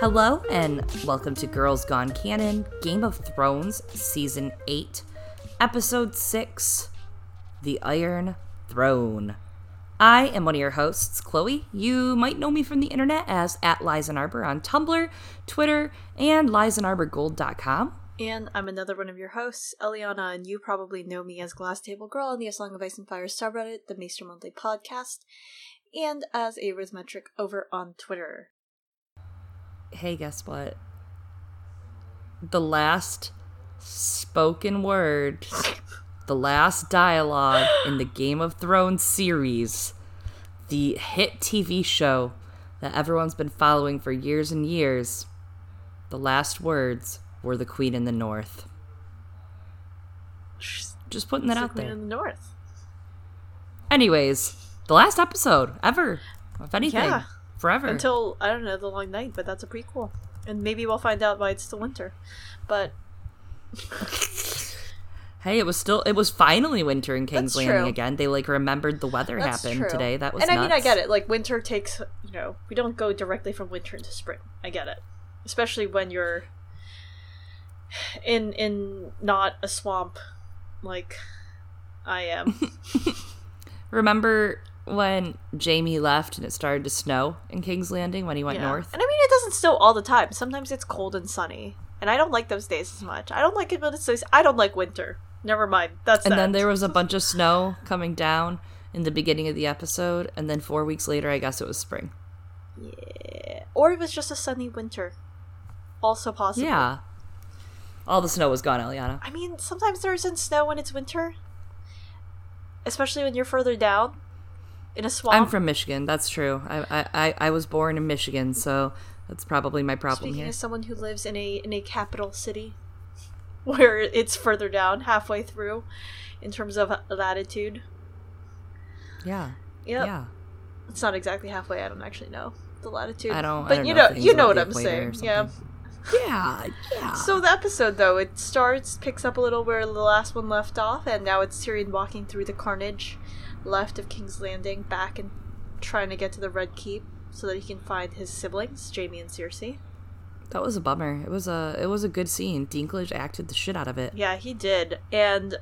Hello, and welcome to Girls Gone Canon Game of Thrones Season 8, Episode 6 The Iron Throne. I am one of your hosts, Chloe. You might know me from the internet as at Liza Arbor on Tumblr, Twitter, and LizaNarborGold.com. And I'm another one of your hosts, Eliana, and you probably know me as Glass Table Girl on the A Song of Ice and Fire subreddit, the Maester Monthly podcast, and as a Rhythmetric over on Twitter. Hey, guess what? The last spoken word, the last dialogue in the Game of Thrones series, the hit TV show that everyone's been following for years and years, the last words were the Queen in the North. Just putting that It's the out Queen there. in the North. Anyways, the last episode ever, if anything, Yeah. forever. Until, I don't know, The Long Night, but that's a prequel. And maybe we'll find out why it's still winter. But Hey, it was still it was finally winter in King's That's Landing true. again. They like remembered the weather that's happened true. today. That was And I mean, I get it. Like, winter takes, you know, we don't go directly from winter into spring. I get it. Especially when you're in in not a swamp like I am. Remember when Jaime left and it started to snow in King's Landing when he went Yeah. north? And I mean, it doesn't snow all the time. Sometimes it's cold and sunny, and I don't like those days as much. I don't like it when it's so. I don't like winter. Never mind. That's And that. then there was a bunch of snow coming down in the beginning of the episode, and then four weeks later, I guess it was spring. yeah. Or it was just a sunny winter. Also possible. Yeah. All the snow was gone, Eliana. I mean, sometimes there isn't snow when it's winter, especially when you're further down in a swamp. I'm from Michigan. That's true. I, I, I, was born in Michigan, so that's probably my problem Speaking here. as someone who lives in a in a capital city, where it's further down, halfway through, in terms of latitude. Yeah. Yep. Yeah. It's not exactly halfway. I don't actually know the latitude. I don't. I But don't you know know, you know what I'm saying. Yeah. Yeah. Yeah. So the episode though, it starts, picks up a little where the last one left off, and now it's Tyrion walking through the carnage left of King's Landing, back and trying to get to the Red Keep so that he can find his siblings, Jaime and Cersei. That was a bummer. It was a it was a good scene. Dinklage acted the shit out of it. Yeah, he did. And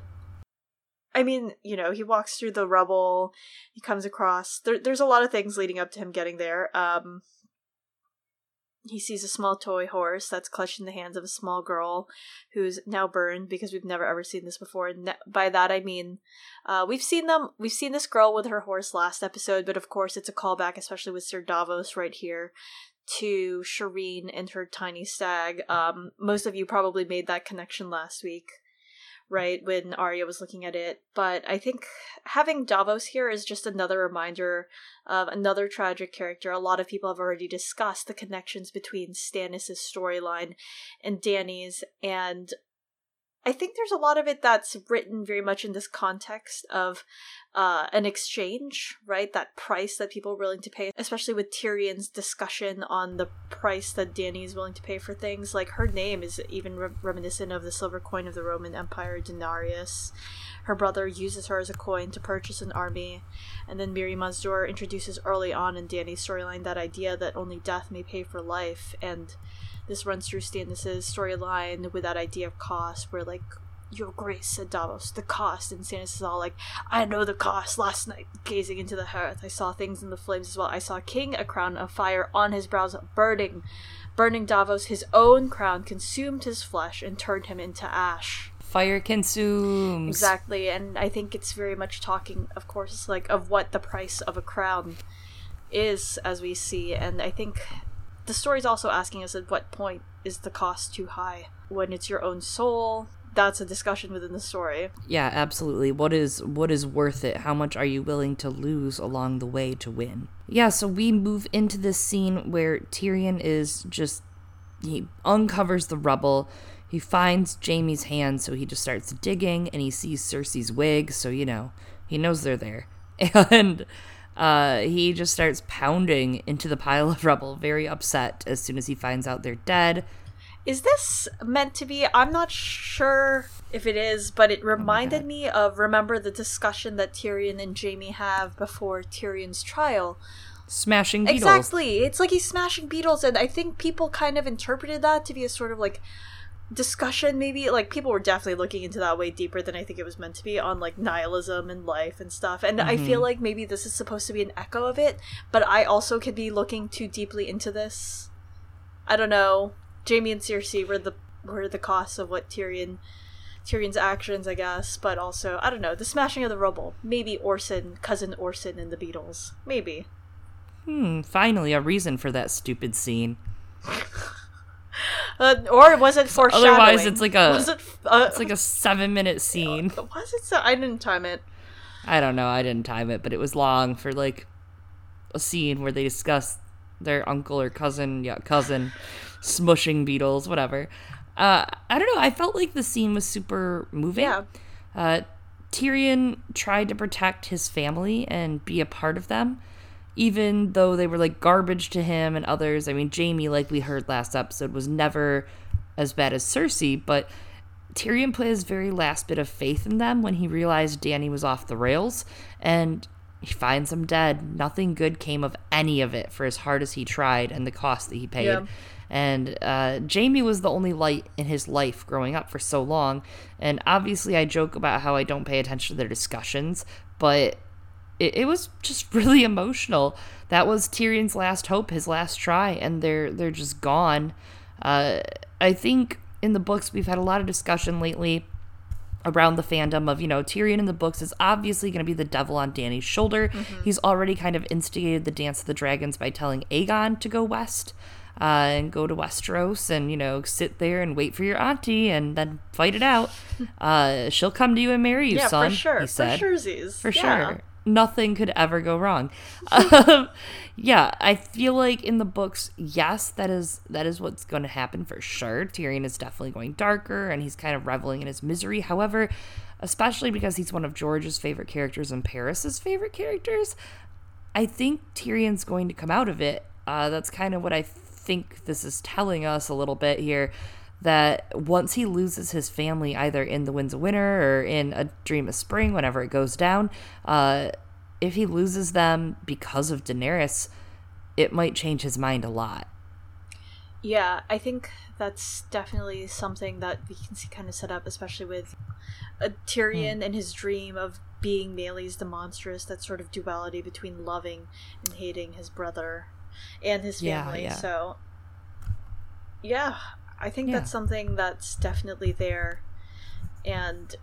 I mean, you know, he walks through the rubble, he comes across there, there's a lot of things leading up to him getting there. Um he sees a small toy horse that's clutched in the hands of a small girl who's now burned because we've never ever seen this before. And that- by that I mean, uh, we've seen them. We've seen this girl with her horse last episode, but of course it's a callback, especially with Sir Davos right here, to Shireen and her tiny stag. Um, most of you probably made that connection last week, right when Arya was looking at it. But I think having Davos here is just another reminder of another tragic character. A lot of people have already discussed the connections between Stannis' storyline and Dany's, and I think there's a lot of it that's written very much in this context of uh, an exchange, right? That price that people are willing to pay, especially with Tyrion's discussion on the price that Dany is willing to pay for things. Like her name is even re- reminiscent of the silver coin of the Roman Empire, denarius. Her brother uses her as a coin to purchase an army, and then Mirri Maz Duur introduces early on in Dany's storyline that idea that only death may pay for life, and this runs through Stannis' storyline with that idea of cost, where like, Your Grace said Davos, the cost, and Stannis is all like, I know the cost. Last night, gazing into the hearth, I saw things in the flames as well. I saw a king, a crown of fire on his brows, burning, burning Davos. His own crown consumed his flesh and turned him into ash. Fire consumes. Exactly, and I think it's very much talking, of course, like of what the price of a crown is, as we see, and I think the story's also asking us at what point is the cost too high when it's your own soul. That's a discussion within the story. Yeah, absolutely. What is what is worth it? How much are you willing to lose along the way to win? Yeah, so we move into this scene where Tyrion is just he uncovers the rubble. He finds Jaime's hand, so he just starts digging and he sees Cersei's wig, so you know, he knows they're there. And Uh, he just starts pounding into the pile of rubble, very upset as soon as he finds out they're dead. Is this meant to be? I'm not sure if it is, but it reminded me of remember the discussion that Tyrion and Jaime have before Tyrion's trial. Smashing beetles. Exactly. It's like he's smashing beetles, and I think people kind of interpreted that to be a sort of like discussion maybe like people were definitely looking into that way deeper than i think it was meant to be on like nihilism and life and stuff and i feel like maybe this is supposed to be an echo of it but i also could be looking too deeply into this. I don't know. Jaime and cersei were the were the costs of what tyrion tyrion's actions i guess but also i don't know the smashing of the rubble. Maybe orson cousin orson and the beatles. Maybe. Hmm, finally a reason for that stupid scene. uh, or was it foreshadowing Otherwise, it's like a- was it uh, It's like a seven minute scene. was it so i didn't time it I don't know, I didn't time it, but it was long for like a scene where they discuss their uncle or cousin, yeah, cousin, smushing beetles, whatever. Uh, I don't know, I felt like the scene was super moving. yeah Uh, Tyrion tried to protect his family and be a part of them, even though they were like garbage to him and others. I mean, Jaime, like we heard last episode, was never as bad as Cersei, but Tyrion put his very last bit of faith in them when he realized Dany was off the rails, and he finds them dead. Nothing good came of any of it for as hard as he tried and the cost that he paid. Yeah. And uh, Jaime was the only light in his life growing up for so long. And obviously, I joke about how I don't pay attention to their discussions, but it, it was just really emotional. That was Tyrion's last hope, his last try, and they're they're just gone. Uh, I think in the books we've had a lot of discussion lately around the fandom of you know Tyrion in the books is obviously going to be the devil on Dany's shoulder. He's already kind of instigated the Dance of the Dragons by telling Aegon to go west. Uh, and go to Westeros and you know sit there and wait for your auntie and then fight it out. Uh, she'll come to you and marry you, yeah son. for sure He said. for sure For yeah. sure. Nothing could ever go wrong. um, yeah, I feel like in the books, yes, that is that is what's going to happen for sure. Tyrion is definitely going darker, and he's kind of reveling in his misery. However, especially because he's one of George's favorite characters and Paris's favorite characters, I think Tyrion's going to come out of it. Uh, that's kind of what I think this is telling us a little bit here. That once he loses his family, either in the Winds of Winter or in A Dream of Spring, whenever it goes down, uh, if he loses them because of Daenerys, it might change his mind a lot. Yeah, I think that's definitely something that we can see kind of set up, especially with a Tyrion Hmm. and his dream of being Maelys the monstrous, that sort of duality between loving and hating his brother and his Yeah, family. yeah. So, yeah, I think Yeah. that's something that's definitely there. And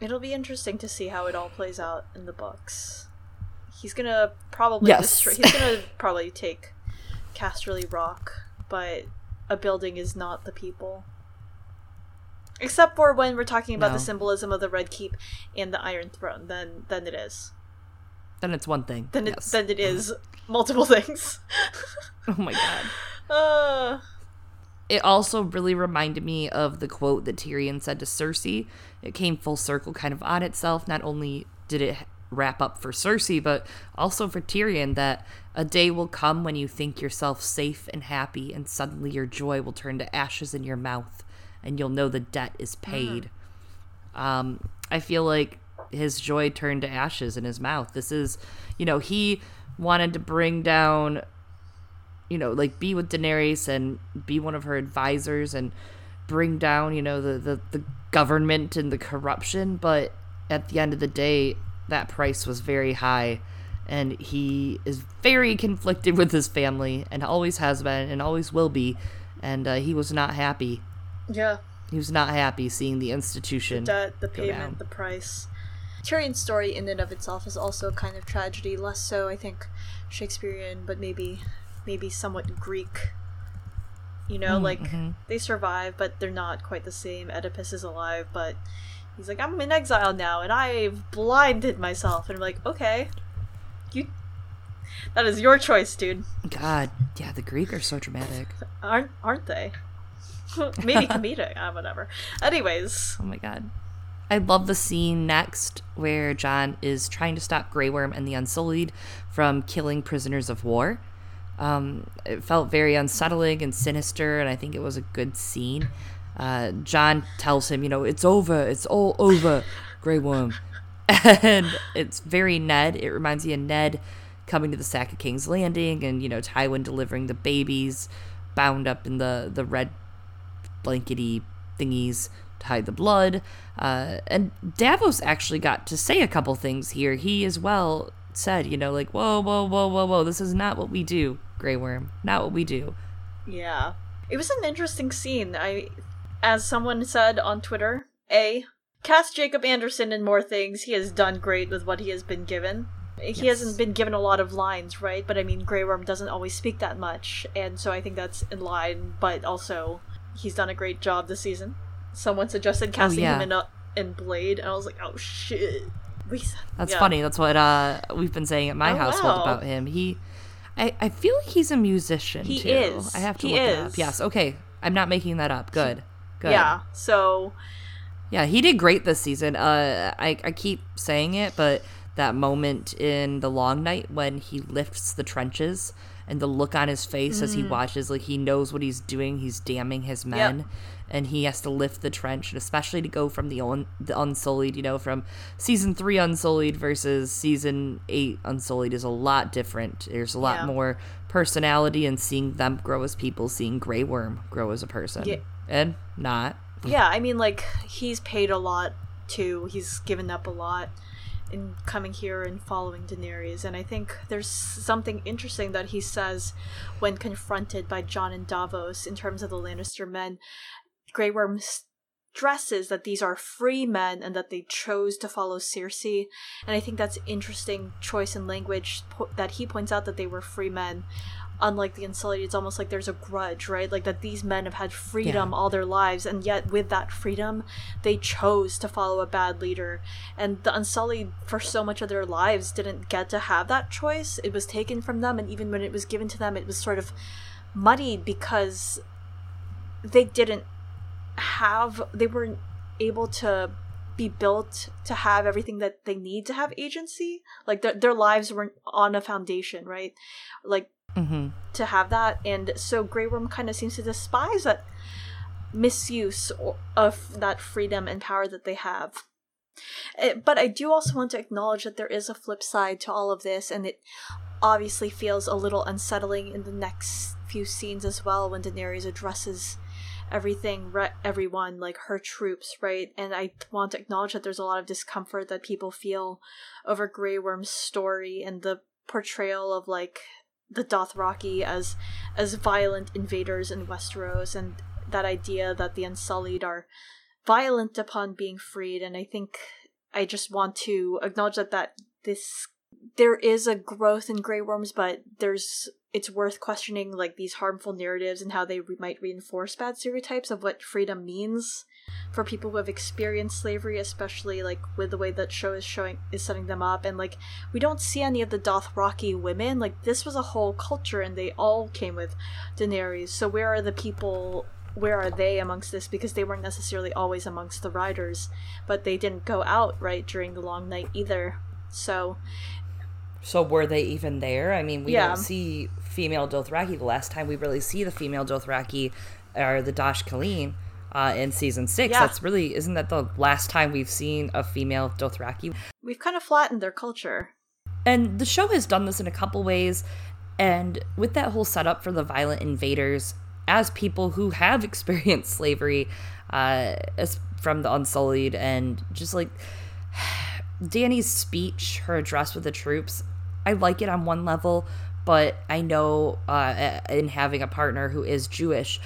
it'll be interesting to see how it all plays out in the books. He's gonna probably Yes. destroy. He's gonna probably take Casterly Rock, but a building is not the people. Except for when we're talking about No. the symbolism of the Red Keep and the Iron Throne, then then it is. Then it's one thing. Then it yes. then it is multiple things. oh my god. uh, It also really reminded me of the quote that Tyrion said to Cersei. It came full circle kind of on itself. Not only did it wrap up for Cersei, but also for Tyrion that a day will come when you think yourself safe and happy, and suddenly your joy will turn to ashes in your mouth, and you'll know the debt is paid. Um, I feel like his joy turned to ashes in his mouth. This is, you know, he wanted to bring down you know, like be with Daenerys and be one of her advisors and bring down, you know, the, the, the government and the corruption. But at the end of the day, that price was very high. And he is very conflicted with his family and always has been and always will be. And uh, he was not happy. yeah, He was not happy seeing the institution. debt, the go payment, the price. Tyrion's story in and of itself is also a kind of tragedy, less so I think Shakespearean, but maybe maybe somewhat Greek. You know, Mm, like mhm. they survive, but they're not quite the same. Oedipus is alive, but he's like, I'm in exile now, and I've blinded myself. And I'm like, okay, you. That is your choice, dude. God, yeah, the Greek are so dramatic. Aren't aren't they? Maybe comedic. ah, whatever. Anyways, Oh my god. I love the scene next where Jon is trying to stop Grey Worm and the Unsullied from killing prisoners of war. Um, it felt very unsettling and sinister, and I think it was a good scene. Uh, Jon tells him, you know, it's over, it's all over, Grey Worm. And it's very Ned. It reminds me of Ned coming to the sack of King's Landing and, you know, Tywin delivering the babies bound up in the, the red blankety thingies to hide the blood. Uh, and Davos actually got to say a couple things here. He as well said, you know, like, whoa, whoa, whoa, whoa, whoa, this is not what we do, Grey Worm. Not what we do. Yeah. It was an interesting scene. I as someone said on Twitter, A, cast Jacob Anderson in more things. He has done great with what he has been given. He hasn't been given a lot of lines, right? But I mean, Grey Worm doesn't always speak that much, and so I think that's in line. But also, he's done a great job this season. Someone suggested oh, casting yeah. him in a, in Blade, and I was like, oh shit. We, That's yeah. funny. That's what uh, we've been saying at my Oh, household wow. about him. He, I, I feel like he's a musician. He too. is. I have to He look it up. Yes. Okay. I'm not making that up. Good. Good. Yeah. So Yeah. He did great this season. Uh, I I keep saying it, but that moment in the long night when he lifts the trenches and the look on his face as he Mm. watches, like he knows what he's doing. He's damning his men. And he has to lift the trench, and especially to go from the un- the Unsullied, you know, from season three Unsullied versus season eight Unsullied is a lot different. There's a lot Yeah. more personality, and seeing them grow as people, seeing Grey Worm grow as a person, Yeah. and not. yeah, I mean, like he's paid a lot too. He's given up a lot in coming here and following Daenerys, and I think there's something interesting that he says when confronted by Jon and Davos in terms of the Lannister men. Grey Worm stresses that these are free men and that they chose to follow Cersei, and I think that's interesting choice in language po- that he points out that they were free men. Unlike the Unsullied, it's almost like there's a grudge, right? Like that these men have had freedom Yeah. all their lives, and yet with that freedom, they chose to follow a bad leader. And the Unsullied, for so much of their lives, didn't get to have that choice. It was taken from them, and even when it was given to them, it was sort of muddied because they didn't have, they weren't able to be built to have everything that they need to have agency. Like their, their lives weren't on a foundation, right? Like Mm-hmm. to have that and so Grey Worm kind of seems to despise that misuse of that freedom and power that they have Eh, but I do also want to acknowledge that there is a flip side to all of this and it obviously feels a little unsettling in the next few scenes as well when Daenerys addresses everything re- everyone like her troops right? And I want to acknowledge that there's a lot of discomfort that people feel over Grey Worm's story and the portrayal of like the Dothraki as as violent invaders in Westeros and that idea that the Unsullied are violent upon being freed. And I think I just want to acknowledge that that this there is a growth in Grey Worms but there's it's worth questioning like these harmful narratives and how they re- might reinforce bad stereotypes of what freedom means for people who have experienced slavery especially like with the way that show is showing is setting them up. And like we don't see any of the Dothraki women. Like this was a whole culture and they all came with Daenerys. So where are the people where are they amongst this? Because they weren't necessarily always amongst the riders but they didn't go out right during the long night either. So So were they even there? I mean, we Yeah. don't see female Dothraki. The last time we really see the female Dothraki are the Dosh Khaleen uh, in season six. Yeah. That's really isn't that the last time we've seen a female Dothraki? we've kind of flattened their culture And the show has done this in a couple ways. And with that whole setup for the violent invaders, as people who have experienced slavery, uh, as from the Unsullied, and just like Dany's speech, her address with the troops, I like it on one level, but I know uh, in having a partner who is Jewish,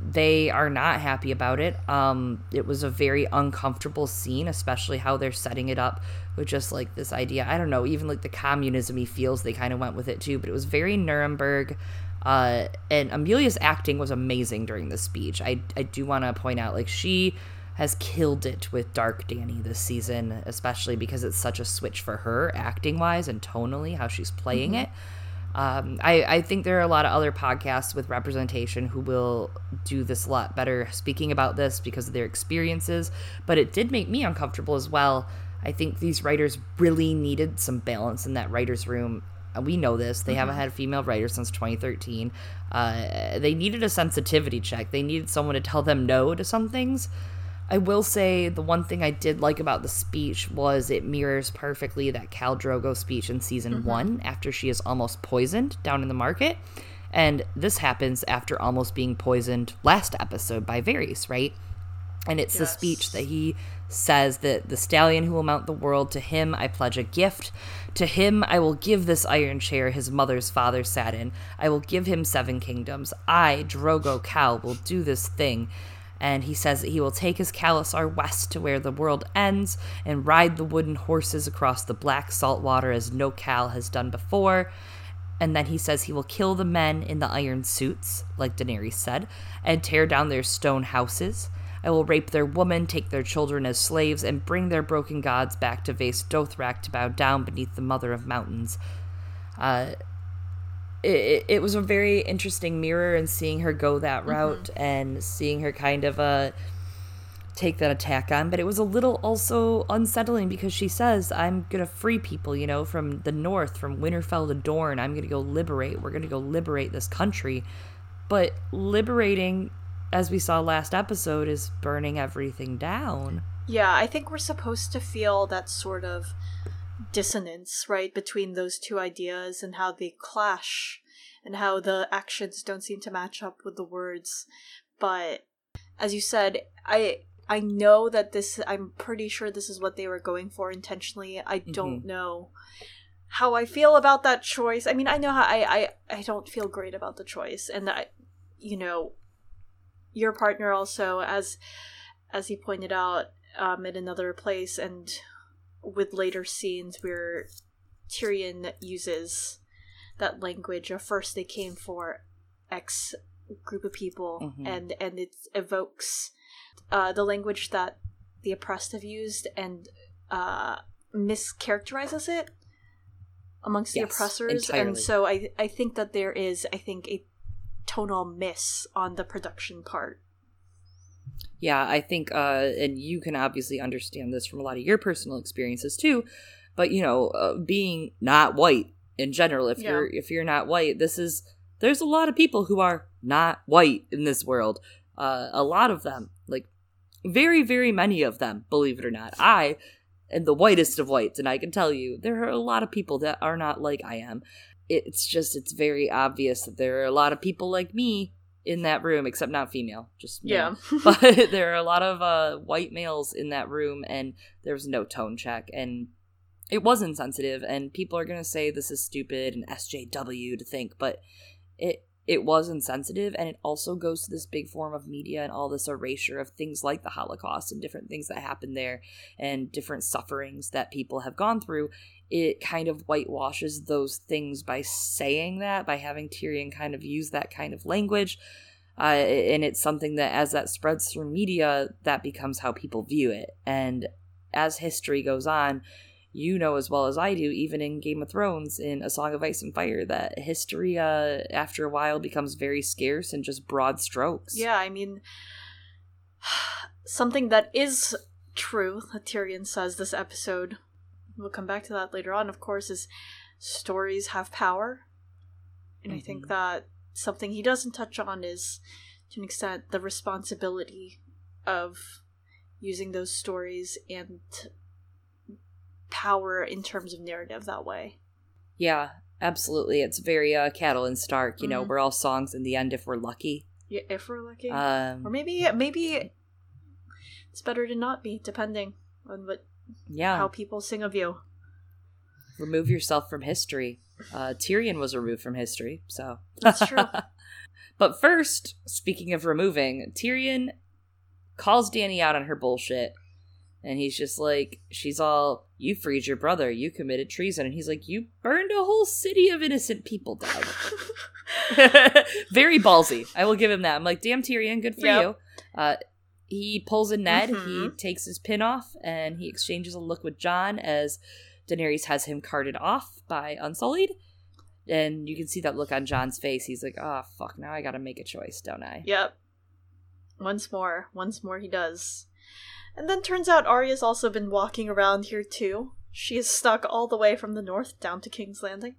they are not happy about it. Um, it was a very uncomfortable scene, especially how they're setting it up with just like this idea. I don't know, even like the communism he feels they kind of went with it too, but it was very Nuremberg. Uh, and Emilia's acting was amazing during the speech. I, I do want to point out, like, she has killed it with Dark Dany this season, especially because it's such a switch for her acting wise and tonally, how she's playing it. Um, I, I think there are a lot of other podcasts with representation who will do this a lot better speaking about this because of their experiences, but it did make me uncomfortable as well. I think these writers really needed some balance in that writer's room. Uh, we know this. They mm-hmm. haven't had a female writer since 2013. Uh, they needed a sensitivity check. They needed someone to tell them no to some things. I will say the one thing I did like about the speech was it mirrors perfectly that Khal Drogo speech in season mm-hmm. one after she is almost poisoned down in the market. And this happens after almost being poisoned last episode by Varys, right? And it's yes. the speech that he says that the stallion who will mount the world, to him I pledge a gift. To him I will give this iron chair his mother's father sat in. I will give him seven kingdoms. I, Drogo Khal, will do this thing and he says that he will take his khalasar west to where the world ends and ride the wooden horses across the black salt water as no khal has done before. And then he says he will kill the men in the iron suits, like Daenerys said, and tear down their stone houses. I will rape their women, take their children as slaves, and bring their broken gods back to Vaes Dothrak to bow down beneath the mother of mountains. Uh, it, it was a very interesting mirror and seeing her go that mm-hmm. route mm-hmm. and seeing her kind of uh take that attack on but it was a little also unsettling because she says i'm gonna free people you know from the north from winterfell to dorne i'm gonna go liberate we're gonna go liberate this country but liberating as we saw last episode is burning everything down yeah i think we're supposed to feel that sort of dissonance, right, between those two ideas and how they clash and how the actions don't seem to match up with the words. But as you said, I I know that this I'm pretty sure this is what they were going for intentionally. I mm-hmm. don't know how I feel about that choice. I mean, I know how I I, I don't feel great about the choice and I you know your partner also as as he pointed out um, in another place and with later scenes where Tyrion uses that language of first they came for X group of people mm-hmm. and and it evokes uh, the language that the oppressed have used and uh, mischaracterizes it amongst yes, the oppressors entirely. and so I I think that there is I think a tonal miss on the production part yeah, I think, uh, and you can obviously understand this from a lot of your personal experiences too. But you know, uh, being not white in general, if yeah. you're if you're not white, this is there's a lot of people who are not white in this world. Uh, a lot of them, like very very many of them, believe it or not. I am the whitest of whites, and I can tell you there are a lot of people that are not like I am. It's just it's very obvious that there are a lot of people like me in that room, except not female, just male. yeah. but there are a lot of uh, white males in that room, and there was no tone check, and it was insensitive. And people are gonna say this is stupid and SJW to think, but it it was insensitive, and it also goes to this big form of media and all this erasure of things like the Holocaust and different things that happened there, and different sufferings that people have gone through it kind of whitewashes those things by saying that, by having Tyrion kind of use that kind of language. Uh, and it's something that, as that spreads through media, that becomes how people view it. And as history goes on, you know as well as I do, even in Game of Thrones, in A Song of Ice and Fire, that history, uh, after a while, becomes very scarce and just broad strokes. Yeah, I mean, something that is true that Tyrion says this episode we'll come back to that later on, of course, is stories have power. And mm-hmm. I think mm-hmm. that something he doesn't touch on is, to an extent, the responsibility of using those stories and power in terms of narrative that way. Yeah, absolutely. It's very uh, Catelyn Stark. You mm-hmm. know, we're all songs in the end if we're lucky. Yeah, if we're lucky. Um, or maybe maybe it's better to not be, depending on what yeah. How people sing of you. Remove yourself from history. Uh tyrion was removed from history so. That's true. But first speaking of removing tyrion calls dany out on her bullshit and he's just like she's all you freed your brother. You committed treason. And he's like you burned a whole city of innocent people down very ballsy. I will give him that. I'm like damn tyrion. Good for yep. you. Uh, he pulls a Ned, mm-hmm. he takes his pin off, and he exchanges a look with Jon as Daenerys has him carted off by Unsullied. And you can see that look on Jon's face. He's like, oh, fuck, now I gotta make a choice, don't I? Yep. Once more. Once more he does. And then turns out Arya's also been walking around here too. She is stuck all the way from the north down to King's Landing.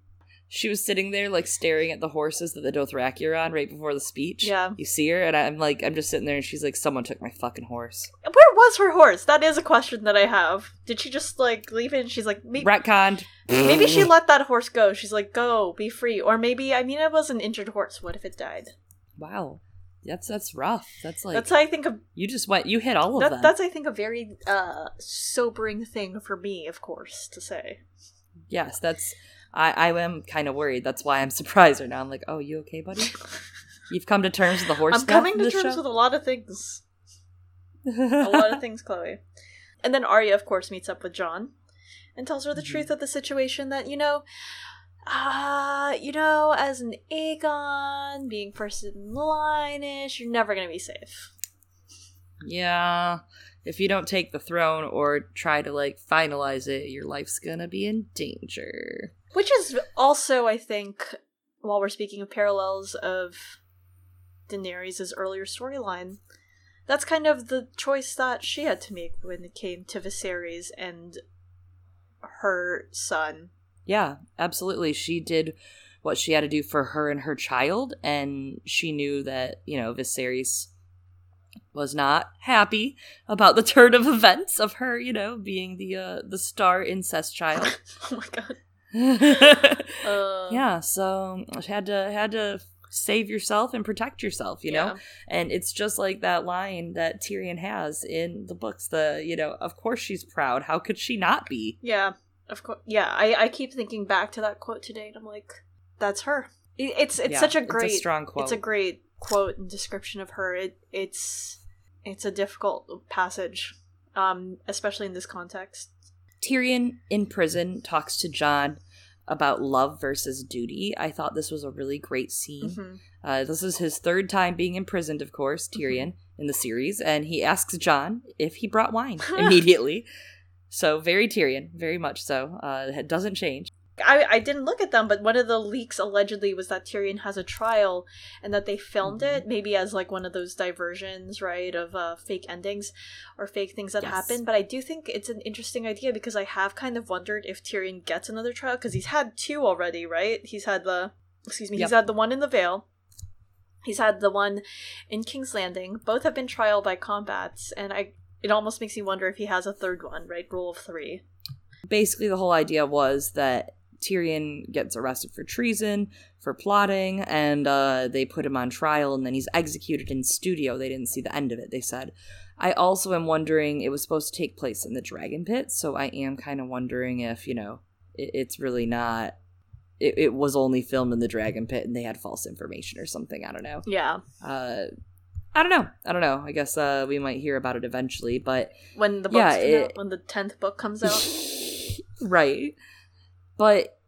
She was sitting there, like, staring at the horses that the Dothraki are on right before the speech. Yeah. You see her, and I'm like, I'm just sitting there, and she's like, someone took my fucking horse. Where was her horse? That is a question that I have. Did she just like leave it and she's like maybe, Retconned. maybe she let that horse go. She's like, go, be free. Or maybe I mean it was an injured horse. What if it died? Wow. That's that's rough. That's like that's how I think of you just went you hit all of that, them. that's I think a very uh sobering thing for me, of course, to say. Yes, that's I, I am kind of worried. That's why I'm surprised right now. I'm like, oh, you okay, buddy? You've come to terms with the horse. I'm coming to terms show? with a lot of things. a lot of things, Chloe. And then Arya, of course, meets up with Jon and tells her the Mhm. truth of the situation that, you know, uh, you know, as an Aegon, being first in line ish, you're never gonna be safe. yeah. If you don't take the throne or try to like finalize it, your life's gonna be in danger. Which is also, I think, while we're speaking of parallels of Daenerys' earlier storyline, that's kind of the choice that she had to make when it came to Viserys and her son. Yeah, absolutely. She did what she had to do for her and her child, and she knew that, you know, Viserys was not happy about the turn of events of her, you know, being the uh the star incest child. oh my god. yeah, Uh, so had to had to save yourself and protect yourself, you know? And it's just like that line that Tyrion has in the books, the, you know, of course she's proud. How could she not be? Yeah, of course. Yeah, I, I keep thinking back to that quote today, and I'm like, that's her. It, it's it's Yeah, such a great, it's a strong quote. it's a great quote and description of her. It it's it's a difficult passage, um, especially in this context. Tyrion in prison talks to Jon about love versus duty. I thought this was a really great scene. Mhm. Uh, this is his third time being imprisoned, of course, Tyrion in the series, and he asks Jon if he brought wine immediately. So very Tyrion, very much so. Uh, it doesn't change. I I didn't look at them, but one of the leaks allegedly was that Tyrion has a trial, and that they filmed Mhm. it maybe as like one of those diversions, right, of uh, fake endings or fake things that Yes. happen. But I do think it's an interesting idea because I have kind of wondered if Tyrion gets another trial because he's had two already, right? He's had the excuse me, he's had the one in the Vale. He's had the one in King's Landing. Both have been trial by combats, and I it almost makes me wonder if he has a third one, right? Rule of three. Basically, the whole idea was that Tyrion gets arrested for treason, for plotting, and uh, they put him on trial, and then he's executed in studio. They didn't see the end of it, they said. I also am wondering, it was supposed to take place in the Dragon Pit, so I am kind of wondering if, you know, it, it's really not. It, it was only filmed in the Dragon Pit and they had false information or something. I don't know. Yeah. Uh, I don't know. I don't know. I guess uh, we might hear about it eventually, but When the books Yeah, it- out, when the tenth book comes out. right. But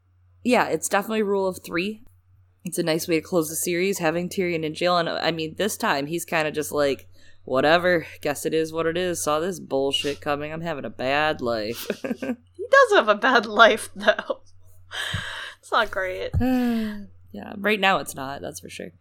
yeah, it's definitely rule of three. It's a nice way to close the series, having Tyrion in jail. And uh, I mean, this time he's kind of just like, whatever, guess it is what it is. Saw this bullshit coming. I'm having a bad life. He does have a bad life, though. it's not great. yeah, right now it's not, that's for sure.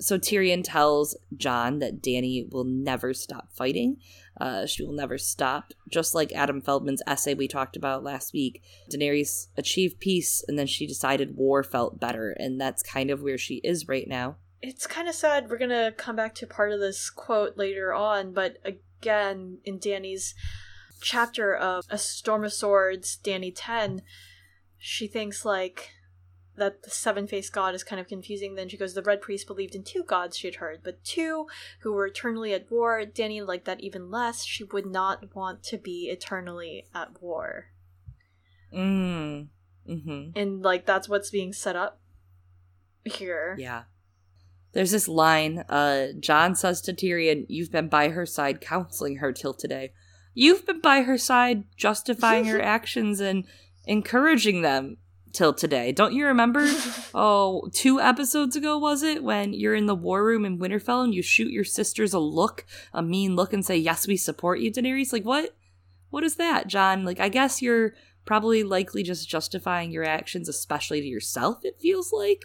So Tyrion tells Jon that Dany will never stop fighting. Uh, she will never stop. Just like Adam Feldman's essay we talked about last week, Daenerys achieved peace and then she decided war felt better. And that's kind of where she is right now. It's kind of sad. We're gonna come back to part of this quote later on, but again, in Dany's chapter of A Storm of Swords, Dany 10, she thinks like that the seven faced god is kind of confusing. Then she goes, The Red Priest believed in two gods she had heard, but two who were eternally at war. Dany liked that even less. She would not want to be eternally at war. Mm. Mm-hmm. And like that's what's being set up here. Yeah. There's this line, uh, Jon says to Tyrion, You've been by her side counseling her till today. You've been by her side justifying her actions and encouraging them till today. Don't you remember? oh, two episodes ago, was it? When you're in the war room in Winterfell and you shoot your sisters a look, a mean look, and say, Yes, we support you, Daenerys? Like, what? What is that, Jon? Like, I guess you're probably likely just justifying your actions, especially to yourself. It feels like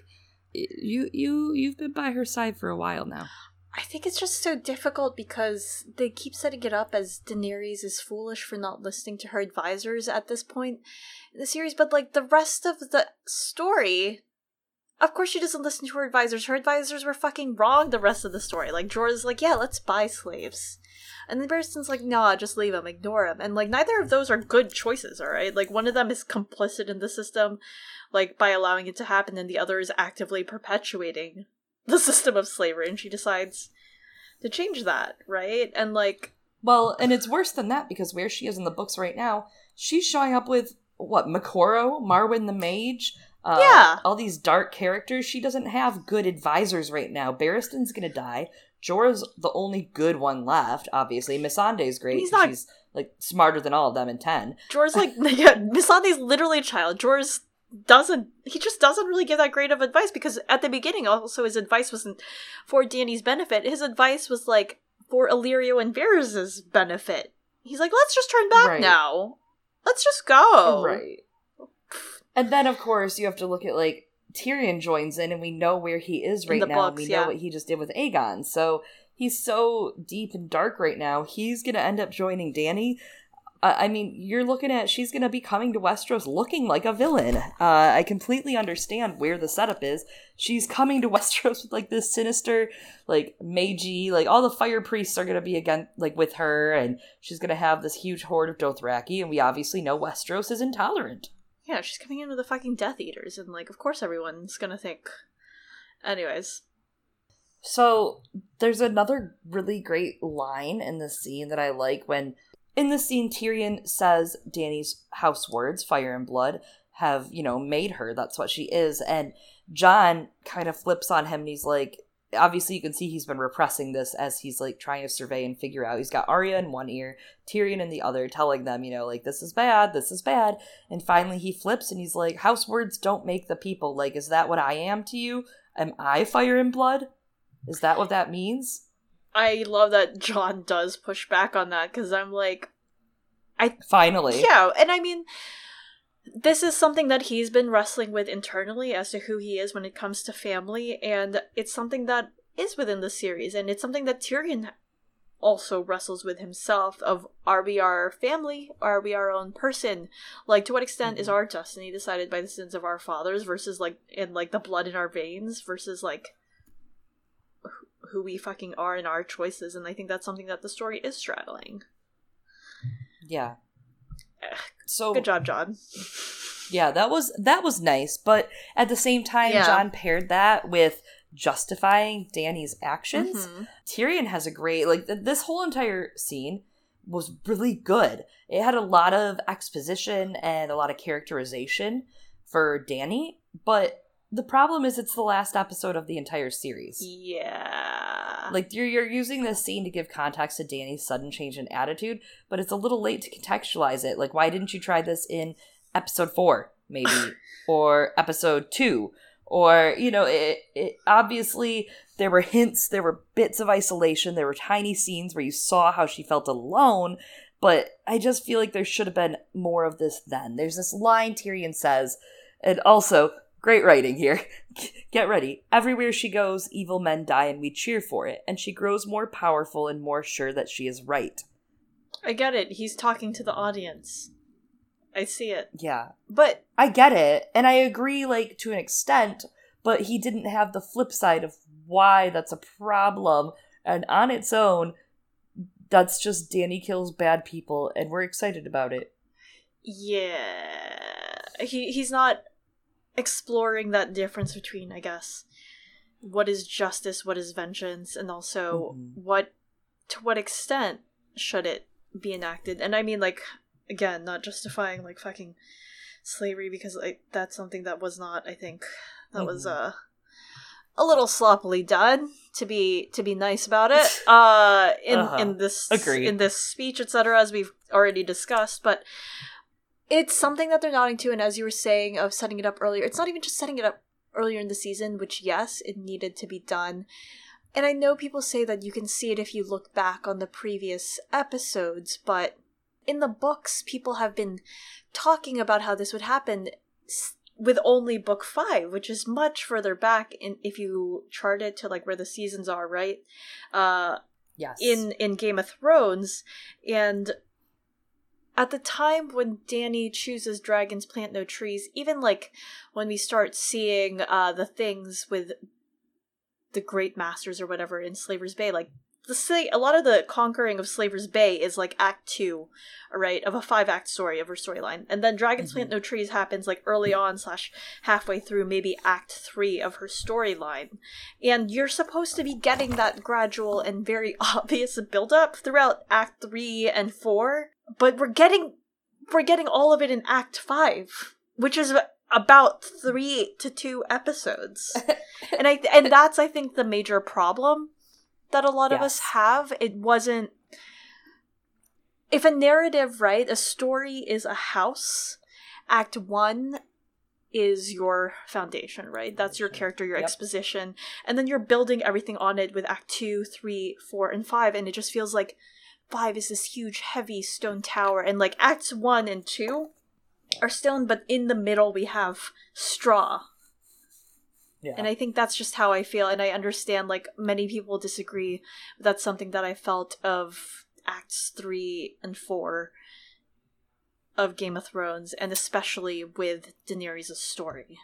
you you you've been by her side for a while now. I think it's just so difficult because they keep setting it up as Daenerys is foolish for not listening to her advisors at this point in the series, but like the rest of the story, of course she doesn't listen to her advisors. Her advisors were fucking wrong the rest of the story. Like Jorah's like, yeah, let's buy slaves. And then Barristan's like, nah, just leave him, ignore him. And like neither of those are good choices, alright? Like one of them is complicit in the system, like by allowing it to happen, and the other is actively perpetuating the system of slavery, and she decides to change that, right? And like Well, and it's worse than that because where she is in the books right now, she's showing up with what, Moqorro, Marwyn the Mage, uh, Yeah. all these dark characters. She doesn't have good advisors right now. Barristan's gonna die. Jorah's the only good one left, obviously. Missandei's great. He's not- She's like smarter than all of them in ten. Jorah's like yeah, Missandei's literally a child. Jorah's doesn't he just doesn't really give that great of advice because at the beginning also his advice wasn't for Dany's benefit. His advice was like for Illyrio and Varys' benefit. He's like, let's just turn back Right. now. Let's just go. Right. And then, of course, you have to look at like Tyrion joins in, and we know where he is right now. and books, we know yeah. what he just did with Aegon. So he's so deep and dark right now. He's gonna end up joining Dany. Uh, I mean, you're looking at she's gonna be coming to Westeros looking like a villain. Uh, I completely understand where the setup is. She's coming to Westeros with like this sinister, like maegi, like all the fire priests are gonna be again like with her, and she's gonna have this huge horde of Dothraki. And we obviously know Westeros is intolerant. Yeah, she's coming in with the fucking Death Eaters, and like, of course, everyone's gonna think. Anyways, So there's another really great line in the scene that I like when in the scene Tyrion says Dany's house words, fire and blood, have, you know, made her. That's what she is. And Jon kind of flips on him and he's like obviously you can see he's been repressing this as he's like trying to survey and figure out. He's got Arya in one ear, Tyrion in the other, telling them, you know, like this is bad, this is bad. And finally he flips and he's like, House words don't make the people. Like, is that what I am to you? Am I fire and blood? Is that what that means? I love that Jon does push back on that because I'm like, I Finally. yeah, and I mean, this is something that he's been wrestling with internally as to who he is when it comes to family, and it's something that is within the series, and it's something that Tyrion also wrestles with himself of are we our family are we our own person like to what extent is Mhm. our destiny decided by the sins of our fathers versus like in like the blood in our veins versus like who we fucking are in our choices and i think that's something that the story is straddling Yeah. So good job jon yeah, that was that was nice, but at the same time Yeah. Jon paired that with justifying Dany's actions. Mhm. Tyrion has a great like th- this whole entire scene was really good. It had a lot of exposition and a lot of characterization for Dany, but the problem is it's the last episode of the entire series. yeah Like you're you're using this scene to give context to Dany's sudden change in attitude, but it's a little late to contextualize it. Like why didn't you try this in episode 4 maybe or episode 2 or you know it, it obviously there were hints, there were bits of isolation, there were tiny scenes where you saw how she felt alone, but I just feel like there should have been more of this then. There's this line Tyrion says and also great writing here. Get ready. Everywhere she goes, evil men die and we cheer for it, and she grows more powerful and more sure that she is right. i get it he's talking to the audience i see it Yeah. but I get it, and I agree like to an extent, but he didn't have the flip side of why that's a problem. And on its own, that's just Dany kills bad people and we're excited about it. yeah he he's not exploring that difference between i guess what is justice what is vengeance and also Mhm. what to what extent should it be enacted and i mean like again not justifying like fucking slavery because like that's something that was not i think that was Mhm. uh a little sloppily done to be to be nice about it uh in Uh-huh. in this Agreed. in this speech etc as we've already discussed but it's something that they're nodding to and as you were saying of setting it up earlier it's not even just setting it up earlier in the season which yes it needed to be done and i know people say that you can see it if you look back on the previous episodes but in the books, people have been talking about how this would happen with only book five, which is much further back. In if you chart it to like where the seasons are, right? Uh, Yes. in in Game of Thrones, and at the time when Dany chooses dragons plant no trees, even like when we start seeing uh the things with the great masters or whatever in Slaver's Bay, like the say a lot of the conquering of Slaver's Bay is like Act Two, right, of a five act story of her storyline, and then Dragons Plant No Trees happens like early on slash halfway through, maybe Act Three of her storyline, and you're supposed to be getting that gradual and very obvious build up throughout Act Three and Four, but we're getting we're getting all of it in Act Five, which is about three to two episodes, and I and that's I think the major problem that a lot of us have. It wasn't if a narrative, right? A story is a house. Act one is your foundation, right? That's your character, your Yep. exposition, and then you're building everything on it with Act two, three, four, and five, and it just feels like five is this huge, heavy stone tower, and like Acts one and two are stone, but in the middle we have straw, yeah. and I think that's just how I feel, and I understand like many people disagree. But that's something that I felt of Acts three and four of Game of Thrones, and especially with Daenerys' story.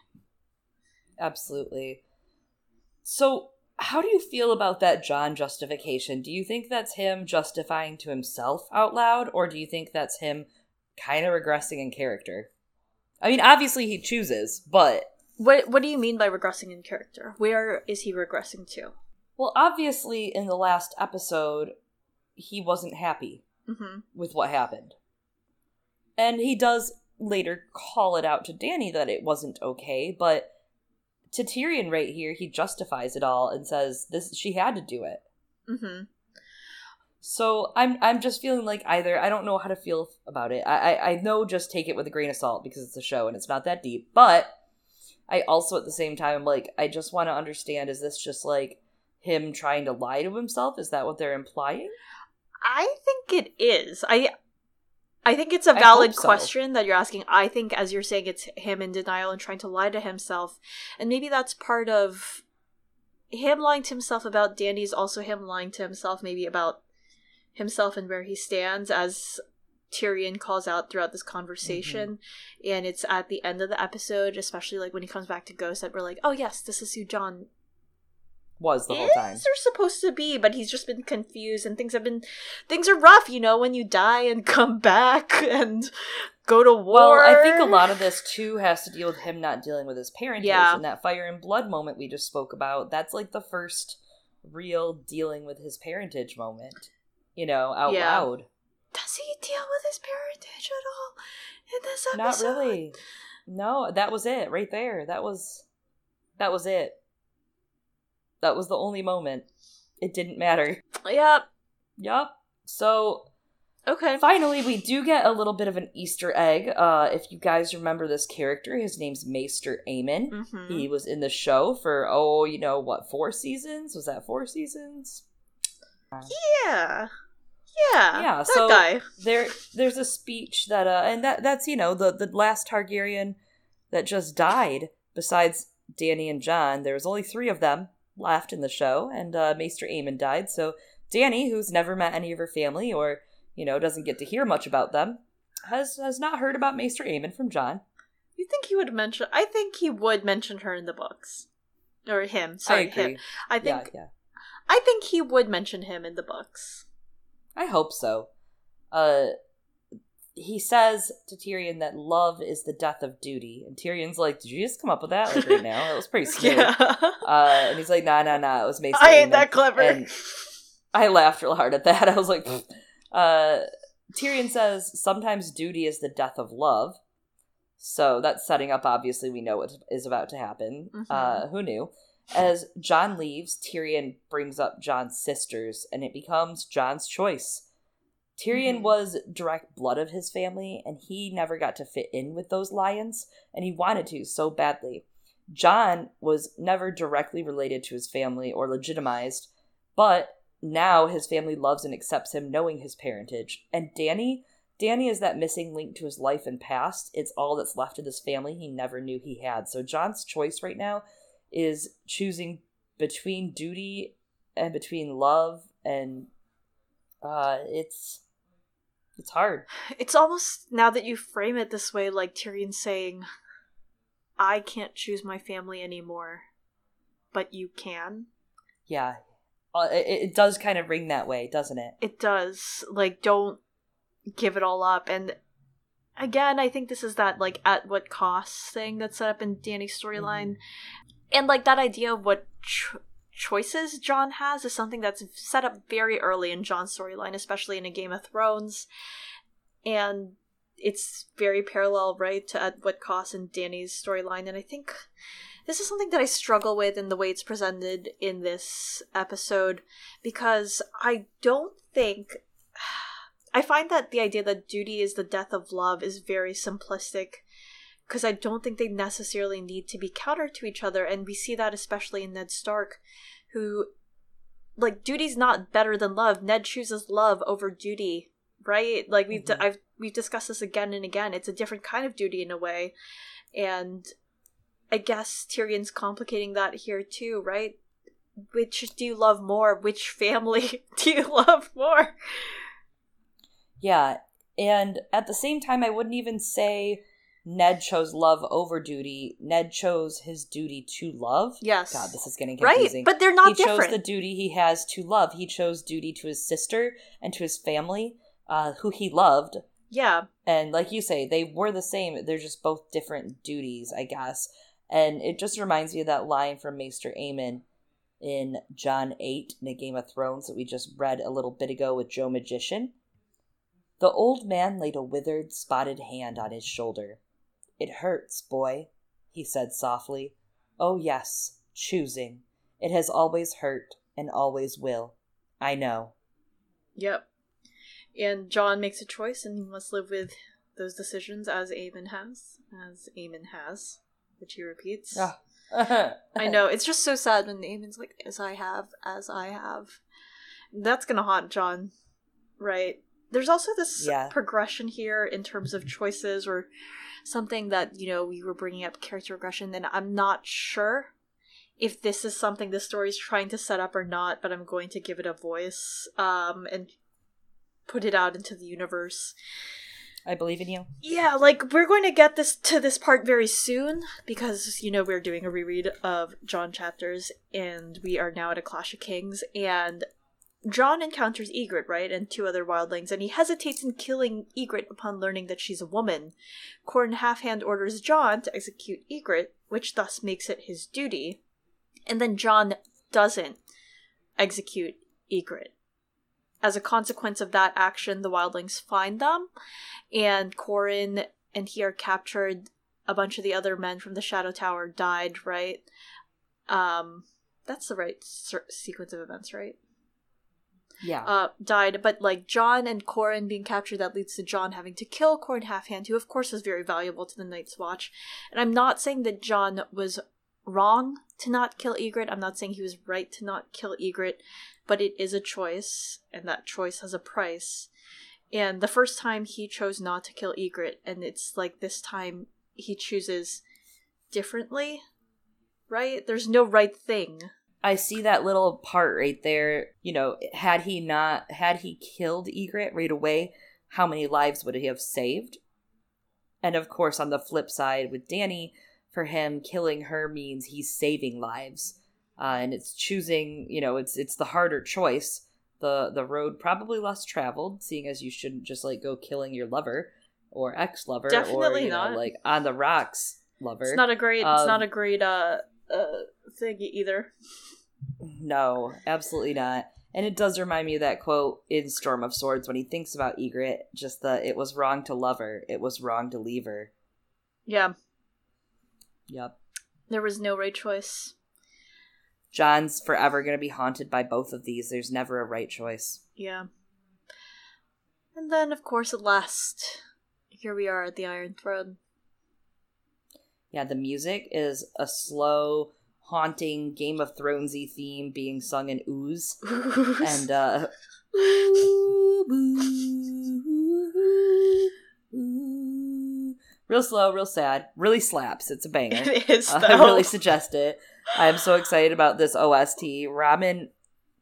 Absolutely. So, how do you feel about that Jon justification? Do you think that's him justifying to himself out loud, or do you think that's him kind of regressing in character? I mean, obviously he chooses, but What What do you mean by regressing in character? Where is he regressing to? well, obviously in the last episode he wasn't happy Mm-hmm. with what happened. And he does later call it out to Dany that it wasn't okay, but to Tyrion right here, he justifies it all and says this she had to do it. Mm-hmm. So I'm I'm just feeling like either I don't know how to feel about it. I, I I know just take it with a grain of salt because it's a show and it's not that deep. But I also at the same time like I just want to understand: is this just like him trying to lie to himself? Is that what they're implying? I think it is. I I think it's a valid so. question that you're asking. I think as you're saying it's him in denial and trying to lie to himself. And maybe that's part of him lying to himself about Dany's also him lying to himself maybe about himself and where he stands as Tyrion calls out throughout this conversation. Mm-hmm. And it's at the end of the episode, especially like when he comes back to Ghost that we're like, Oh yes, this is who Jon Was the whole time? or supposed to be, but he's just been confused and things have been things are rough, you know, when you die and come back and go to war. Well, I think a lot of this too has to deal with him not dealing with his parentage Yeah. and that fire and blood moment we just spoke about. That's like the first real dealing with his parentage moment, you know, out Yeah. loud. Does he deal with his parentage at all in this episode? Not really. No, that was it right there. That was that was it. That was the only moment. It didn't matter. Yep. Yep. So Okay. finally we do get a little bit of an Easter egg. Uh if you guys remember this character, his name's Maester Aemon. Mm-hmm. He was in the show for oh, you know what, four seasons? Was that four seasons? Yeah. Yeah. Yeah, That so- guy. there there's a speech that uh and that that's you know the the last Targaryen that just died besides Dany and Jon there was only 3 of them left in the show and uh Maester Aemon died so Dany who's never met any of her family or you know doesn't get to hear much about them has has not heard about Maester Aemon from Jon You think he would mention I think he would mention her in the books. Or him. Sorry, I him. I think yeah yeah I think he would mention him in the books. I hope so uh he says to Tyrion that love is the death of duty and Tyrion's like did you just come up with that like right now that was pretty smooth Yeah. Uh, and he's like, nah, nah, nah, it was Maester I ain't Aemon." that clever. And I laughed real hard at that. I was like, uh, Tyrion says, sometimes duty is the death of love. So that's setting up, obviously, we know what is about to happen. Mhm. Uh, who knew? As Jon leaves, Tyrion brings up Jon's sisters, and it becomes Jon's choice. Tyrion Mhm. was direct blood of his family, and he never got to fit in with those lions, and he wanted to so badly. Jon was never directly related to his family or legitimized, but now his family loves and accepts him knowing his parentage. And Dany, Dany is that missing link to his life and past. It's all that's left of this family he never knew he had. So Jon's choice right now is choosing between duty and between love and uh it's it's hard. It's almost now that you frame it this way like Tyrion saying I can't choose my family anymore, but you can. Yeah. Uh, it, it does kind of ring that way, doesn't it? It does. Like don't give it all up and again, I think this is that like at what cost thing that's set up in Dany's storyline. Mm-hmm. And like that idea of what cho- choices Jon has is something that's set up very early in Jon's storyline, especially in a Game of Thrones. And it's very parallel, right, to at what cost in Dany's storyline. And I think this is something that I struggle with in the way it's presented in this episode because I don't think I find that the idea that duty is the death of love is very simplistic because I don't think they necessarily need to be counter to each other. And we see that especially in Ned Stark, who, like, duty's not better than love. Ned chooses love over duty, right? Like we've mm-hmm. I've we've discussed this again and again. It's a different kind of duty in a way, and I guess Tyrion's complicating that here too, right? Which do you love more? Which family do you love more? Yeah, and at the same time, I wouldn't even say Ned chose love over duty. Ned chose his duty to love. Yes. God, this is getting confusing. Right, but they're not different. he different. chose the duty he has to love. He chose duty to his sister and to his family, uh, who he loved. Yeah. And like you say, they were the same. They're just both different duties, I guess. And it just reminds me of that line from Maester Aemon in Jon 8 in a Game of Thrones that we just read a little bit ago with Joe Magician the old man laid a withered, spotted hand on his shoulder. It hurts, boy, he said softly. Oh, yes, choosing. It has always hurt and always will. I know. Yep. And Jon makes a choice and he must live with those decisions as Aemon has. As Aemon has, which he repeats. Ah. I know. It's just so sad when Aemon's like, as I have, as I have. That's gonna haunt Jon, right? There's also this yeah. progression here in terms of choices or something that, you know, we were bringing up character regression, and I'm not sure if this is something the story is trying to set up or not, but I'm going to give it a voice um, and put it out into the universe. I believe in you. Yeah, like we're going to get this to this part very soon because you know we're doing a reread of jon chapters and we are now at a Clash of Kings and Jon encounters Ygritte, right, and two other wildlings, and he hesitates in killing Ygritte upon learning that she's a woman. Qhorin Halfhand orders Jon to execute Ygritte, which thus makes it his duty. And then Jon doesn't execute Ygritte. As a consequence of that action, the wildlings find them, and Qhorin and he are captured. A bunch of the other men from the Shadow Tower died, right? Um, that's the right sequence of events, right? Yeah. uh, died. But like Jon and Qhorin being captured, that leads to Jon having to kill Qhorin Halfhand, who of course is very valuable to the Night's Watch. And I'm not saying that Jon was wrong to not kill Ygritte. I'm not saying he was right to not kill Ygritte, but it is a choice, and that choice has a price. And the first time he chose not to kill Ygritte, and it's like this time he chooses differently, right? There's no right thing. I see that little part right there. You know, had he not, had he killed Ygritte right away, how many lives would he have saved? And of course, on the flip side with Dany, for him, killing her means he's saving lives. Uh, and it's choosing, you know, it's it's the harder choice. The the road probably less traveled, seeing as you shouldn't just like go killing your lover or ex lover or you know, like on the rocks lover. It's not a great. Um, it's not a great uh, uh thing either. No, absolutely not. And it does remind me of that quote in Storm of Swords when he thinks about Ygritte, just that it was wrong to love her, it was wrong to leave her. Yeah. Yep. There was no right choice. Jon's forever going to be haunted by both of these. There's never a right choice. Yeah. And then, of course, at last, here we are at the Iron Throne. Yeah, the music is a slow, haunting Game of Thronesy theme being sung in ooze, and uh, real slow, real sad, really slaps. It's a banger. It is Uh. I really suggest it. I'm so excited about this OST. Ramin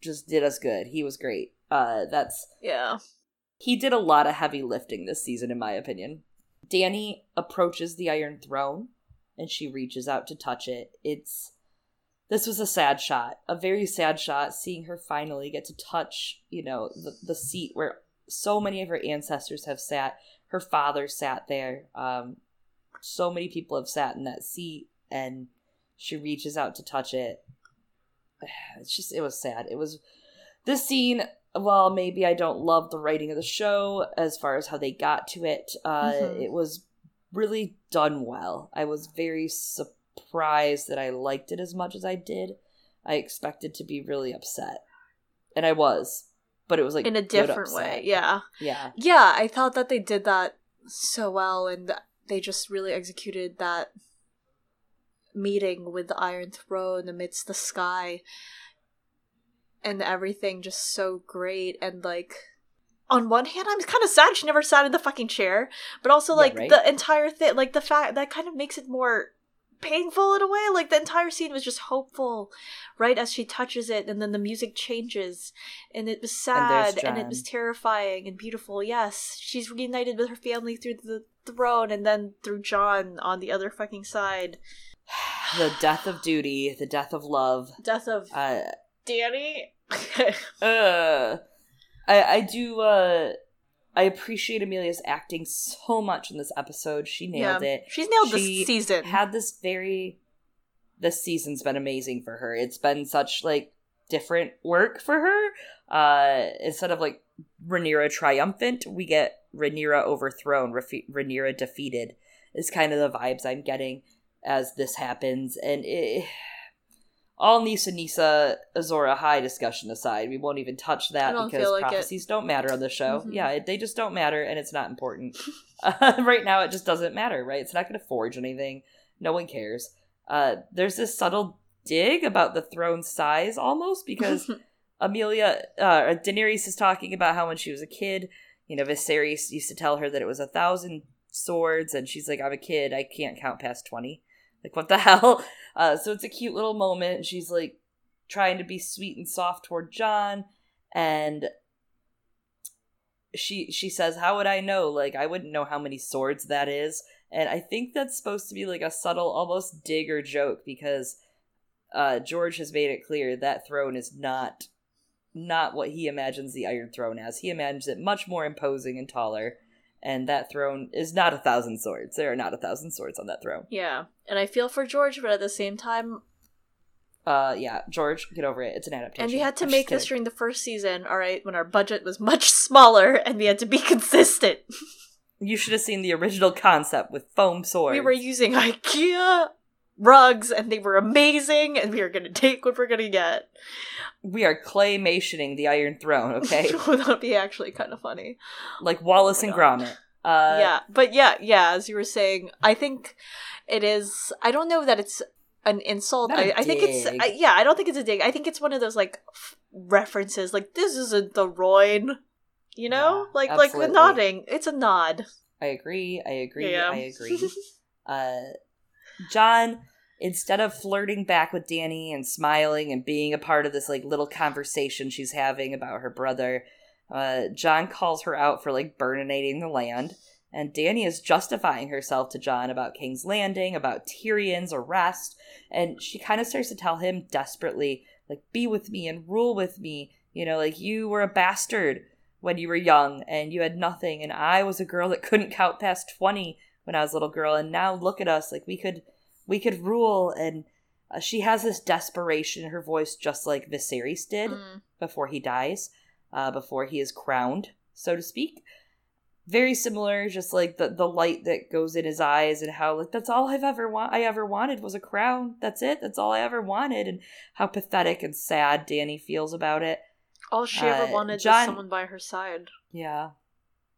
just did us good. He was great. Uh, that's yeah. he did a lot of heavy lifting this season, in my opinion. Dany approaches the Iron Throne, and she reaches out to touch it. It's this was a sad shot, a very sad shot. Seeing her finally get to touch, you know, the the seat where so many of her ancestors have sat. Her father sat there. Um, so many people have sat in that seat, and she reaches out to touch it. It's just, it was sad. It was this scene. Well, maybe I don't love the writing of the show as far as how they got to it, uh, Mhm. it was really done well. I was very surprised that I liked it as much as I did. I expected to be really upset, and I was, but it was like In a different way. Yeah. Yeah, Yeah, I thought that they did that so well and they just really executed that meeting with the Iron Throne amidst the sky and everything just so great and like on one hand I'm kind of sad she never sat in the fucking chair, but also Yeah, like right? the entire thing like the fact that kind of makes it more painful in a way like the entire scene was just hopeful right as she touches it and then the music changes and it was sad and, it was terrifying and beautiful yes she's reunited with her family through the throne and then through jon on the other fucking side the death of duty, the death of love. death of Uh, dany uh, I I do. Uh, I appreciate Emilia's acting so much in this episode. She nailed it. she's nailed She this season Had this very. This season's been amazing for her. It's been such like different work for her. Uh, instead of like Rhaenyra triumphant, we get Rhaenyra overthrown, Raf- Rhaenyra defeated. Is kind of the vibes I'm getting as this happens, and it, all Nissa Nissa Azor Ahai discussion aside, we won't even touch that because like it. prophecies don't matter on the show. Mhm. Yeah, it, they just don't matter, and it's not important. uh, right now, it just doesn't matter. Right? It's not going to forge anything. No one cares. Uh, there's this subtle dig about the throne size, almost because Emilia, uh, Daenerys is talking about how when she was a kid, you know, Viserys used to tell her that it was a thousand swords, and she's like, "I'm a kid, I can't count past 20. Like, what the hell? Uh, so it's a cute little moment. She's like trying to be sweet and soft toward Jon, and she she says, "How would I know? Like, I wouldn't know how many swords that is." And I think that's supposed to be like a subtle, almost dig or joke because uh, George has made it clear that throne is not not what he imagines the Iron Throne as. He imagines it much more imposing and taller, and that throne is not a thousand swords. There are not a thousand swords on that throne. yeah and i feel for george but at the same time Uh, yeah, George, get over it. It's an adaptation. and we had to I'm make this during the first season all right when our budget was much smaller and we had to be consistent You should have seen the original concept with foam swords. we were using ikea rugs and they were amazing and we are gonna take what we're gonna get we are claymationing the Iron Throne, okay? that would be actually kind of funny like Wallace Oh and God. Gromit. Uh, yeah but yeah yeah as you were saying i think it is i don't know that it's an insult I, I think it's. I, yeah i don't think it's a dig i think it's one of those like f- references like this isn't the roin you know Yeah, like like the nodding it's a nod I agree. I agree. Yeah. I agree. uh, Jon, instead of flirting back with Dany and smiling and being a part of this like little conversation she's having about her brother, uh, Jon calls her out for like burninating the land. And Dany is justifying herself to Jon about King's Landing, about Tyrion's arrest, and she kind of starts to tell him desperately, like, be with me and rule with me. You know, like, you were a bastard when you were young and you had nothing, and I was a girl that couldn't count past 20 when I was a little girl, and now look at us, like, we could, we could rule. And uh, she has this desperation in her voice, just like Viserys did Mm. before he dies, uh, before he is crowned, so to speak. Very similar, just like the the light that goes in his eyes, and how like that's all I've ever want I ever wanted was a crown. That's it. That's all I ever wanted, and how pathetic and sad Dany feels about it. all she ever Uh, wanted Jon- was someone by her side Yeah.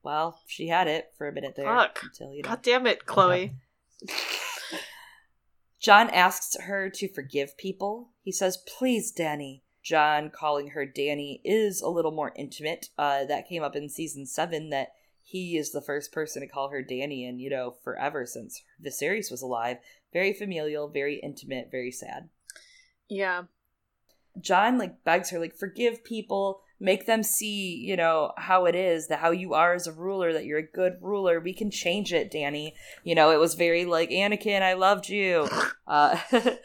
Well, she had it for a minute there. Fuck. Until, you know. god damn it chloe Jon asks her to forgive people. He says, Please, Dany. Jon calling her Dany is a little more intimate. Uh, that came up in season seven that he is the first person to call her Dany and you know, forever since Viserys was alive. Very familial, very intimate, very sad. Yeah. Jon, like begs her, like, forgive people, make them see, you know, how it is, that how you are as a ruler, that you're a good ruler. We can change it, dany You know, it was very like, Anakin, I loved you. Uh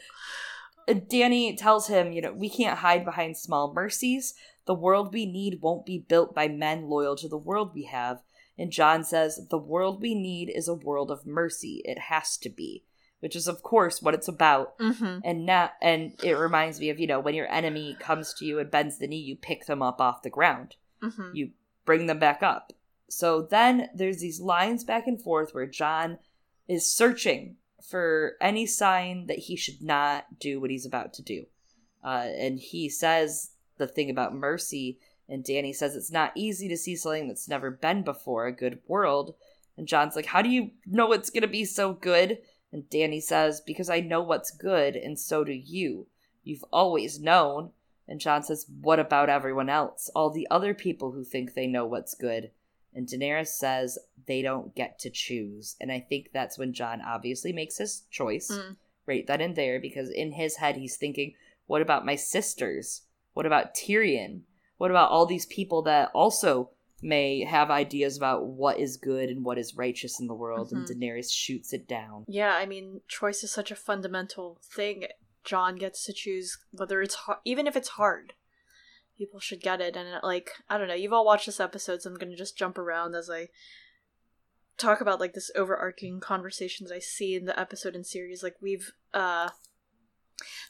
Dany tells him, you know, we can't hide behind small mercies. The world we need won't be built by men loyal to the world we have. And jon says, the world we need is a world of mercy. It has to be. Which is, of course, what it's about. Mm-hmm. And now, and it reminds me of, you know, when your enemy comes to you and bends the knee, you pick them up off the ground. Mm-hmm. You bring them back up. So then there's these lines back and forth where Jon is searching for any sign that he should not do what he's about to do. Uh, and he says the thing about mercy, and Dany says it's not easy to see something that's never been before, a good world. And Jon's like, How do you know it's going to be so good? And Dany says, Because I know what's good, and so do you. You've always known. And Jon says, What about everyone else? All the other people who think they know what's good. And Daenerys says they don't get to choose. And I think that's when Jon obviously makes his choice Mm. right then and there because in his head he's thinking, what about my sisters? What about Tyrion? What about all these people that also may have ideas about what is good and what is righteous in the world? And Daenerys shoots it down. Yeah, I mean, choice is such a fundamental thing. Jon gets to choose whether it's hard, even if it's hard. People should get it, and like I don't know. You've all watched this episode, so I'm gonna just jump around as I talk about like this overarching conversations I see in the episode and series. Like we've uh,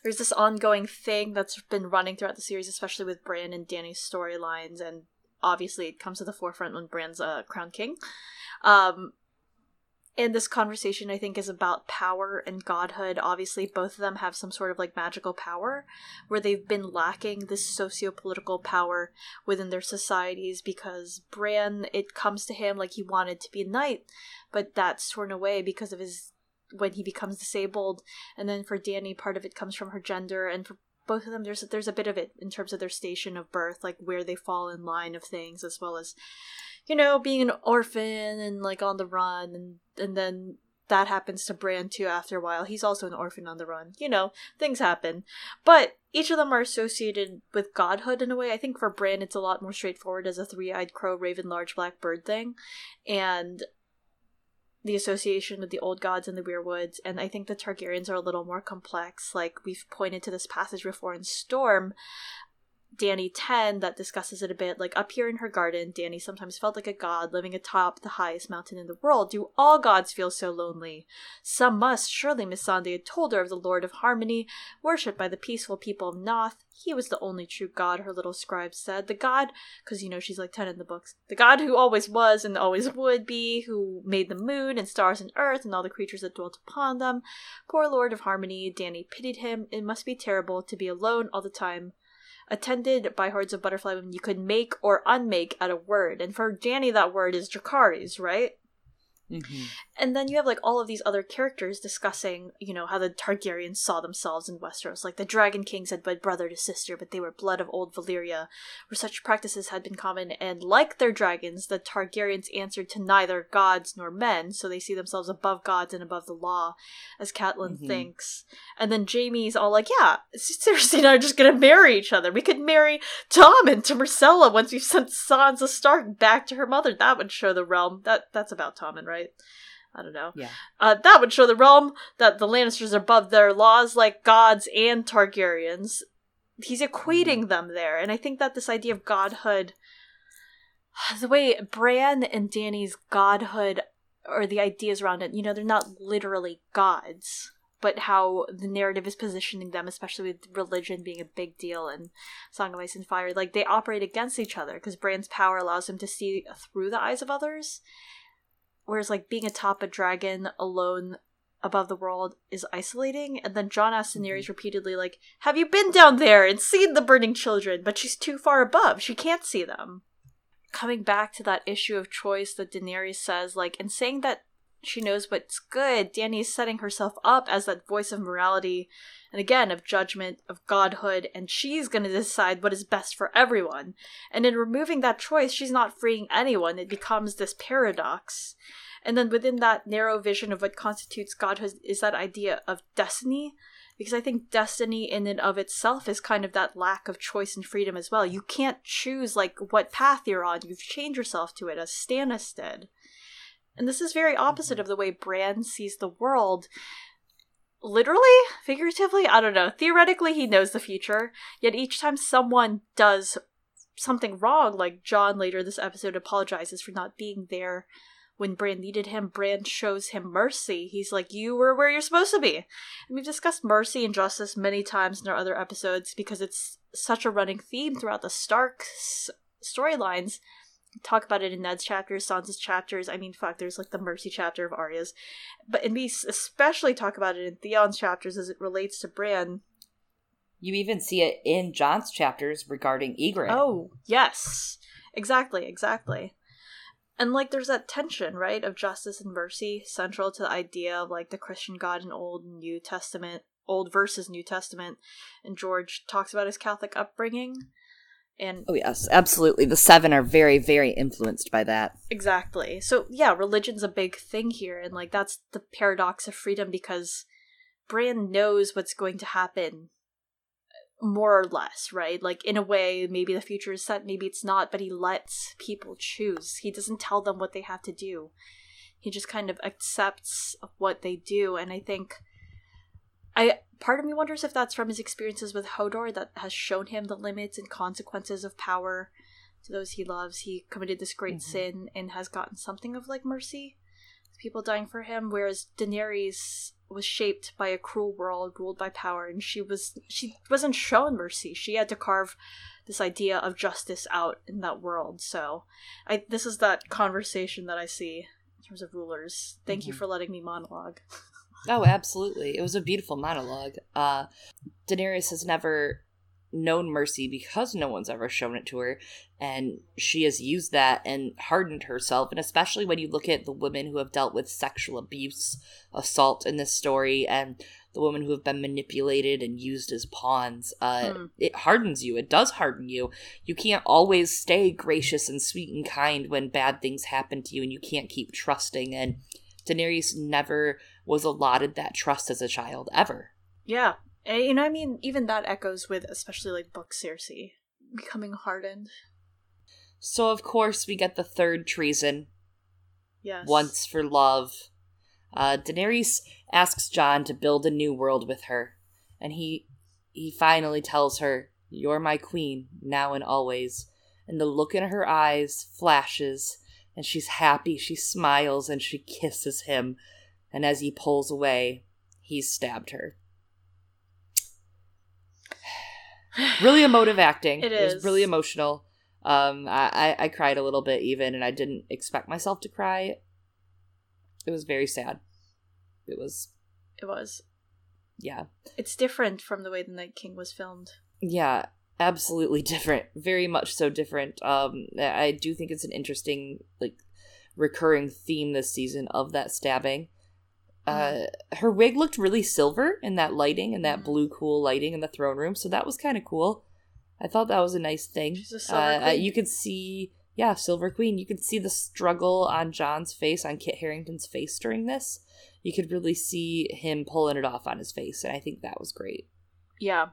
there's this ongoing thing that's been running throughout the series, especially with Bran and Dany's storylines, and obviously it comes to the forefront when Bran's uh, crown king. Um, and this conversation, I think, is about power and godhood. Obviously, both of them have some sort of like magical power, where they've been lacking this socio-political power within their societies because Bran, it comes to him like he wanted to be a knight, but that's torn away because of his when he becomes disabled. And then for Dany, part of it comes from her gender, and for both of them, there's there's a bit of it in terms of their station of birth, like where they fall in line of things, as well as you know, being an orphan and like on the run and and then that happens to Bran too after a while. He's also an orphan on the run. You know, things happen. But each of them are associated with godhood in a way. I think for Bran it's a lot more straightforward as a three-eyed crow, raven, large black bird thing. And the association with the old gods and the weirwoods, and I think the Targaryens are a little more complex. Like we've pointed to this passage before in Storm, Dany 10 that discusses it a bit. Like up here in her garden, Dany sometimes felt like a god living atop the highest mountain in the world. Do all gods feel so lonely? Some must. Surely Miss Missandei had told her of the Lord of Harmony, worshipped by the peaceful people of Naath. He was the only true god, her little scribe said. The god, because you know she's like 10 in the books. The god who always was and always would be, who made the moon and stars and earth and all the creatures that dwelt upon them. Poor Lord of Harmony, Dany pitied him. It must be terrible to be alone all the time attended by hordes of butterfly women you could make or unmake at a word. And for Dany, that word is Dracarys, right? Mm-hmm. And then you have like all of these other characters discussing, you know, how the Targaryens saw themselves in Westeros. Like the Dragon Kings had bred brother to sister, but they were blood of old Valyria, where such practices had been common. And like their dragons, the Targaryens answered to neither gods nor men, so they see themselves above gods and above the law, as Catelyn Mhm. thinks. And then Jaime's all like, "Yeah, seriously, not just gonna marry each other. We could marry Tommen to Myrcella once we've sent Sansa Stark back to her mother. That would show the realm. That that's about Tommen right? I don't know. Yeah. Uh, that would show the realm that the Lannisters are above their laws, like gods and Targaryens. He's equating them there, and I think that this idea of godhood, the way Bran and Dany's godhood, or the ideas around it, you know, they're not literally gods, but how the narrative is positioning them, especially with religion being a big deal and Song of Ice and Fire, like they operate against each other because Bran's power allows him to see through the eyes of others, whereas like being atop a dragon alone above the world is isolating. And then Jon asks Daenerys mm-hmm. repeatedly, like, "Have you been down there and seen the burning children?" But she's too far above; she can't see them. Coming back to that issue of choice that Daenerys says, like, and saying that She knows what's good. Dany is setting herself up as that voice of morality and again of judgment, of godhood, and she's going to decide what is best for everyone. And in removing that choice, she's not freeing anyone. It becomes this paradox. And then within that narrow vision of what constitutes godhood is that idea of destiny. Because I think destiny in and of itself is kind of that lack of choice and freedom as well. You can't choose like what path you're on. You've chained yourself to it as Stannis did. And this is very opposite mm-hmm. of the way Bran sees the world literally figuratively i don't know theoretically he knows the future yet each time someone does something wrong like Jon later this episode apologizes for not being there when Bran needed him, Bran shows him mercy. He's like, You were where you're supposed to be. And we've discussed mercy and justice many times in our other episodes because it's such a running theme throughout the Stark storylines talk about it in Ned's chapters, Sansa's chapters. I mean, fuck, there's like the Mercy chapter of Arya's, but and we especially talk about it in Theon's chapters as it relates to Bran. You even see it in Jon's chapters regarding Ygritte. Oh yes, exactly, exactly. And like, there's that tension, right, of justice and mercy, central to the idea of like the Christian God in Old and New Testament, Old versus New Testament. And George talks about his Catholic upbringing and oh yes absolutely. The seven are very very influenced by that. Exactly. So yeah religion's a big thing here and like that's the paradox of freedom because bran knows what's going to happen uh, more or less right? Like in a way maybe the future is set maybe it's not but he lets people choose. He doesn't tell them what they have to do. He just kind of accepts what they do and i think I part of me wonders if that's from his experiences with Hodor that has shown him the limits and consequences of power to those he loves. He committed this great mm-hmm. sin and has gotten something of like mercy, people dying for him. Whereas Daenerys was shaped by a cruel world ruled by power, and she was she wasn't shown mercy. She had to carve this idea of justice out in that world. So, I this is that conversation that I see in terms of rulers. Thank mm-hmm. you for letting me monologue. Oh, absolutely. It was a beautiful monologue. Uh, Daenerys has never known mercy because no one's ever shown it to her and she has used that and hardened herself and especially when you look at the women who have dealt with sexual abuse assault in this story and the women who have been manipulated and used as pawns uh, hmm. it hardens you it does harden you you can't always stay gracious and sweet and kind when bad things happen to you and you can't keep trusting and daenerys never was allotted that trust as a child ever. Yeah. And, you know, I mean, even that echoes with especially like book Cersei becoming hardened. So, of course, we get the third treason. Yes. Once for love. Uh, Daenerys asks Jon to build a new world with her, and he he finally tells her, "You're my queen now and always." And the look in her eyes flashes, and she's happy. She smiles and she kisses him, and as he pulls away, he stabbed her. really emotive acting. It, is. it was really emotional. Um, I, I, I cried a little bit even, and I didn't expect myself to cry. It was very sad. It was. It was. Yeah. It's different from the way the Night King was filmed. Yeah, absolutely different. Very much so different. Um, I do think it's an interesting, like, recurring theme this season of that stabbing. Uh, her wig looked really silver in that lighting and that blue cool lighting in the throne room, so that was kind of cool. I thought that was a nice thing. She's a silver uh, you could see, yeah, silver queen. You could see the struggle on Jon's face, on Kit Harington's face during this. You could really see him pulling it off on his face, and I think that was great. Yeah,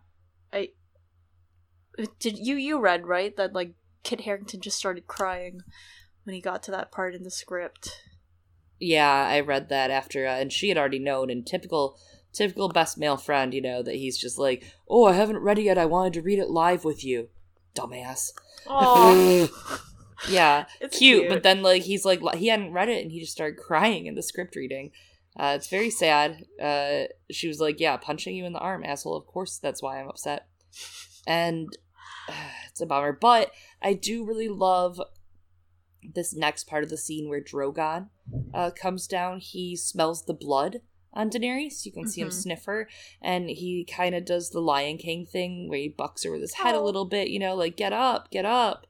I did. You you read right that like Kit Harington just started crying when he got to that part in the script. Yeah, I read that after, uh, and she had already known. And typical, typical best male friend, you know, that he's just like, "Oh, I haven't read it yet. I wanted to read it live with you, dumbass." yeah, cute, cute, But then like he's like he hadn't read it, and he just started crying in the script reading. Uh, it's very sad. Uh, she was like, "Yeah, punching you in the arm, asshole. Of course, that's why I'm upset." And uh, it's a bummer, but I do really love this next part of the scene where Drogon uh, comes down, he smells the blood on Daenerys. You can mm-hmm. see him mm-hmm. sniff her, and he kind of does the Lion King thing where he bucks her with his head oh. a little bit, you know, like get up, get up,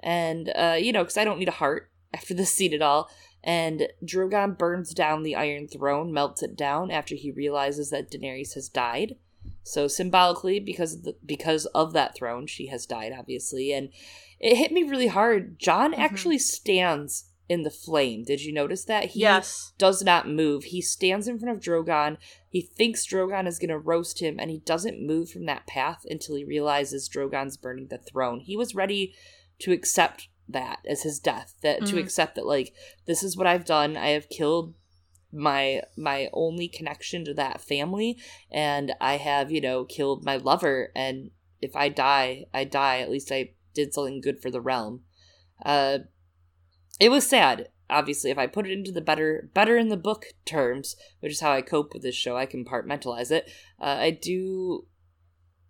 and uh, you know, because I don't need a heart after this scene at all. And Drogon burns down the Iron Throne, melts it down after he realizes that Daenerys has died. So symbolically, because of the, because of that throne, she has died, obviously, and it hit me really hard. Jon Mhm. actually stands in the flame. Did you notice that? He yes. does not move. He stands in front of Drogon. He thinks Drogon is going to roast him, and he doesn't move from that path until he realizes Drogon's burning the throne. He was ready to accept that as his death. That to Mhm. accept that, like, this is what I've done. I have killed my my only connection to that family, and I have, you know, killed my lover. And if I die, I die. At least I did something good for the realm. Uh, it was sad obviously if i put it into the better better in the book terms which is how i cope with this show i compartmentalize it. Uh, i do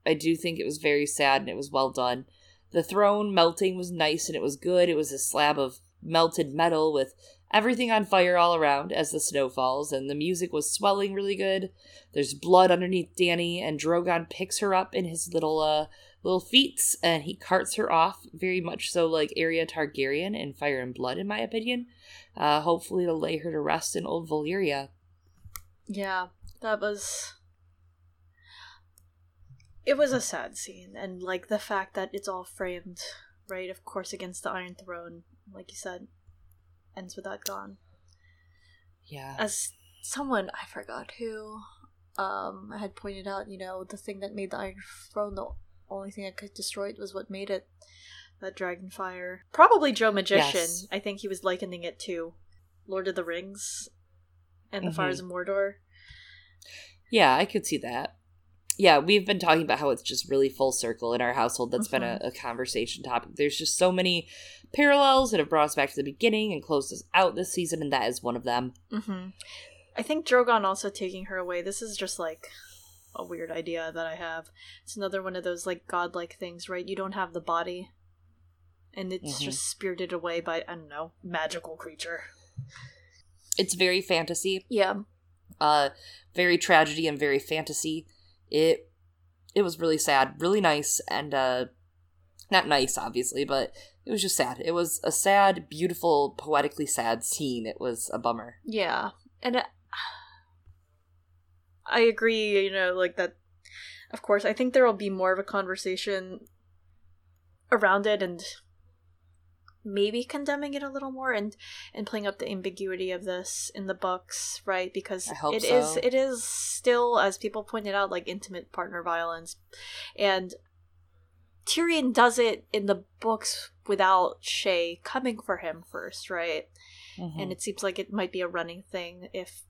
i do think it was very sad and it was well done. The throne melting was nice and it was good. It was a slab of melted metal with everything on fire all around as the snow falls and the music was swelling really good. There's blood underneath dany and drogon picks her up in his little uh little feats and he carts her off very much so like Aerea Targaryen in Fire and Blood in my opinion uh hopefully to lay her to rest in old Valyria Yeah, that was. It was a sad scene, and like the fact that it's all framed, right, of course, against the Iron Throne, like you said, ends with that gone. yeah As someone, I forgot who, um, had pointed out, you know, the thing that made the Iron Throne the only thing that could destroy it was what made it that dragon fire. Probably Joe Magician. Yes. I think he was likening it to Lord of the Rings and the Mhm. Fires of Mordor. yeah I could see that yeah we've been talking about how it's just really full circle in our household That's been a, Mhm. a conversation topic there's just so many parallels that have brought us back to the beginning and closed us out this season and that is one of them Mm-hmm. I think Drogon also taking her away. This is just like a weird idea that I have. It's another one of those like godlike things, right? You don't have the body, and it's Mhm. just spirited away by I don't know magical creature. it's very fantasy Yeah. uh very tragedy and very fantasy it it was really sad really nice and uh not nice obviously but it was just sad it was a sad beautiful poetically sad scene it was a bummer Yeah, and I agree. You know, like that. Of course, I think there will be more of a conversation around it, and maybe condemning it a little more, and and playing up the ambiguity of this in the books, right? Because it is, it is still, as people pointed out, like intimate partner violence, and Tyrion does it in the books without Shay coming for him first, right? Mhm. and it seems like it might be a running thing if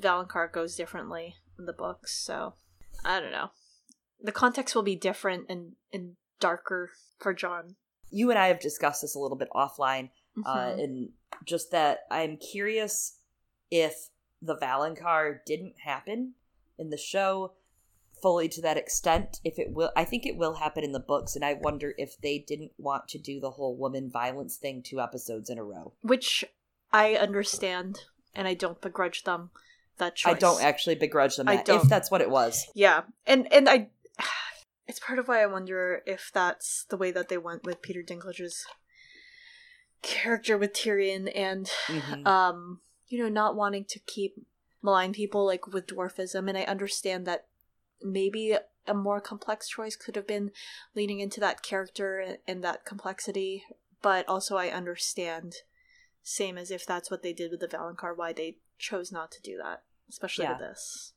Valonqar goes differently in the books. So I don't know. The context will be different and and darker for Jon. you and i have discussed this a little bit offline uh Mhm. and just that i'm curious if the Valonqar didn't happen in the show fully to that extent if it will i think it will happen in the books and i wonder if they didn't want to do the whole woman violence thing two episodes in a row Which I understand, and I don't begrudge them that choice. i don't actually begrudge them I that, don't. if that's what it was Yeah, and and I. It's part of why I wonder if that's the way that they went with Peter Dinklage's character with Tyrion and Mhm. um you know not wanting to keep malign people like with dwarfism and i understand that maybe a more complex choice could have been leaning into that character and, and that complexity but also i understand same as if that's what they did with the Valonqar, why they chose not to do that especially Yeah. with this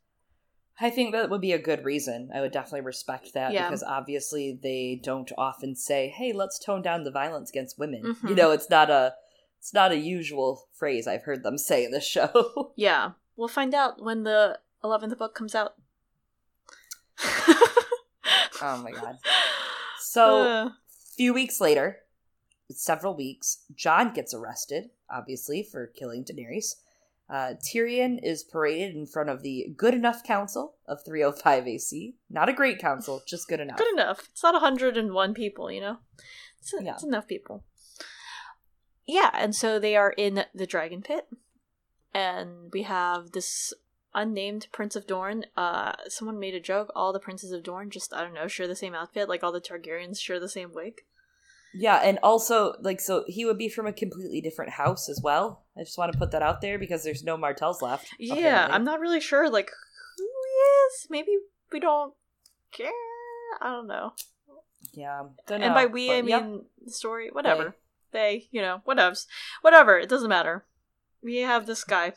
I think that would be a good reason. I would definitely respect that Yeah. because obviously they don't often say, "Hey, let's tone down the violence against women." Mhm. You know, it's not a it's not a usual phrase I've heard them say in the show. yeah we'll find out when the 11th book comes out oh my god. So, Uh, few weeks later, several weeks, John gets arrested, obviously, for killing Daenerys. Uh, Tyrion is paraded in front of the Good Enough Council of 305 AC. Not a great council, just good enough. good enough. It's not 101 people, you know? It's, Yeah. it's enough people. Yeah, and so they are in the Dragon Pit. And we have this unnamed Prince of Dorne. Uh, someone made a joke. All the Princes of Dorne just, I don't know, share the same outfit. Like all the Targaryens share the same wig. Yeah, and also like so he would be from a completely different house as well. I just want to put that out there because there's no Martells left. Yeah, apparently. I'm not really sure like who he is. Maybe we don't care. I don't know. Yeah, don't know, and by we, I mean yep. the story. Whatever. They, you know, whatevs. Whatever. It doesn't matter. We have this guy.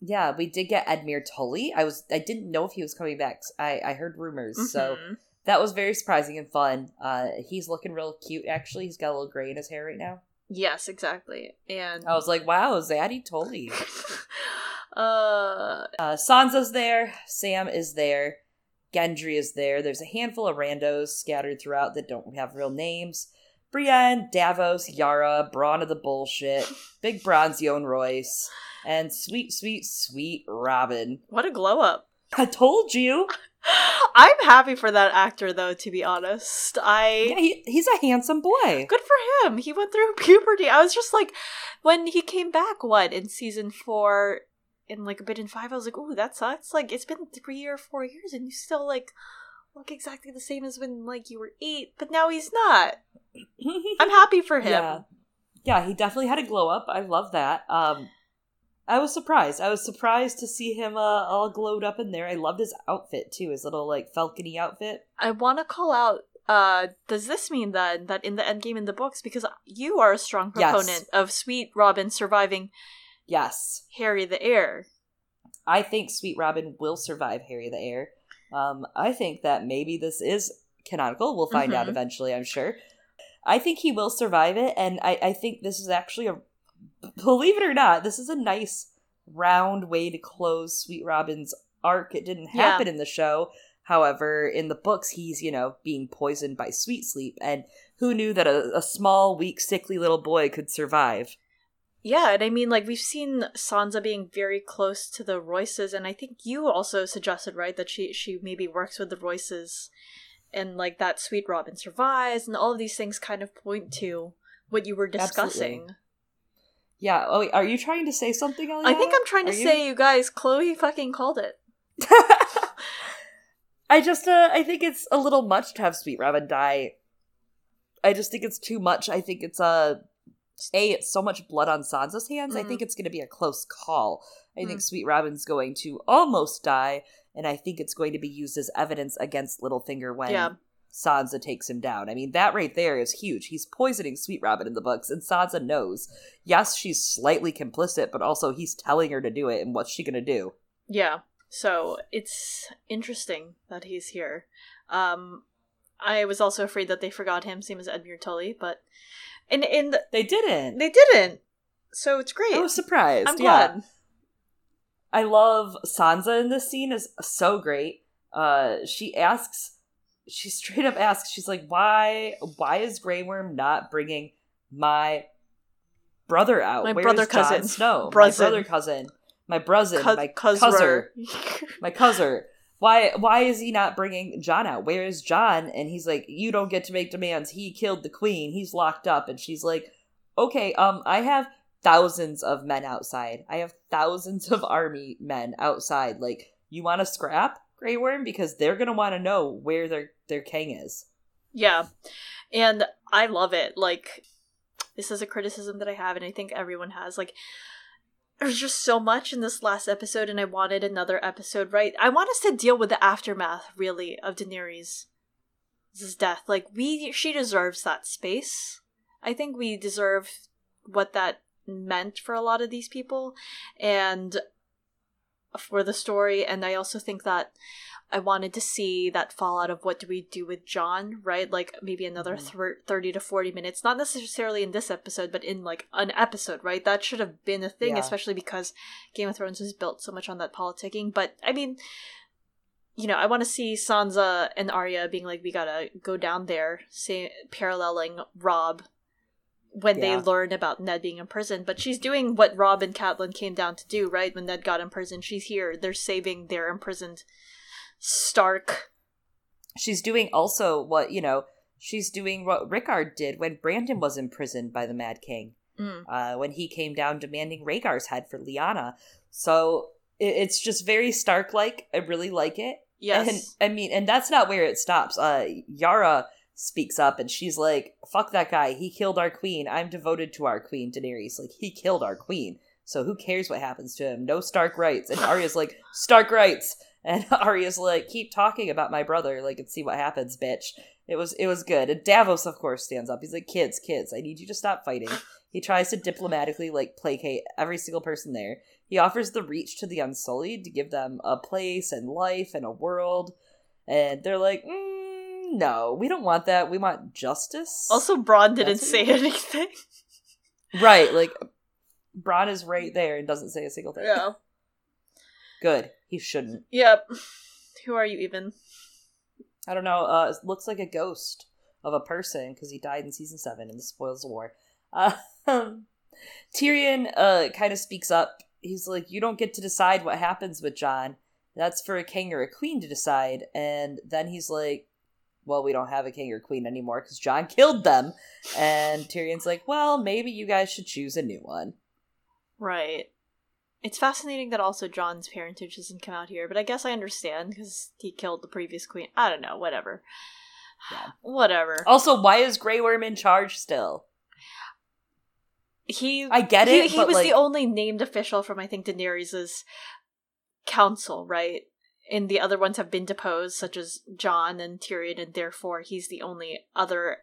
yeah, we did get Edmure Tully. I was I didn't know if he was coming back. I I heard rumors, so Mhm. That was very surprising and fun. Uh, he's looking real cute. Actually, he's got a little gray in his hair right now. yes, exactly. And I was like, wow, Zaddy Tully. uh, Uh, Sansa's there. Sam is there. Gendry is there. There's a handful of randos scattered throughout that don't have real names. Brienne, Davos, Yara, Bronn of the Bullshit, Big Bronze Yohn Royce, and sweet, sweet, sweet Robin. what a glow up. I told you. I'm happy for that actor, though. To be honest, I Yeah, he, he's a handsome boy. good for him. He went through puberty. I was just like, when he came back, what in season four, in like a bit in five, I was like, ooh, that sucks. Like it's been three or four years, and you still like look exactly the same as when like you were eight. But now he's not. I'm happy for him. Yeah. Yeah, he definitely had a glow up. I love that. Um I was surprised. I was surprised to see him uh, all glowed up in there. I loved his outfit too, his little like falcony outfit. I want to call out. Uh, does this mean then that in the end game in the books, because you are a strong Yes. proponent of Sweet Robin surviving Yes. Harry the Heir? I think Sweet Robin will survive Harry the Heir. Um, I think that maybe this is canonical. We'll find out Mhm. eventually, I'm sure. I think he will survive it, and I, I think this is actually a believe it or not, this is a nice round way to close Sweet Robin's arc. It didn't Yeah. happen in the show. However, in the books, he's, you know, being poisoned by Sweet Sleep, and who knew that a, a small, weak, sickly little boy could survive? Yeah, and I mean, like we've seen Sansa being very close to the Royces, and I think you also suggested, right, that she she maybe works with the Royces, and like that Sweet Robin survives, and all of these things kind of point to what you were discussing. Absolutely. Yeah. Oh, wait, are you trying to say something? I think I'm trying to Are say, you guys, Chloe fucking called it. I just uh I think it's a little much to have Sweet Robin die. I just think it's too much. I think it's uh a it's so much blood on Sansa's hands. I Mhm. think it's going to be a close call. I Mm. think Sweet Robin's going to almost die, and I think it's going to be used as evidence against Littlefinger when Yeah. Sansa takes him down. I mean, that right there is huge. He's poisoning Sweet Robin in the books, and Sansa knows. Yes, she's slightly complicit, but also he's telling her to do it, and what's she going to do? Yeah. So it's interesting that he's here. Um, I was also afraid that they forgot him, same as Edmure Tully, but and and They didn't. they didn't. So it's great. I was surprised. I'm yeah. glad. I love Sansa in this scene is so great. Uh she asks she straight up asks she's like why why is Grey Worm not bringing my brother out? My Where brother cousin. Snow. Brusin. My brother cousin. My brother, Cous- my cousin, my cousin. Why why is he not bringing Jon out? Where is Jon? And he's like, you don't get to make demands. He killed the queen. He's locked up. And she's like, okay, um, I have thousands of men outside. I have thousands of army men outside. Like, you want to scrap Grey Worm because they're gonna want to know where their their king is. Yeah. And I love it. Like this is a criticism that I have and I think everyone has. Like there's just so much in this last episode and I wanted another episode, right? I want us to deal with the aftermath really of Daenerys' death. Like we she deserves that space. I think we deserve what that meant for a lot of these people and for the story and I also think that I wanted to see that fallout of what do we do with Jon, right? Like maybe another Mhm. thir- 30 to 40 minutes, not necessarily in this episode, but in like an episode, right? That should have been a thing, Yeah. especially because Game of Thrones was built so much on that politicking. But I mean, you know, I want to see Sansa and Arya being like, we gotta go down there, say, paralleling Robb when they learn about Ned being in prison. But she's doing what Robb and Catelyn came down to do, right? When Ned got in prison, she's here. They're saving their imprisoned Stark. She's doing also what you know. She's doing what Rickard did when Brandon was imprisoned by the Mad King. Mm. uh, when he came down demanding Rhaegar's head for Lyanna. So it, it's just very Stark like. I really like it. Yes. And I mean, and that's not where it stops. Uh, Yara speaks up and she's like, fuck that guy. He killed our queen. I'm devoted to our queen, Daenerys. Like, he killed our queen. So who cares what happens to him? No Stark rights. And Arya's like, Stark rights. And Arya's like, keep talking about my brother, like, and see what happens, bitch. It was it was good. And Davos, of course, stands up. He's like, kids, kids, I need you to stop fighting. He tries to diplomatically like placate every single person there. He offers the reach to the Unsullied to give them a place and life and a world. And they're like, mm, no, we don't want that. We want justice. Also, Bronn didn't That's say anything. right, like Bronn is right there and doesn't say a single thing. Yeah. Good. He shouldn't. Yep. Who are you even? I don't know. Uh, it looks like a ghost of a person because he died in season seven in the Spoils of War. Uh, Tyrion uh, kind of speaks up. He's like, "You don't get to decide what happens with Jon. That's for a king or a queen to decide." And then he's like, "Well, we don't have a king or queen anymore because Jon killed them." And Tyrion's like, "Well, maybe you guys should choose a new one." Right. It's fascinating that also Jon's parentage doesn't come out here, but I guess I understand because he killed the previous queen. I don't know. Whatever. Yeah. Whatever. Also, why is Grey Worm in charge still? he I get he, it, he was like, the only named official from I think Daenerys's council, right? And the other ones have been deposed, such as Jon and Tyrion, and therefore he's the only other.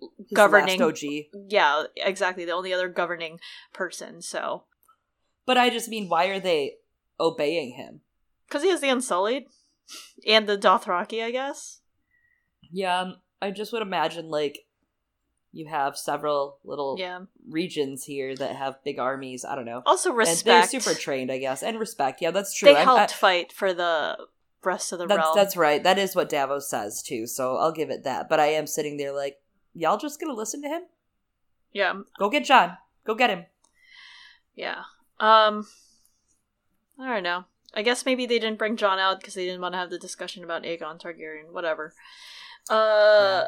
the governing- OG. Yeah, exactly. The only other governing person. So But I just mean, why are they obeying him? because he has the Unsullied and the Dothraki, I guess. Yeah, um, I just would imagine like you have several little Yeah. regions here that have big armies. I don't know. Also And respect. they're super trained, I guess, and respect. Yeah, that's true. They I'm- helped I- fight for the rest of the that's realm. that's right. That is what Davos says too. So I'll give it that. But I am sitting there like, y'all just gonna listen to him? yeah. Go get Jon. Go get him. Yeah. Um I don't know. I guess maybe they didn't bring Jon out because they didn't want to have the discussion about Aegon Targaryen. Whatever. Uh, yeah.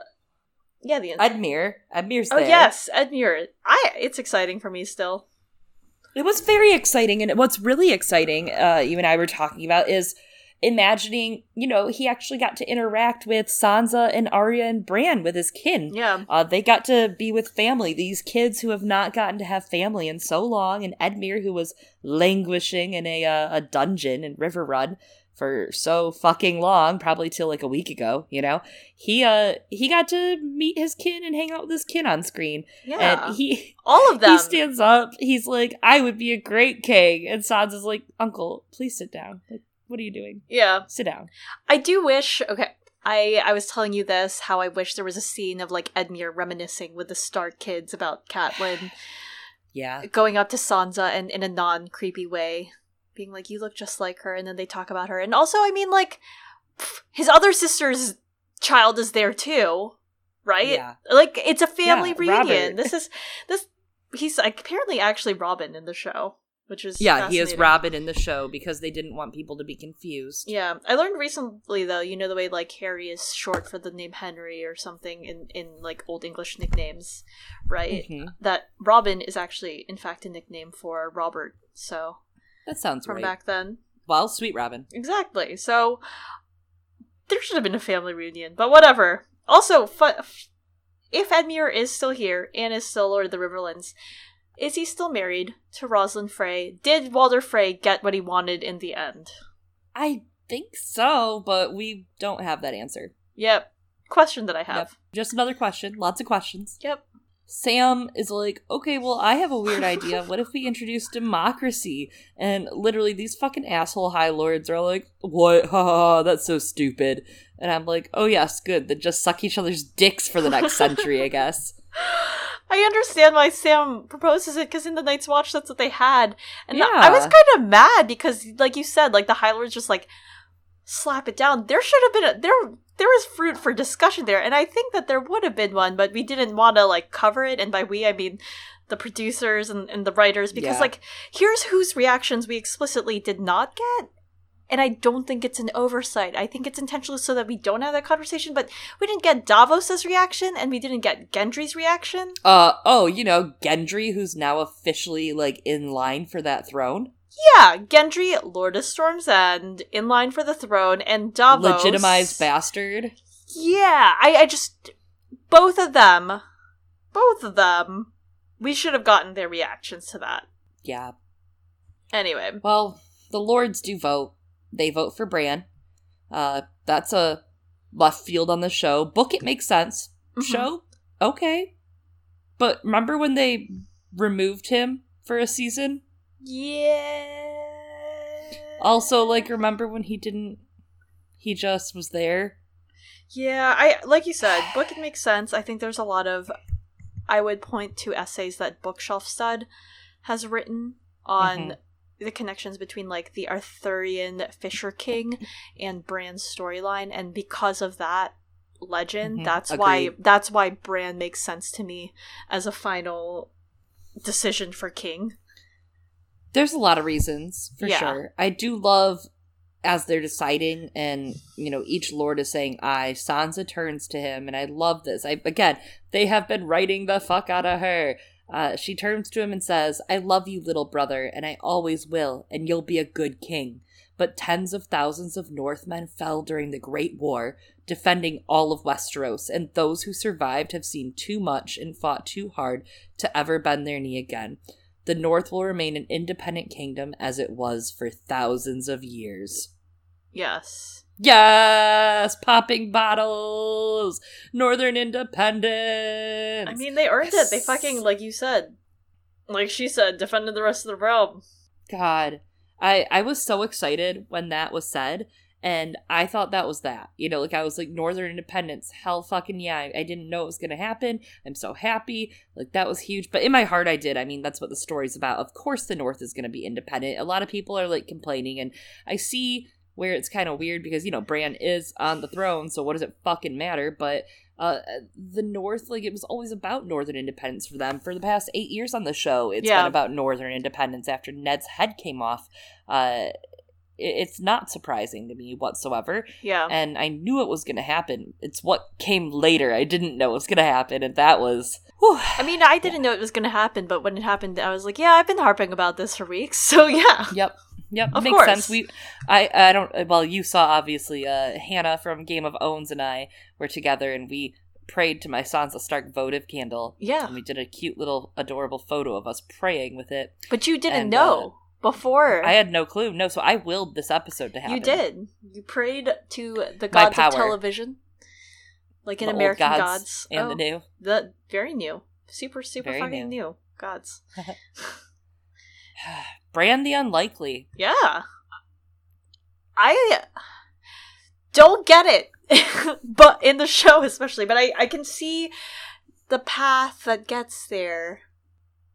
The Edmure. Edmure's oh yes, Edmure. I. It's exciting for me still. It was very exciting, and what's really exciting, uh, you and I were talking about, is imagining, you know, he actually got to interact with Sansa and Arya and Bran with his kin. Yeah. Uh, they got to be with family. These kids who have not gotten to have family in so long, and Edmure, who was languishing in a uh, a dungeon in Riverrun for so fucking long, probably till like a week ago. You know, he uh he got to meet his kin and hang out with his kin on screen, Yeah. and he All of them. he stands up. He's like, "I would be a great king," and Sansa's like, "Uncle, please sit down. Like, what are you doing? yeah. Sit down." I do wish. Okay. I, I was telling you this how I wish there was a scene of like Edmure reminiscing with the Stark kids about Catelyn Yeah, going up to Sansa and in a non creepy way, being like, "You look just like her," and then they talk about her. And also, I mean, like, pff, his other sister's child is there too, right? yeah. Like, it's a family Yeah, reunion. Robert. This is this. He's like, apparently actually Robin in the show, which is Yeah, he is. Robin in the show because they didn't want people to be confused. Yeah, I learned recently though. You know the way like Harry is short for the name Henry or something in in like old English nicknames, right? Mhm. That Robin is actually in fact a nickname for Robert. So That sounds from right. back then. Well, sweet Robin. Exactly. So there should have been a family reunion, but whatever. Also, fu- if Edmure is still here and is still Lord of the Riverlands, is he still married to Roslin Frey? Did Walder Frey get what he wanted in the end? I think so, but we don't have that answer. Yep. Question that I Yep. have. Just another question. Lots of questions. Yep. Sam is like, okay, well, I have a weird idea. What if we introduce democracy? And literally, these fucking asshole high lords are like, what? Ha ha, ha, that's so stupid. And I'm like, oh, yes, good. Then just suck each other's dicks for the next century, I guess. I understand why Sam proposes it because in the Night's Watch that's what they had, and I was kind of mad because, like you said, like the High Lords just like slap it down. There should have been a, there. There was fruit for discussion there, and I think that there would have been one, but we didn't want to like cover it. And by we, I mean the producers and, and the writers, because Yeah. like here's whose reactions we explicitly did not get. And I don't think it's an oversight. I think it's intentional so that we don't have that conversation. But we didn't get Davos's reaction, and we didn't get Gendry's reaction. Uh, oh, you know, Gendry, who's now officially, like, in line for that throne. Yeah, Gendry, Lord of Storm's End, in line for the throne, and Davos. Legitimized bastard. Yeah, I, I just. both of them, both of them, we should have gotten their reactions to that. Yeah. Anyway, Well, the lords do vote. They vote for Bran. Uh, that's a left field on the show. Book it makes sense. Mhm. Show okay, but remember when they removed him for a season? Yeah. Also, like, remember when he didn't? He just was there. Yeah, I like you said, book it makes sense. I think there's a lot of I would point to essays that Bookshelf Stud has written on Mhm. the connections between like the Arthurian Fisher King and Bran's storyline and because of that legend, Mhm, that's why that's why Bran makes sense to me as a final decision for King. There's a lot of reasons for Yeah. sure. I do love as they're deciding, and you know, each lord is saying "I." Sansa turns to him, and I love this. I again, they have been writing the fuck out of her. Uh, she turns to him and says, "I love you, little brother, and I always will, and you'll be a good king." But tens of thousands of Northmen fell during the Great War, defending all of Westeros, and those who survived have seen too much and fought too hard to ever bend their knee again. The North will remain an independent kingdom as it was for thousands of years. Yes. Yes, popping bottles, Northern independence. I mean, they earned it. They fucking like you said. Like she said, defended the rest of the realm. God, I I was so excited when that was said, and I thought that was that. You know, like I was like Northern Independence, hell fucking yeah! I, I didn't know it was gonna happen. I'm so happy. Like that was huge. But in my heart, I did. I mean, that's what the story's about. Of course, the North is gonna be independent. A lot of people are like complaining, and I see where it's kind of weird because you know Bran is on the throne, so what does it fucking matter? But uh, the North, like it was always about Northern independence for them for the past eight years on the show. It's Yeah. been about Northern independence after Ned's head came off. Uh, it's not surprising to me whatsoever, Yeah. and I knew it was going to happen. It's what came later. I didn't know it was going to happen, and that was. Whew. I mean, I didn't know it was going to happen, but when it happened, I was like, yeah, I've been harping about this for weeks. So yeah. Yep. Yep. Of makes course. sense. We, I, I don't. Well, you saw obviously. Uh, Hannah from Game of Owns and I were together, and we prayed to my Sansa Stark votive candle. Yeah. And we did a cute little adorable photo of us praying with it. But you didn't And, know before. I had no clue. No, so I willed this episode to happen. you did. You prayed to the gods of television. Like in The American gods Gods. and Oh, the new. The very new. Super, super Very fucking new. new. Gods. Bran the Unlikely. Yeah. I don't get it. but in the show especially, but I I can see the path that gets there.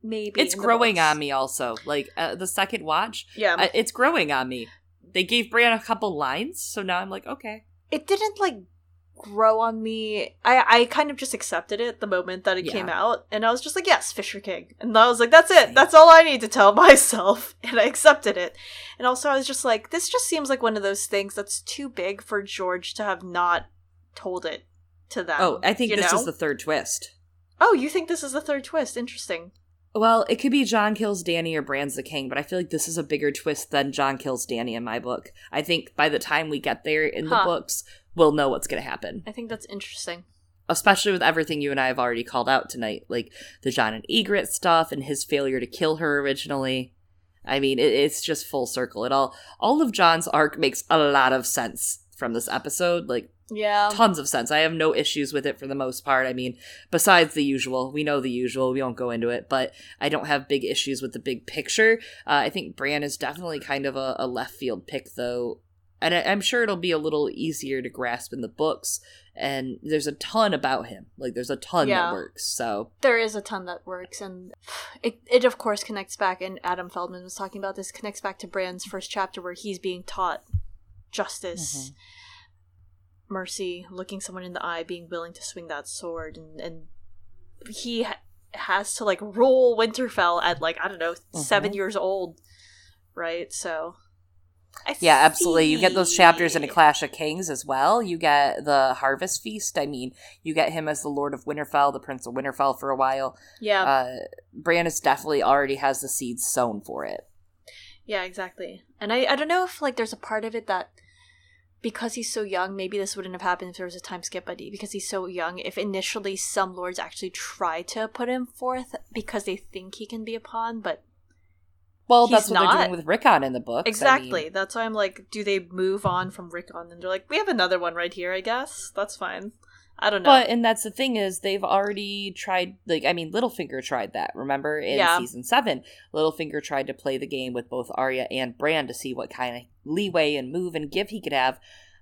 Maybe It's growing on me also. Like uh, the second watch, Yeah, uh, it's growing on me. They gave Bran a couple lines, so now I'm like, okay. it didn't like grow on me. I I kind of just accepted it the moment that it Yeah. came out, and I was just like, yes, Fisher King, and I was like, that's it. That's all I need to tell myself, and I accepted it. And also, I was just like, this just seems like one of those things that's too big for George to have not told it to them. oh, I think this know? is the third twist. Oh, you think this is the third twist? Interesting. Well, it could be Jon kills Dany or Bran's the king, but I feel like this is a bigger twist than Jon kills Dany in my book. I think by the time we get there in the books, we'll know what's going to happen. I think that's interesting. Especially with everything you and I have already called out tonight, like the Jon and Ygritte stuff and his failure to kill her originally. I mean, it, it's just full circle. It all all of Jon's arc makes a lot of sense from this episode. Like Yeah. tons of sense. I have no issues with it for the most part. I mean, besides the usual, we know the usual. We won't go into it, but I don't have big issues with the big picture. Uh, I think Bran is definitely kind of a, a left field pick, though, and I, I'm sure it'll be a little easier to grasp in the books. And there's a ton about him. Like there's a ton Yeah. that works. So There is a ton that works, and it, it of course connects back. And Adam Feldman was talking about this. Connects back to Bran's first chapter where he's being taught justice, mercy, looking someone in the eye, being willing to swing that sword, and and he ha- has to like rule Winterfell at like I don't know 7 Mhm. years old, right? So. I yeah, absolutely. You get those chapters in A. Clash of Kings as well. You get the Harvest Feast. I mean, you get him as the Lord of Winterfell, the Prince of Winterfell for a while. Yeah, uh, Bran is definitely already has the seeds sown for it. Yeah, exactly. And I, I don't know if like there's a part of it that because he's so young, maybe this wouldn't have happened if there was a time skip, but because he's so young, if initially some lords actually try to put him forth because they think he can be a pawn, but Well, that's what not. they're doing with Rickon in the book. exactly. That's why I'm like, do they move on from Rickon? And they're like, we have another one right here, I guess. That's fine. I don't know. But and that's the thing is they've already tried like I mean Littlefinger tried that, remember? In Yeah. season seven. Littlefinger tried to play the game with both Arya and Bran to see what kind of leeway and move and give he could have.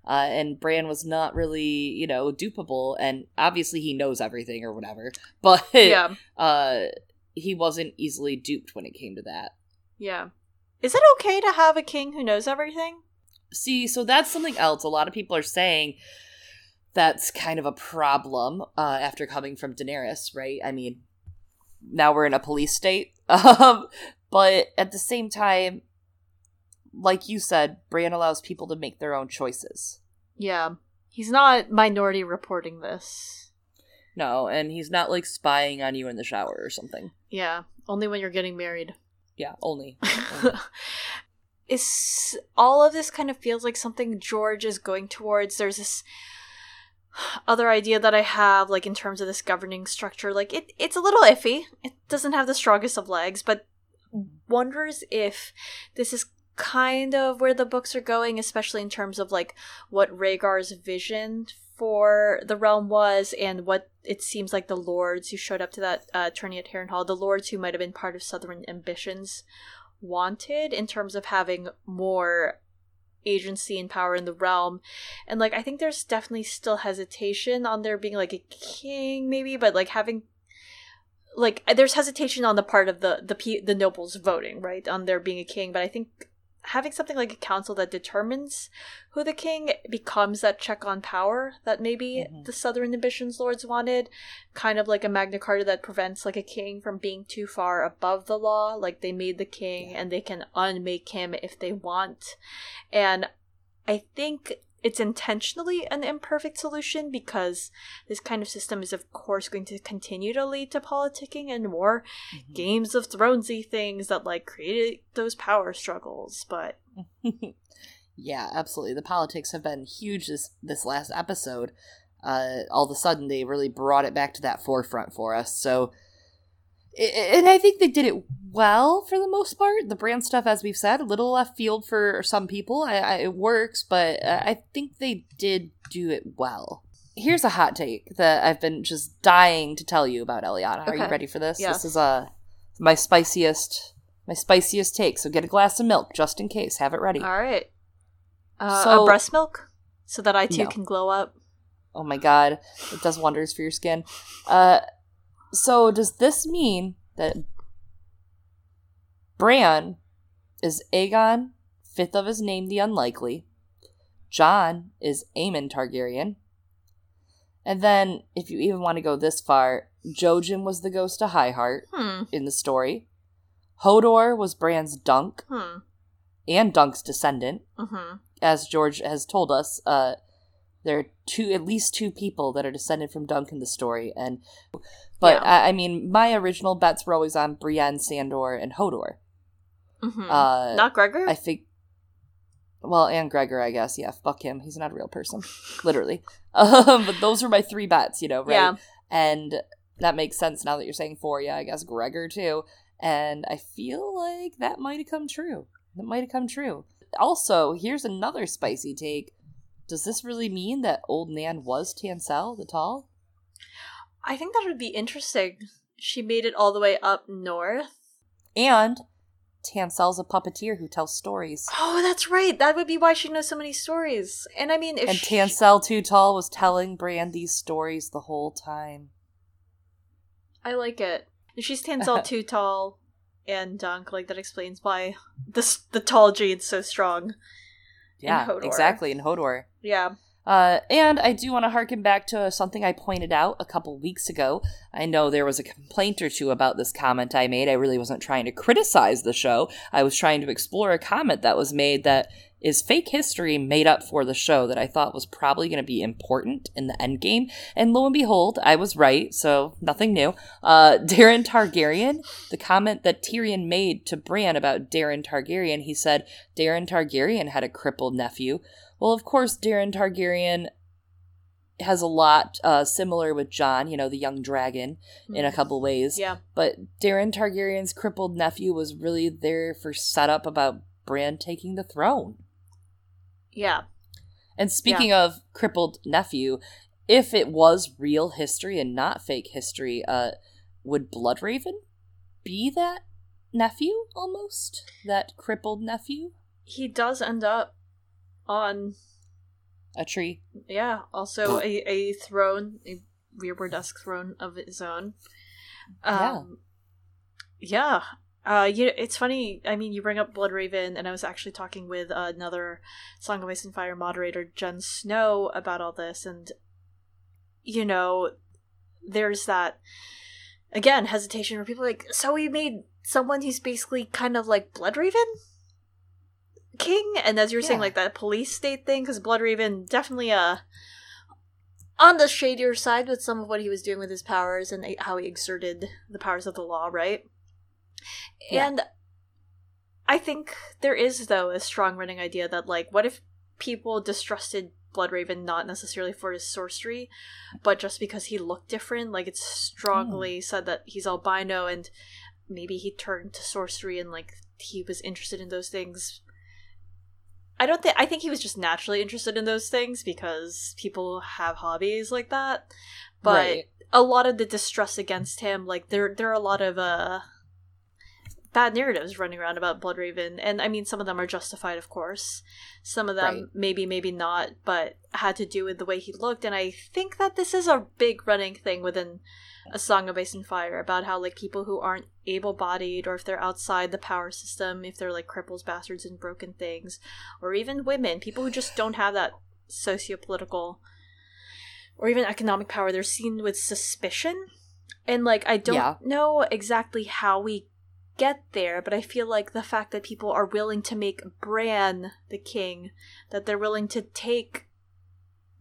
Uh, and Bran was not really, you know, dupable and obviously he knows everything or whatever. But yeah, uh he wasn't easily duped when it came to that. yeah. Is it okay to have a king who knows everything? See, so that's something else. A lot of people are saying that's kind of a problem uh, after coming from Daenerys, right? I mean, now we're in a police state. Um, but at the same time, like you said, Bran allows people to make their own choices. Yeah. He's not minority reporting this. No, and he's not like spying on you in the shower or something. Yeah. Only when you're getting married. Yeah, only. is all of this kind of feels like something George is going towards. There's this other idea that I have, like in terms of this governing structure. Like it, it's a little iffy. It doesn't have the strongest of legs, but wonders if this is kind of where the books are going, especially in terms of like what Rhaegar's vision for the realm was and what it seems like the lords who showed up to that uh, tourney at Harrenhal, the lords who might have been part of Southern ambitions, wanted in terms of having more agency and power in the realm. And like I think there's definitely still hesitation on there being like a king maybe, but like having like there's hesitation on the part of the the the nobles voting, right? On there being a king, but I think having something like a council that determines who the king becomes that check on power that maybe Mhm. the southern ambitions lords wanted kind of like a magna carta that prevents like a king from being too far above the law like they made the king and they can unmake him if they want and i think it's intentionally an imperfect solution because this kind of system is of course going to continue to lead to politicking and more Mm-hmm. games of thronesy things that like created those power struggles but yeah, absolutely. The politics have been huge this this last episode. Uh, all of a sudden, they really brought it back to that forefront for us. So, and I think they did it well for the most part. The Bran stuff, as we've said, a little left field for some people. I, I, it works, but uh, I think they did do it well. Here's a hot take that I've been just dying to tell you about, Eliana. Are you ready for this? Yeah. This is uh, my spiciest, my spiciest take. So get a glass of milk just in case. Have it ready. all right uh, So- a breast milk so that i too No. can glow up Oh my god, it does wonders for your skin. Uh, so does this mean that Bran is Aegon, fifth of his name, the unlikely? Jon is Aemon Targaryen. And then, if you even want to go this far, Jojen was the ghost of Highheart hmm in the story. Hodor was Bran's Dunk hmm and Dunk's descendant hmm as George has told us, uh, there are two, at least two people that are descended from Dunk in the story, and but Yeah. I, I mean, my original bets were always on Brienne, Sandor, and Hodor. hmm Uh, not gregor I think, well, and Gregor, I guess. Yeah, fuck him. He's not a real person, literally. Um, but those were my three bets, you know, right? yeah And that makes sense now that you're saying four. Yeah, I guess Gregor too. And I feel like that might have come true. That might have come true. Also, here's another spicy take. Does this really mean that old Nan was Tanselle the Tall? i think that would be interesting she made it all the way up north And Tanselle's a puppeteer who tells stories. oh that's right that would be why she knows so many stories and i mean if And she- Tanselle Too Tall was telling Bran these stories the whole time. I like it. If she's Tanselle too tall and Dunk, like that explains why this the tall gene's so strong. Yeah, Hodor. exactly, in Hodor. Yeah. Uh, and I do want to harken back to something I pointed out a couple weeks ago. I know there was a complaint or two about this comment I made. I really wasn't trying to criticize the show. I was trying to explore a comment that was made that is fake history made up for the show that I thought was probably going to be important in the end game. And lo and behold, I was right, so nothing new. Uh, Daeron Targaryen, the comment that Tyrion made to Bran about Daeron Targaryen, he said Daeron Targaryen had a crippled nephew. Well, of course, Daeron Targaryen has a lot uh, similar with Jon, you know, the young dragon, in a couple ways. Mm. Yeah. But Daeron Targaryen's crippled nephew was really there for setup about Bran taking the throne. Yeah. And speaking of crippled nephew, if it was real history and not fake history, uh, would Bloodraven be that nephew almost? That crippled nephew? He does end up on A tree. yeah, also a, a throne, a Weirwood-esque throne of his own. Um, yeah. Uh, you it's funny. I mean, you bring up Bloodraven, and I was actually talking with another Song of Ice and Fire moderator, Jen Snow, about all this, and you know, there's that again hesitation where people are like, so we made someone who's basically kind of like Bloodraven king, and as you were saying, like that police state thing, because Bloodraven definitely uh on the shadier side with some of what he was doing with his powers and how he exerted the powers of the law, right? Yeah. And I think there is though a strong running idea that like what if people distrusted Bloodraven not necessarily for his sorcery, but just because he looked different, like it's strongly said that he's albino and maybe he turned to sorcery and like he was interested in those things I don't think I think he was just naturally interested in those things because people have hobbies like that. But Right. a lot of the distrust against him, like there there are a lot of uh bad narratives running around about Bloodraven, and I mean some of them are justified, of course. Some of them Right. maybe, maybe not, but had to do with the way he looked. And I think that this is a big running thing within a Song of Ice and Fire about how like people who aren't able bodied or if they're outside the power system, if they're like cripples, bastards, and broken things, or even women, people who just don't have that socio-political or even economic power, they're seen with suspicion. And like I don't Yeah. know exactly how we get there, but I feel like the fact that people are willing to make Bran the king, that they're willing to take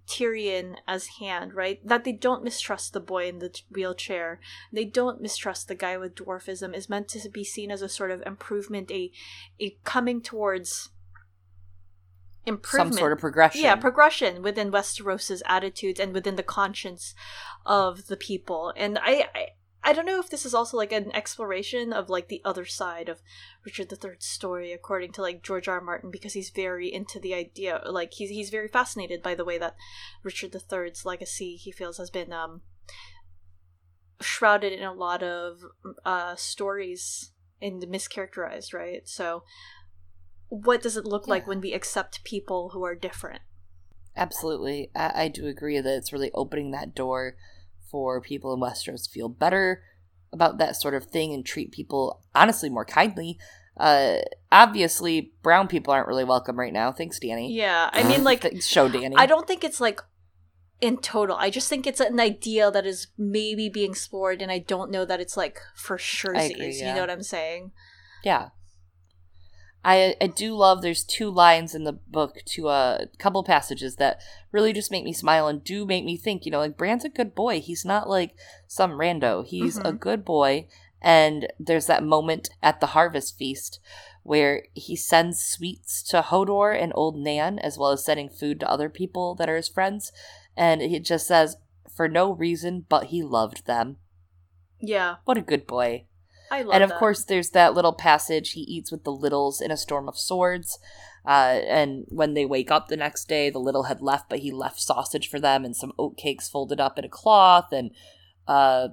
Tyrion as hand, right? That they don't mistrust the boy in the t- wheelchair. They don't mistrust the guy with dwarfism is meant to be seen as a sort of improvement, a a coming towards improvement. Some sort of progression. Yeah, progression within Westeros's attitudes and within the conscience of the people. And I, I I don't know if this is also like an exploration of like the other side of Richard III's story, according to like George R. R. Martin, because he's very into the idea. Like he's he's very fascinated by the way that Richard III's legacy he feels has been um shrouded in a lot of uh stories and mischaracterized, right? So what does it look like when we accept people who are different? Absolutely. I, I do agree that it's really opening that door for people in Westeros to feel better about that sort of thing and treat people honestly more kindly. Uh, obviously, brown people aren't really welcome right now. Thanks, Dany. Yeah, I mean, like, show Dany. I don't think it's like in total. I just think it's an idea that is maybe being explored, and I don't know that it's like for sure. Agree, You know what I'm saying? Yeah. I I do love there's two lines in the book to a couple passages that really just make me smile and do make me think, you know, like Bran's a good boy. He's not like some rando. He's a Mhm. good boy. And there's that moment at the harvest feast where he sends sweets to Hodor and old Nan, as well as sending food to other people that are his friends. And it just says, for no reason but he loved them. Yeah, What a good boy I love. and of that. course there's that little passage he eats with the littles in a storm of swords uh, and when they wake up the next day the little had left but he left sausage for them and some oat cakes folded up in a cloth and uh,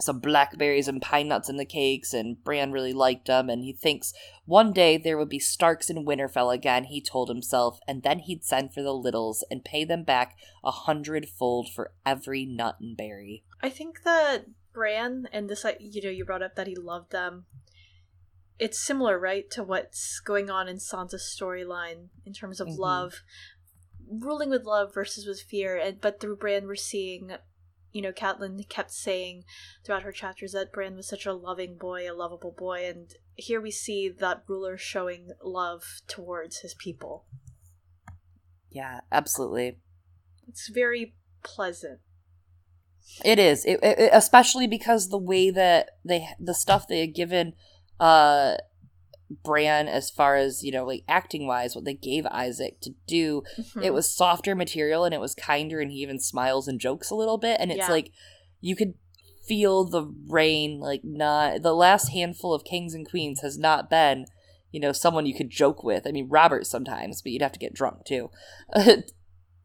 some blackberries and pine nuts in the cakes and bran really liked them and he thinks one day there would be starks in winterfell again he told himself and then he'd send for the littles and pay them back a hundredfold for every nut and berry I think that Bran and this, like, you know, you brought up that he loved them. It's similar, right, to what's going on in Sansa's storyline in terms of Mhm. love, ruling with love versus with fear. And but through Bran, we're seeing, you know, Catelyn kept saying throughout her chapters that Bran was such a loving boy, a lovable boy, and here we see that ruler showing love towards his people. yeah absolutely It's very pleasant. It is, it, it, especially because the way that they, the stuff they had given, uh, Bran as far as, you know, like acting wise, what they gave Isaac to do. Mhm. It was softer material and it was kinder and he even smiles and jokes a little bit. And it's Yeah. like you could feel the reign, like not the last handful of kings and queens has not been, you know, someone you could joke with. I mean, Robert sometimes, but you'd have to get drunk too.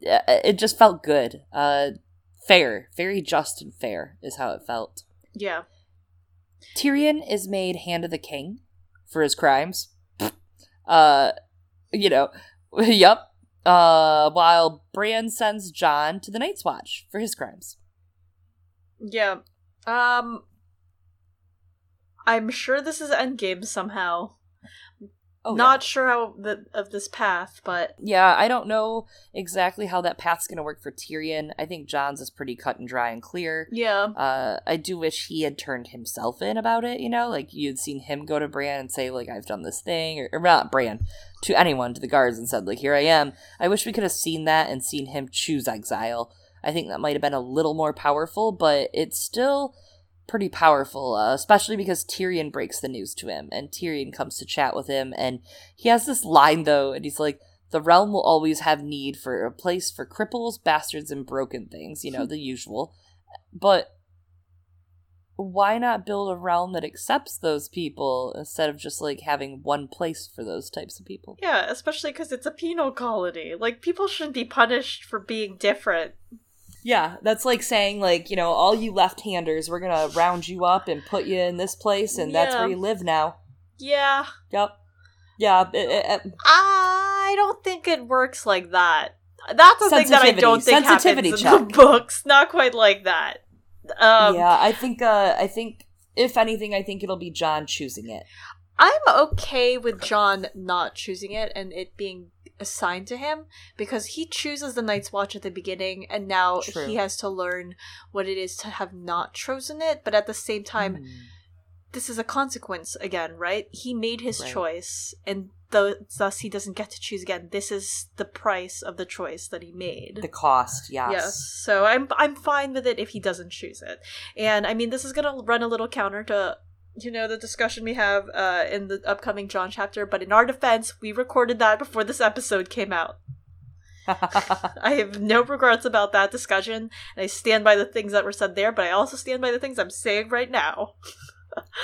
it just felt good. Uh, fair, very just and fair is how it felt. yeah. Tyrion is made hand of the king for his crimes. Uh, you know, yep. Uh, while Bran sends Jon to the Night's Watch for his crimes. Yeah. Um I'm sure this is endgame somehow. Oh, Not sure how the of this path, but Yeah, I don't know exactly how that path's going to work for Tyrion. I think Jon's is pretty cut and dry and clear. yeah. Uh, I do wish he had turned himself in about it, you know? Like, you'd seen him go to Bran and say, like, I've done this thing, or, or not Bran, to anyone, to the guards, and said, like, here I am. I wish we could have seen that and seen him choose exile. I think that might have been a little more powerful, but it's still pretty powerful, uh, especially because Tyrion breaks the news to him, and Tyrion comes to chat with him, and he has this line, though, and he's like, the realm will always have need for a place for cripples, bastards, and broken things, you know, the usual. But why not build a realm that accepts those people instead of just like having one place for those types of people? Yeah, especially cuz it's a penal colony. Like people shouldn't be punished for being different. Yeah, that's like saying like, you know, all you left-handers, we're going to round you up and put you in this place and that's where you live now. Yeah. Yep. Yeah, it, it- it- I don't think it works like that. That's the thing that I don't think Sensitivity happens in the check. books. Not quite like that. Um, yeah, I think uh I think if anything I think it'll be Jon choosing it. I'm okay with Jon not choosing it and it being assigned to him because he chooses the Night's Watch at the beginning and now True. he has to learn what it is to have not chosen it. But at the same time, Hmm. this is a consequence again, right? He made his Right. choice and th- thus he doesn't get to choose again. This is the price of the choice that he made. the cost, yes. Yes. So I'm I'm fine with it if he doesn't choose it. And I mean this is gonna run a little counter to you know the discussion we have uh in the upcoming Jon chapter, but in our defense, we recorded that before this episode came out. I have no regrets about that discussion, and I stand by the things that were said there, but I also stand by the things I'm saying right now.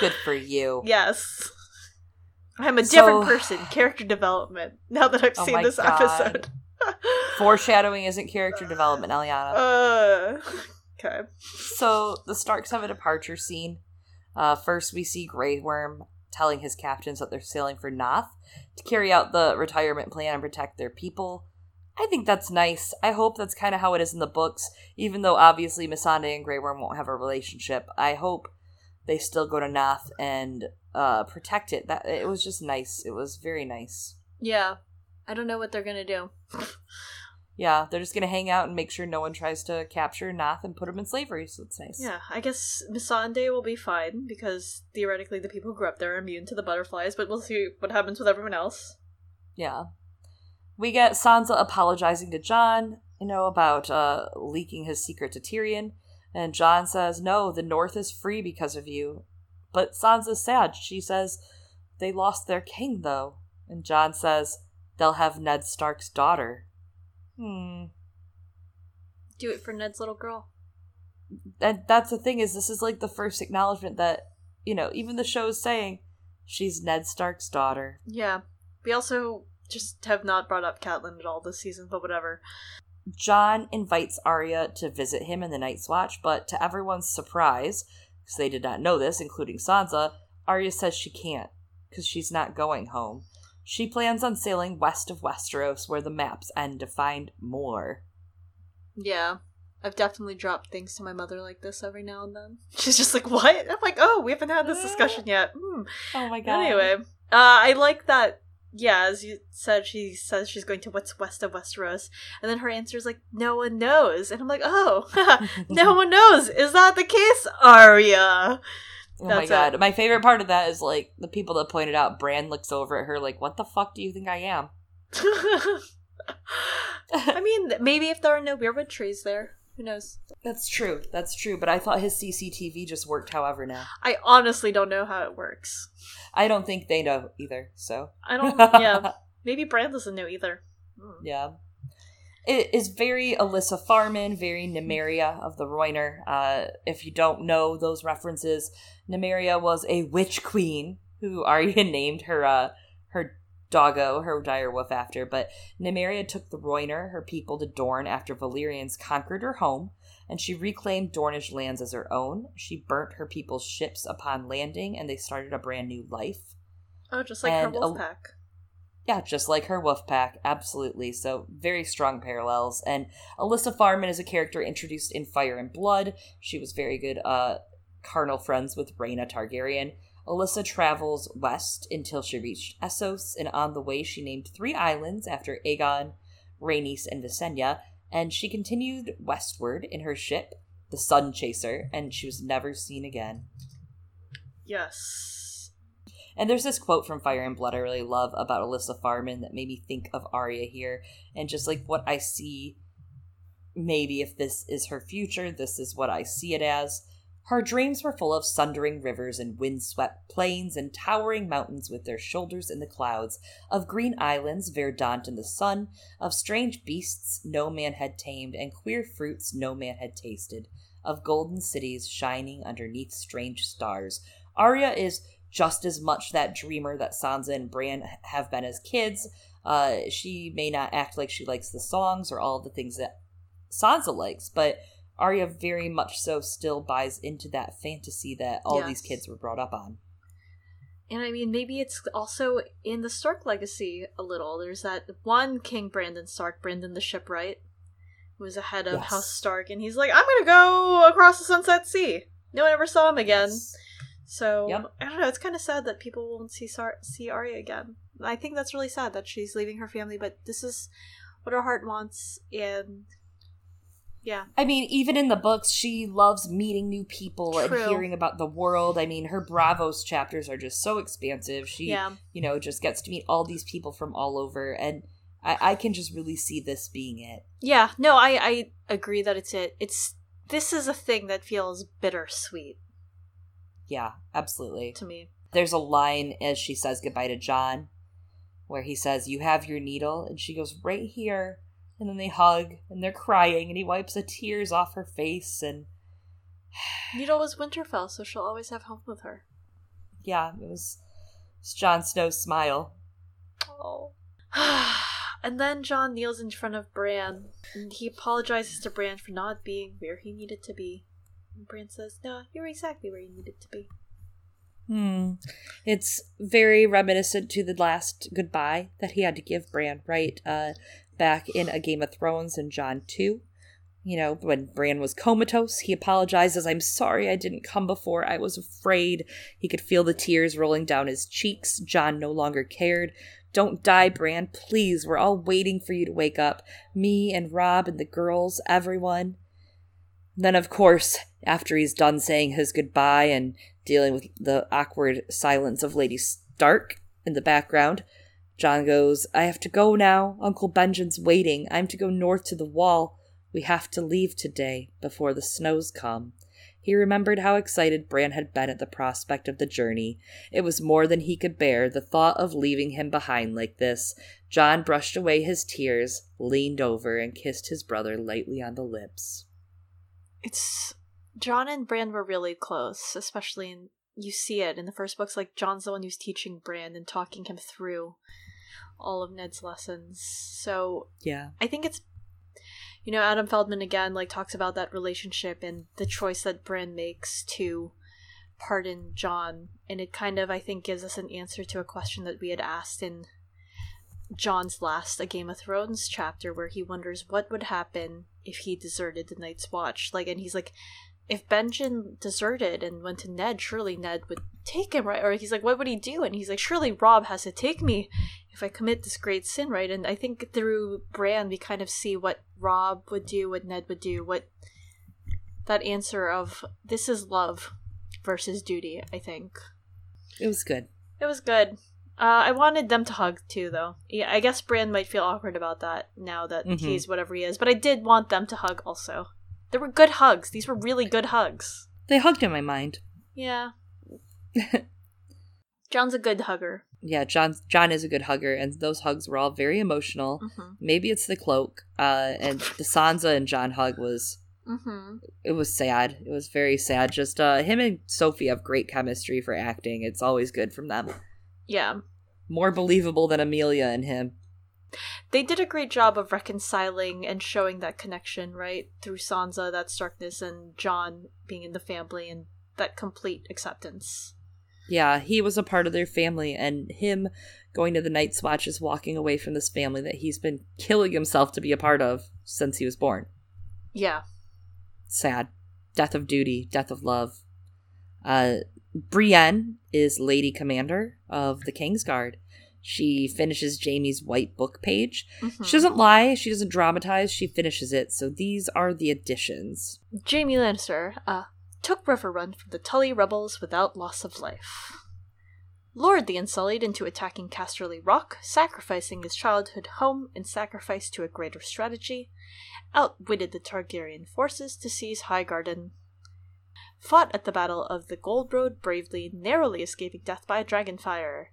Good for you. Yes. I'm a different So- person, character development, now that I've Oh seen this God. episode. Foreshadowing isn't character development, Eliana. uh, okay. So the Starks have a departure scene. Uh, first, we see Grey Worm telling his captains that they're sailing for Naath to carry out the retirement plan and protect their people. I think that's nice. I hope that's kind of how it is in the books, even though obviously Missandei and Grey Worm won't have a relationship. I hope they still go to Naath and uh, protect it. That it was just nice. It was very nice. Yeah. I don't know what they're gonna do. Yeah, they're just gonna hang out and make sure no one tries to capture Naath and put him in slavery. So it's nice. Yeah, I guess Missandei will be fine because theoretically the people who grew up there are immune to the butterflies, but we'll see what happens with everyone else. Yeah. We get Sansa apologizing to Jon, you know, about uh, leaking his secret to Tyrion. And Jon says, No, the North is free because of you. But Sansa's sad. She says, They lost their king, though. And Jon says, They'll have Ned Stark's daughter. Hmm. Do it for Ned's little girl. And that's the thing is, this is like the first acknowledgement that, you know, even the show is saying she's Ned Stark's daughter. Yeah. We also just have not brought up Catelyn at all this season, but whatever. Jon invites Arya to visit him in the Night's Watch, but to everyone's surprise, because they did not know this, including Sansa, Arya says she can't, because she's not going home. She plans on sailing west of Westeros, where the maps end to find more. Yeah. I've definitely dropped things to my mother like this every now and then. She's just like, what? I'm like, oh, we haven't had this discussion yet. Hmm. Oh my god. Anyway, uh, I like that. Yeah, as you said, she says she's going to what's west of Westeros, and then her answer is like, "No one knows," and I'm like, "Oh, no one knows. Is that the case, Arya?" Oh my god. it. My favorite part of that is like the people that pointed out Bran looks over at her like, what the fuck do you think I am? I mean, maybe if there are no weirwood trees there, Who knows? That's true. That's true. But I thought his CCTV just worked however now. I honestly don't know how it works. I don't think they know either, so. I don't. Yeah, maybe Bran doesn't know either. Hmm. Yeah. It is very Elissa Farman, very Nymeria of the Rhoynar. Uh, if you don't know those references, Nymeria was a witch queen who Arya named her uh, her doggo, her direwolf after. But Nymeria took the Rhoynar, her people, to Dorne after Valyrians conquered her home, and she reclaimed Dornish lands as her own. She burnt her people's ships upon landing, and they started a brand new life. Oh, just like And her a- wolf pack. Yeah, just like her wolf pack, absolutely. So very strong parallels. And Elissa Farman is a character introduced in Fire and Blood. She was very good uh carnal friends with Rhaena Targaryen. Elissa travels west until she reached Essos, and on the way she named three islands after Aegon, Rhaenys, and Visenya, and she continued westward in her ship, the Sun Chaser, and she was never seen again. Yes. And there's this quote from Fire and Blood I really love about Elissa Farman that made me think of Arya here and just like what I see. Maybe if this is her future, this is what I see it as. Her dreams were full of sundering rivers and windswept plains and towering mountains with their shoulders in the clouds, of green islands verdant in the sun, of strange beasts no man had tamed and queer fruits no man had tasted, of golden cities shining underneath strange stars. Arya is just as much that dreamer that Sansa and Bran have been as kids. Uh, she may not act like she likes the songs or all the things that Sansa likes, but Arya very much so still buys into that fantasy that all these kids were brought up on. And I mean, maybe it's also in the Stark legacy a little. There's that one King Brandon Stark, Brandon the Shipwright, who was a head of Yes. House Stark, and he's like, I'm gonna go across the Sunset Sea. No one ever saw him again. So Yep. I don't know. It's kind of sad that people won't see Sar- see Arya again. I think that's really sad that she's leaving her family. But this is what her heart wants, and yeah, I mean, even in the books, she loves meeting new people True. and hearing about the world. I mean, her Braavos chapters are just so expansive. She, yeah, you know, just gets to meet all these people from all over, and I, I can just really see this being it. yeah. No, I I agree that it's it. It's this is a thing that feels bittersweet Yeah, absolutely. to me. There's a line as she says goodbye to Jon where he says, You have your needle? And she goes, Right here. And then they hug and they're crying, and he wipes the tears off her face. And Needle was Winterfell, so she'll always have home with her. yeah, it was, it was Jon Snow's smile. Oh. and then Jon kneels in front of Bran, and he apologizes to Bran for not being where he needed to be. And Bran says, No, you're exactly where you needed to be. Hmm. It's very reminiscent to the last goodbye that he had to give Bran, right? Uh, back in A Game of Thrones in Jon 2. You know, when Bran was comatose, he apologizes. I'm sorry I didn't come before. I was afraid. He could feel the tears rolling down his cheeks. Jon no longer cared. Don't die, Bran. Please, we're all waiting for you to wake up. Me and Robb and the girls, everyone. Then, of course, after he's done saying his goodbye and dealing with the awkward silence of Lady Stark in the background, Jon goes, I have to go now. Uncle Benjen's waiting. I'm to go north to the wall. We have to leave today before the snows come. He remembered how excited Bran had been at the prospect of the journey. It was more than he could bear, the thought of leaving him behind like this. Jon brushed away his tears, leaned over, and kissed his brother lightly on the lips. It's. Jon and Bran were really close, especially in. You see it in the first books, like Jon's the one who's teaching Bran and talking him through all of Ned's lessons. So Yeah. I think it's you know Adam Feldman again like talks about that relationship and the choice that Bran makes to pardon Jon and it kind of I think gives us an answer to a question that we had asked in Jon's last A Game of Thrones chapter where he wonders what would happen if he deserted the Night's Watch like and he's like if Benjen deserted and went to Ned surely Ned would take him right or he's like what would he do and he's like surely Robb has to take me if I commit this great sin, right? And I think through Bran, we kind of see what Robb would do, what Ned would do, what that answer of this is love versus duty. I think It was good. it was good. Uh, I wanted them to hug too, though. Yeah, I guess Bran might feel awkward about that now that Mhm. he's whatever he is, but I did want them to hug also. There were good hugs. These were really good hugs. They hugged in my mind. Yeah. Jon's a good hugger. Yeah, Jon Jon is a good hugger, and those hugs were all very emotional. Mm-hmm. Maybe it's the cloak. Uh, and the Sansa and Jon hug was Mm-hmm. it was sad. It was very sad. Just uh, him and Sophie have great chemistry for acting. It's always good from them. Yeah. More believable than Emilia and him. They did a great job of reconciling and showing that connection, right? Through Sansa, that starkness, and Jon being in the family and that complete acceptance. Yeah, he was a part of their family, and him going to the Night's Watch is walking away from this family that he's been killing himself to be a part of since he was born. Yeah. Sad. Death of duty, death of love. Uh, Brienne is Lady Commander of the Kingsguard. She finishes Jaime's white book page. Mhm. She doesn't lie, she doesn't dramatize, she finishes it. So these are the additions. Jaime Lannister uh, took Riverrun from the Tully rebels without loss of life. Lured the Unsullied into attacking Casterly Rock, sacrificing his childhood home in sacrifice to a greater strategy, outwitted the Targaryen forces to seize Highgarden, fought at the Battle of the Gold Road bravely, narrowly escaping death by a dragonfire,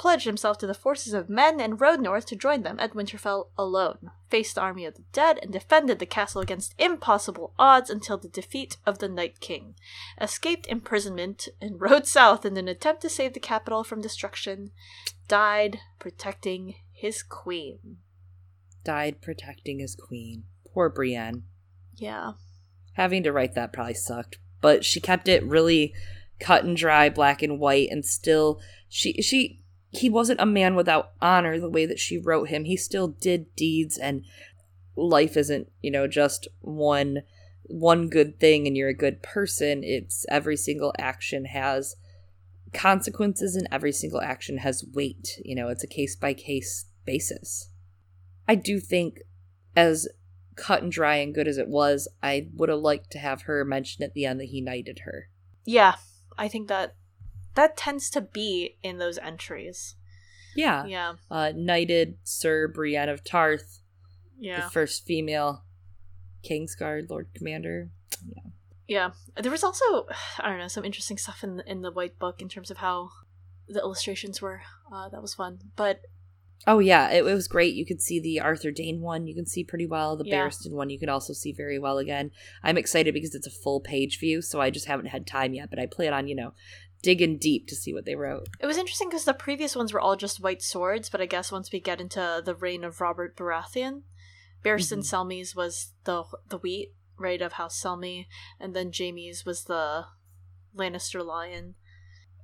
pledged himself to the forces of men and rode north to join them at Winterfell alone, faced the army of the dead, and defended the castle against impossible odds until the defeat of the Night King, escaped imprisonment, and rode south in an attempt to save the capital from destruction, died protecting his queen. Died protecting his queen. Poor Brienne. Yeah. Having to write that probably sucked, but she kept it really cut and dry, black and white, and still she she he wasn't a man without honor the way that she wrote him. He still did deeds and life isn't, you know, just one one good thing and you're a good person. It's every single action has consequences and every single action has weight. You know, it's a case by case basis. I do think as cut and dry and good as it was, I would have liked to have her mention at the end that he knighted her. Yeah. I think that that tends to be in those entries. Yeah. Yeah. Uh, knighted Sir Brienne of Tarth, Yeah. the first female Kingsguard Lord Commander. Yeah, Yeah. there was also I don't know some interesting stuff in in the white book in terms of how the illustrations were. Uh, that was fun, but Oh yeah, it, it was great. You could see the Arthur Dayne one. You can see pretty well. The Yeah. Barristan one you can also see very well again. I'm excited because it's a full page view, so I just haven't had time yet. But I plan on you know digging deep to see what they wrote. it was interesting because the previous ones were all just white swords. But I guess once we get into the reign of Robert Baratheon, Barristan Mhm. Selmy's was the the wheat right of House Selmy, and then Jaime's was the Lannister lion.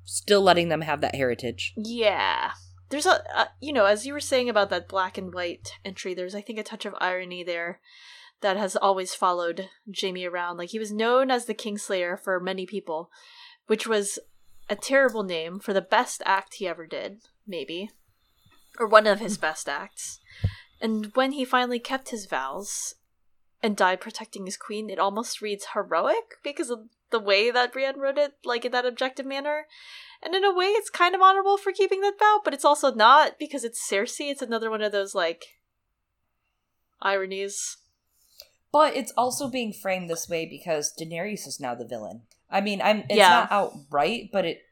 Still letting them have that heritage. Yeah. There's a, uh, you know, as you were saying about that black and white entry, there's, I think, a touch of irony there that has always followed Jaime around. Like, he was known as the Kingslayer for many people, which was a terrible name for the best act he ever did, maybe. Or one of his best acts. And when he finally kept his vows and died protecting his queen, it almost reads heroic because of the way that Brienne wrote it, like in that objective manner. And in a way, it's kind of honorable for keeping that vow, but it's also not because it's Cersei. It's another one of those, like, ironies. But it's also being framed this way because Daenerys is now the villain. I mean, I'm it's Yeah. not outright, but it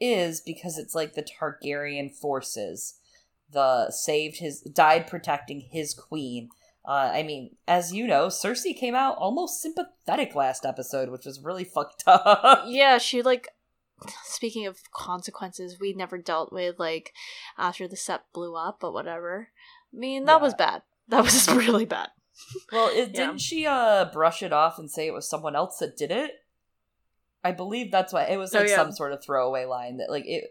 is because it's like the Targaryen forces, the saved his died protecting his queen. Uh, I mean, as you know, Cersei came out almost sympathetic last episode, which was really fucked up. Yeah, she, like, speaking of consequences we never dealt with, like, after the set blew up, but whatever. I mean, that Yeah. was bad. That was really bad. well, it, Yeah. didn't she uh brush it off and say it was someone else that did it? I believe that's why it was Oh, like yeah. some sort of throwaway line that like it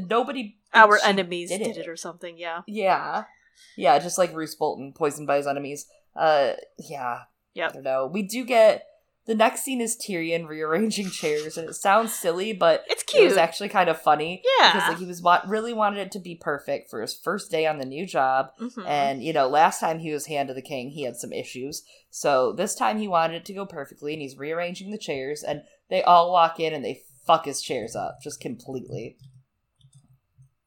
nobody Our enemies did did, it. it. or something, yeah. Yeah. Yeah, just like Roose Bolton, poisoned by his enemies. Uh yeah. yeah. I don't know. We do get the next scene is Tyrion rearranging chairs, and it sounds silly, but It's cute. it was actually kind of funny. Yeah. Because like he was wa- really wanted it to be perfect for his first day on the new job. Mhm. And you know, last time he was hand of the king, he had some issues. So this time he wanted it to go perfectly, and he's rearranging the chairs, and they all walk in and they fuck his chairs up just completely.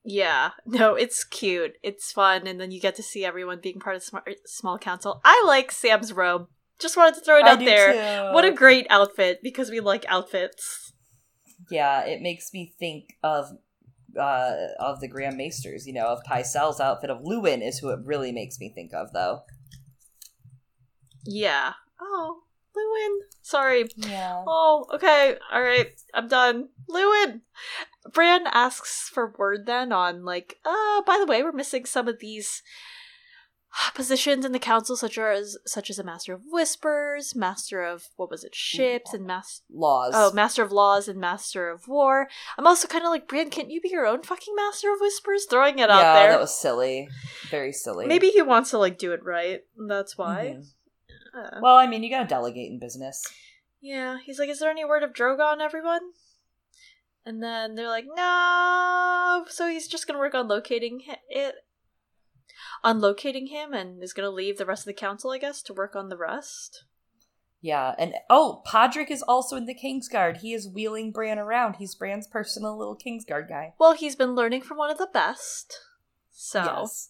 Yeah, no, it's cute. It's fun, and then you get to see everyone being part of smart, small council. I like Sam's robe. Just wanted to throw it I out there. too. What a great outfit because we like outfits. yeah, it makes me think of uh of the Grand Maesters, you know, of Pycelle's outfit of Luwin is who it really makes me think of though. Yeah. Oh, Luwin. Sorry. Yeah. Oh, okay. All right. I'm done. Luwin. Bran asks for word then on like, uh, by the way, we're missing some of these positions in the council, such as such as a master of whispers, master of what was it, ships, and master Laws. oh, master of laws and master of war. I'm also kind of like, Bran, can't you be your own fucking master of whispers? Throwing it out yeah, there. that was silly. Very silly. Maybe he wants to like do it right. That's why. Mhm. Uh, Well, I mean, you gotta delegate in business. Yeah, he's like, "Is there any word of Drogon, everyone?" And then they're like, "No." So he's just gonna work on locating it, on locating him, and is gonna leave the rest of the council, I guess, to work on the rest. Yeah, and oh, Podrick is also in the Kingsguard. He is wheeling Bran around. He's Bran's personal little Kingsguard guy. Well, he's been learning from one of the best. So Yes.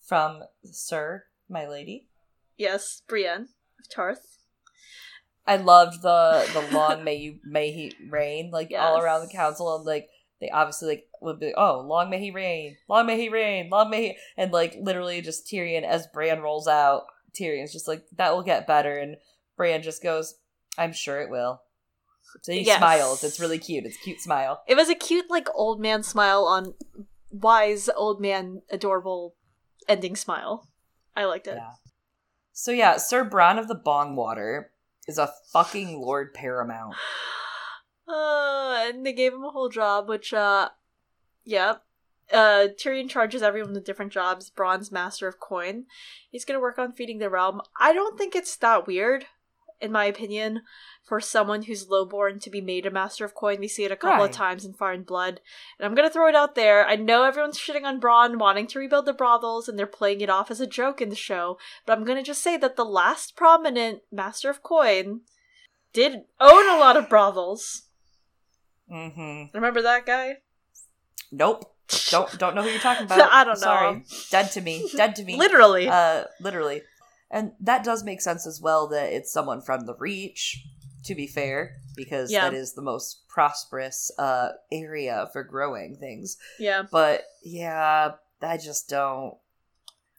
From Sir, my lady. yes, Brienne of Tarth. I loved the the long may you may he reign like all around the council and like they obviously like would be oh long may he reign long may he reign long may he and like literally just Tyrion as Bran rolls out Tyrion's just like that will get better and Bran just goes I'm sure it will so he Yes. smiles it's really cute it's a cute smile It was a cute, like old man smile on wise old man adorable ending smile. I liked it. yeah so yeah Sir Bronn of the Bongwater is a fucking Lord Paramount Uh, and they gave him a whole job, which, uh, yeah. Uh, Tyrion charges everyone with different jobs. Bronn's Master of Coin. He's gonna work on feeding the realm. I don't think it's that weird, in my opinion, for someone who's lowborn to be made a Master of Coin. We see it a couple of times in Fire and Blood. And I'm gonna throw it out there. I know everyone's shitting on Bronn wanting to rebuild the brothels, and they're playing it off as a joke in the show, but I'm gonna just say that the last prominent Master of Coin did own a lot of brothels. mm-hmm Remember that guy? nope don't don't know who you're talking about I don't know. sorry dead to me dead to me Literally. uh literally and that does make sense as well that it's someone from the reach to be fair because Yeah. that is the most prosperous uh area for growing things yeah. but yeah i just don't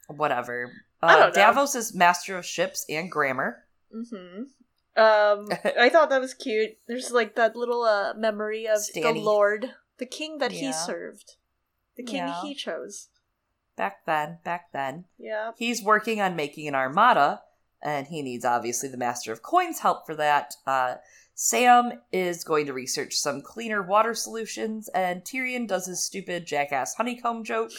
whatever uh, I don't know. davos is master of ships and grammar Mm-hmm. Um, I thought that was cute. There's like that little uh memory of the Lord, the king that he served, the king Yeah. he chose. back then back then Yeah. he's working on making an armada and he needs obviously the master of coins help for that. Uh, sam is going to research some cleaner water solutions and tyrion does his stupid jackass honeycomb joke.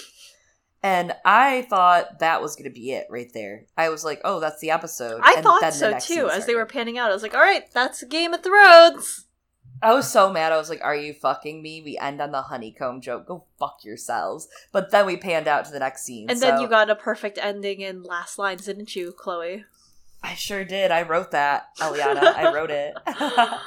And i thought that was going to be it right there. I was like oh that's the episode I And then thought so too. As they were panning out, I was like, "All right, that's Game of Thrones." i was so mad. I was like are you fucking me? We end on the honeycomb joke. Go fuck yourselves. But then we panned out to the next scene And then you got a perfect ending in last lines, didn't you, Chloe? I sure did. I wrote that, Eliana. I wrote it. uh,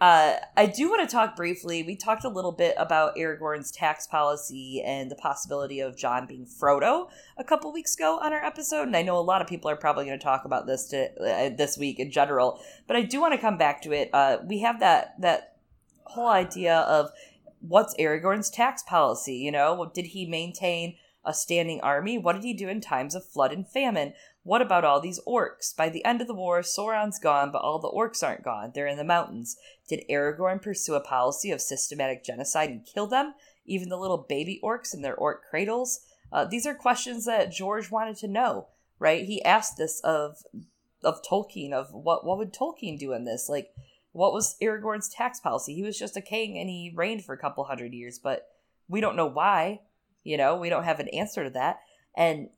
I do want to talk briefly. We talked a little bit about Aragorn's tax policy and the possibility of Jon being Frodo a couple weeks ago on our episode, and I know a lot of people are probably going to talk about this to, uh, this week in general. But I do want to come back to it. Uh, we have that that whole idea of what's Aragorn's tax policy. You know, did he maintain a standing army? What did he do in times of flood and famine? What about all these orcs? By the end of the war, Sauron's gone, but all the orcs aren't gone. They're in the mountains. Did Aragorn pursue a policy of systematic genocide and kill them, even the little baby orcs in their orc cradles? Uh, these are questions that George wanted to know, right? He asked this of of Tolkien of what what would Tolkien do in this? Like, what was Aragorn's tax policy? He was just a king and he reigned for a couple hundred years, but we don't know why. You know, we don't have an answer to that. And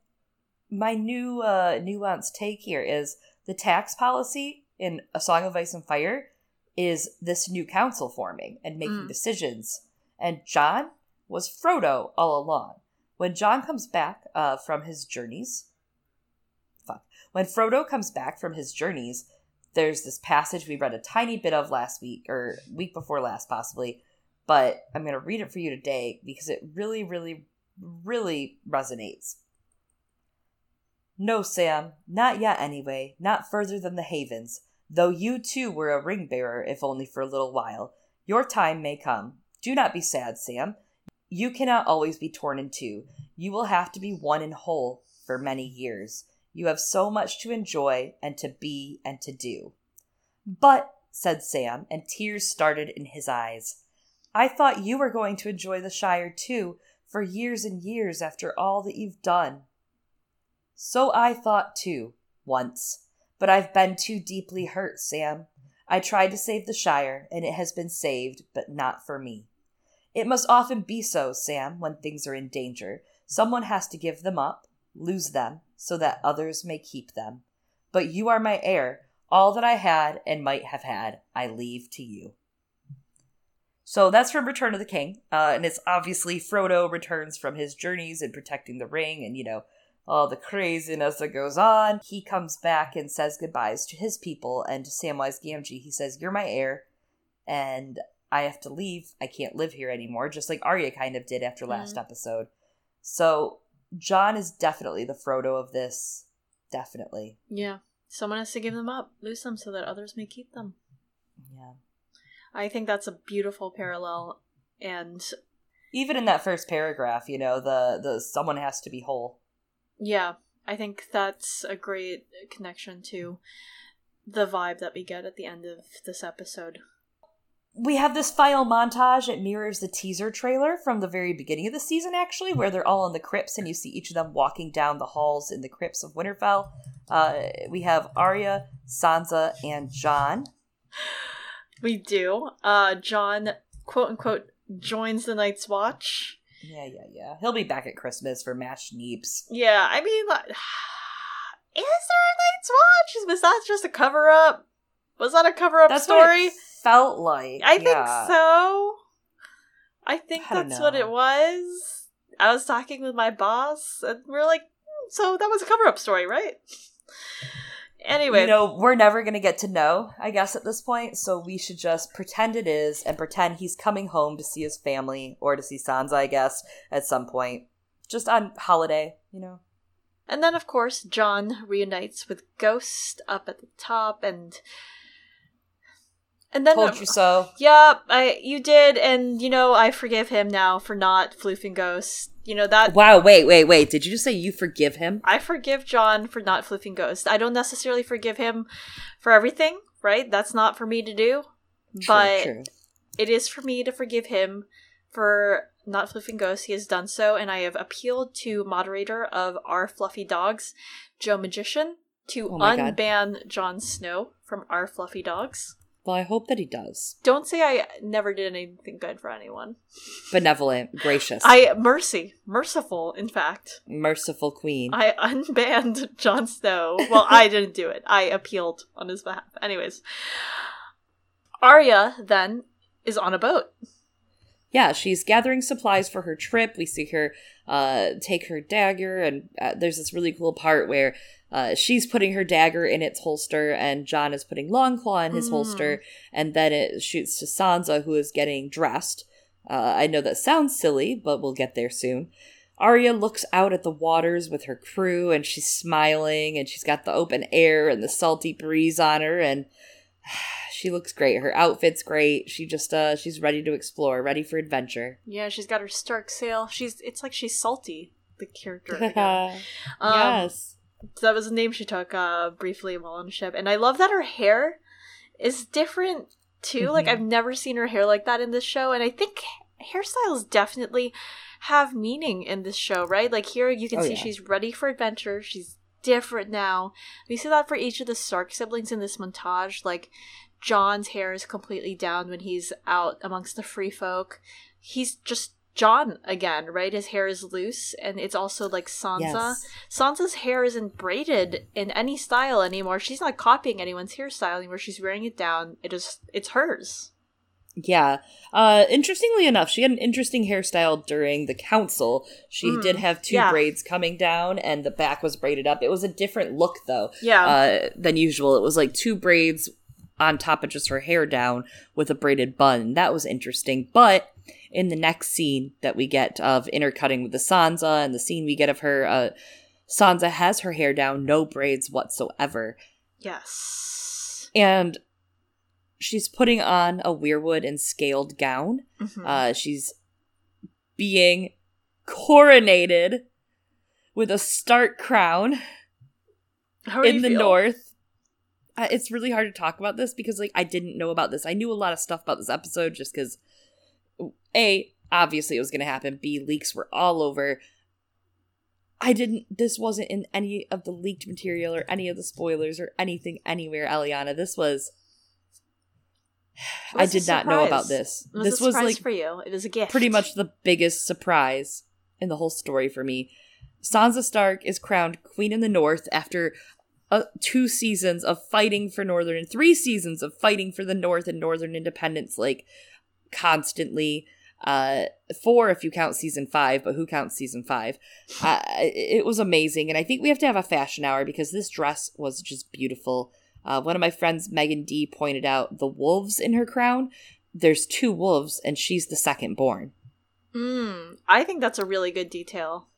my new uh nuanced take here is the tax policy in A Song of Ice and Fire is this new council forming and making Mm. decisions. And Jon was Frodo all along. When Jon comes back uh, from his journeys, fuck. When Frodo comes back from his journeys, there's this passage we read a tiny bit of last week or week before last, possibly, but I'm going to read it for you today because it really, really, really resonates. No, Sam, not yet anyway, not further than the Havens, though you too were a ring bearer, if only for a little while. Your time may come. Do not be sad, Sam. You cannot always be torn in two. You will have to be one and whole for many years. You have so much to enjoy and to be and to do. But, said Sam, and tears started in his eyes, I thought you were going to enjoy the Shire too, for years and years after all that you've done. So I thought too, once. But I've been too deeply hurt, Sam. I tried to save the Shire, and it has been saved, but not for me. It must often be so, Sam, when things are in danger. Someone has to give them up, lose them, so that others may keep them. But you are my heir. All that I had and might have had, I leave to you. So that's from Return of the King. Uh, and it's obviously Frodo returns from his journeys in protecting the ring and, you know, all the craziness that goes on. He comes back and says goodbyes to his people and to Samwise Gamgee. He says, You're my heir, and I have to leave. I can't live here anymore, just like Arya kind of did after last mm-hmm. episode. So Jon is definitely the Frodo of this. Definitely. Yeah. Someone has to give them up, lose them so that others may keep them. Yeah. I think that's a beautiful parallel and even in that first paragraph, you know, the the someone has to be whole. Yeah. I think that's a great connection to the vibe that we get at the end of this episode we have this final montage. It mirrors the teaser trailer from the very beginning of the season, actually, where they're all in the crypts and you see each of them walking down the halls in the crypts of Winterfell. Uh, we have Arya, Sansa, and Jon. We do. Uh, Jon, quote unquote, joins the Night's Watch. Yeah, yeah, yeah. He'll be back at Christmas for mashed neeps. Yeah, I mean, like, is there a Night's Watch? Was that just a cover up? Was that a cover up story? felt like. I yeah. think so. I think I that's what it was. I was talking with my boss, and we are like, hmm, so that was a cover up story, right? Anyway. You know, we're never going to get to know, I guess, at this point, so we should just pretend it is and pretend he's coming home to see his family or to see Sansa, I guess, at some point. Just on holiday, you know? And then, of course, Jon reunites with Ghost up at the top, and and then told uh, you so. Yeah, I you did, and you know I forgive him now for not floofing Ghost. You know that. Wow! Wait, wait, wait! Did you just say you forgive him? I forgive jon for not floofing Ghost. I don't necessarily forgive him for everything, right? That's not for me to do. True, but true. it is for me to forgive him for not floofing Ghost. He has done so, and I have appealed to moderator of our fluffy dogs, Joe Magician, to oh unban God. Jon Snow from our fluffy dogs. Well, I hope that he does. Don't say I never did anything good for anyone. Benevolent, gracious. I mercy, merciful, in fact. Merciful queen. I unbanned Jon Snow. Well, I didn't do it. I appealed on his behalf. Anyways, Arya then is on a boat. Yeah, she's gathering supplies for her trip. We see her uh, take her dagger, and uh, there's this really cool part where uh, she's putting her dagger in its holster, and Jon is putting Longclaw in his mm. holster, and then it shoots to Sansa, who is getting dressed. Uh, I know that sounds silly, but we'll get there soon. Arya looks out at the waters with her crew, and she's smiling, and she's got the open air and the salty breeze on her, and she looks great. Her outfit's great. She just uh she's ready to explore, ready for adventure. Yeah, she's got her stark sail. She's it's like she's salty, the character. um, yes that was the name she took uh briefly while on a ship and i love that her hair is different too mm-hmm. like i've never seen her hair like that in this show and i think hairstyles definitely have meaning in this show right like here you can oh, see yeah. she's ready for adventure she's different now we see that for each of the stark siblings in this montage like Jon's hair is completely down when he's out amongst the free folk he's just Jon again, right? His hair is loose, and it's also like Sansa. Yes. Sansa's hair isn't braided in any style anymore. She's not copying anyone's hairstyle anymore. She's wearing it down. It is it's hers. Yeah. Uh interestingly enough, she had an interesting hairstyle during the council. She mm, did have two yeah. braids coming down and the back was braided up. It was a different look though. Yeah. Uh, than usual. It was like two braids on top of just her hair down with a braided bun. That was interesting. But in the next scene that we get of intercutting with the Sansa and the scene we get of her uh, Sansa has her hair down, no braids whatsoever. Yes. And she's putting on a weirwood and scaled gown. Mhm. Uh, she's being coronated with a Stark crown in the feel? north. Uh, It's really hard to talk about this because like I didn't know about this. I knew a lot of stuff about this episode just because a obviously it was going to happen. B leaks were all over. I didn't. This wasn't in any of the leaked material or any of the spoilers or anything anywhere. Eliana, this was. I did not know about this. Was this a was like for you. It was a gift. pretty much the biggest surprise in the whole story for me. Sansa Stark is crowned Queen in the North after uh, two seasons of fighting for Northern and three seasons of fighting for the North and Northern independence, like constantly. Uh, four if you count season five, but who counts season five? Uh, it was amazing, and I think we have to have a fashion hour because this dress was just beautiful. Uh, one of my friends, Megan D, pointed out the wolves in her crown. There's two wolves, and she's the second born. Mm, I think that's a really good detail.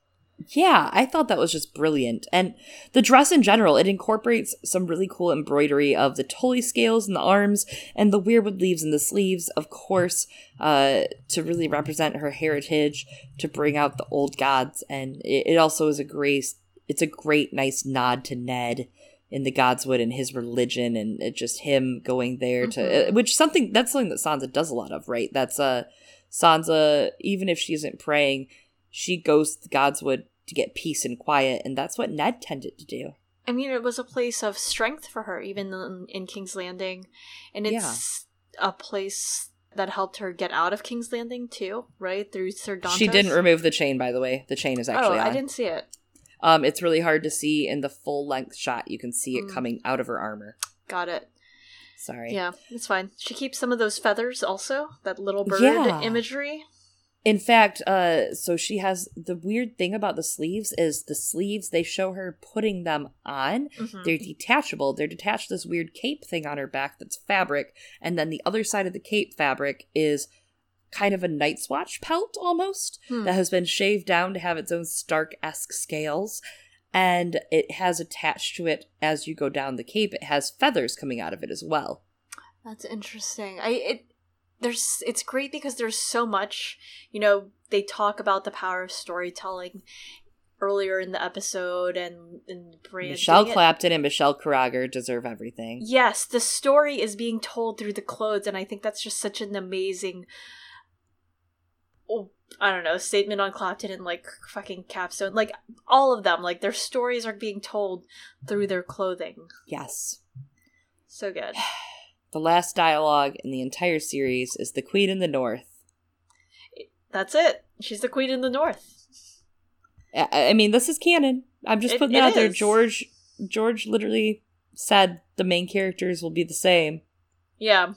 Yeah, I thought that was just brilliant. And the dress in general, it incorporates some really cool embroidery of the Tully scales in the arms and the weirwood leaves in the sleeves, of course, uh, to really represent her heritage, to bring out the old gods. And it, it also is a great, it's a great, nice nod to Ned in the Godswood and his religion, and it just him going there to, Mhm. uh, which something that's something that Sansa does a lot of, right? That's uh, Sansa, even if she isn't praying, she goes to the Godswood to get peace and quiet, and that's what Ned tended to do. I mean, it was a place of strength for her, even in, in King's Landing, and it's a place that helped her get out of King's Landing too, right through Sir Dontos. She didn't remove the chain, by the way. The chain is actually. Oh, actually I didn't see it. Um, it's really hard to see in the full length shot. You can see it Mm. coming out of her armor. Got it. Sorry. Yeah, it's fine. She keeps some of those feathers also, that little bird Yeah. imagery. In fact, uh, so she has the weird thing about the sleeves is the sleeves they show her putting them on. Mhm. They're detachable. They're detached this weird cape thing on her back that's fabric, and then the other side of the cape fabric is kind of a night's watch pelt almost Hmm. that has been shaved down to have its own stark esque scales. And it has attached to it as you go down the cape, it has feathers coming out of it as well. That's interesting. I it there's it's great because there's so much, you know, they talk about the power of storytelling earlier in the episode and and Michelle it. Clapton and Michelle Carragher deserve everything. Yes, the story is being told through the clothes, and I think that's just such an amazing. I don't know, statement on Clapton and like fucking Capstone, like all of them, like their stories are being told through their clothing. Yes. So good. The last dialogue in the entire series is the Queen in the North. That's it. She's the queen in the north. I I mean, this is canon. I'm just It- putting it that out there. is. George George literally said the main characters will be the same. Yeah.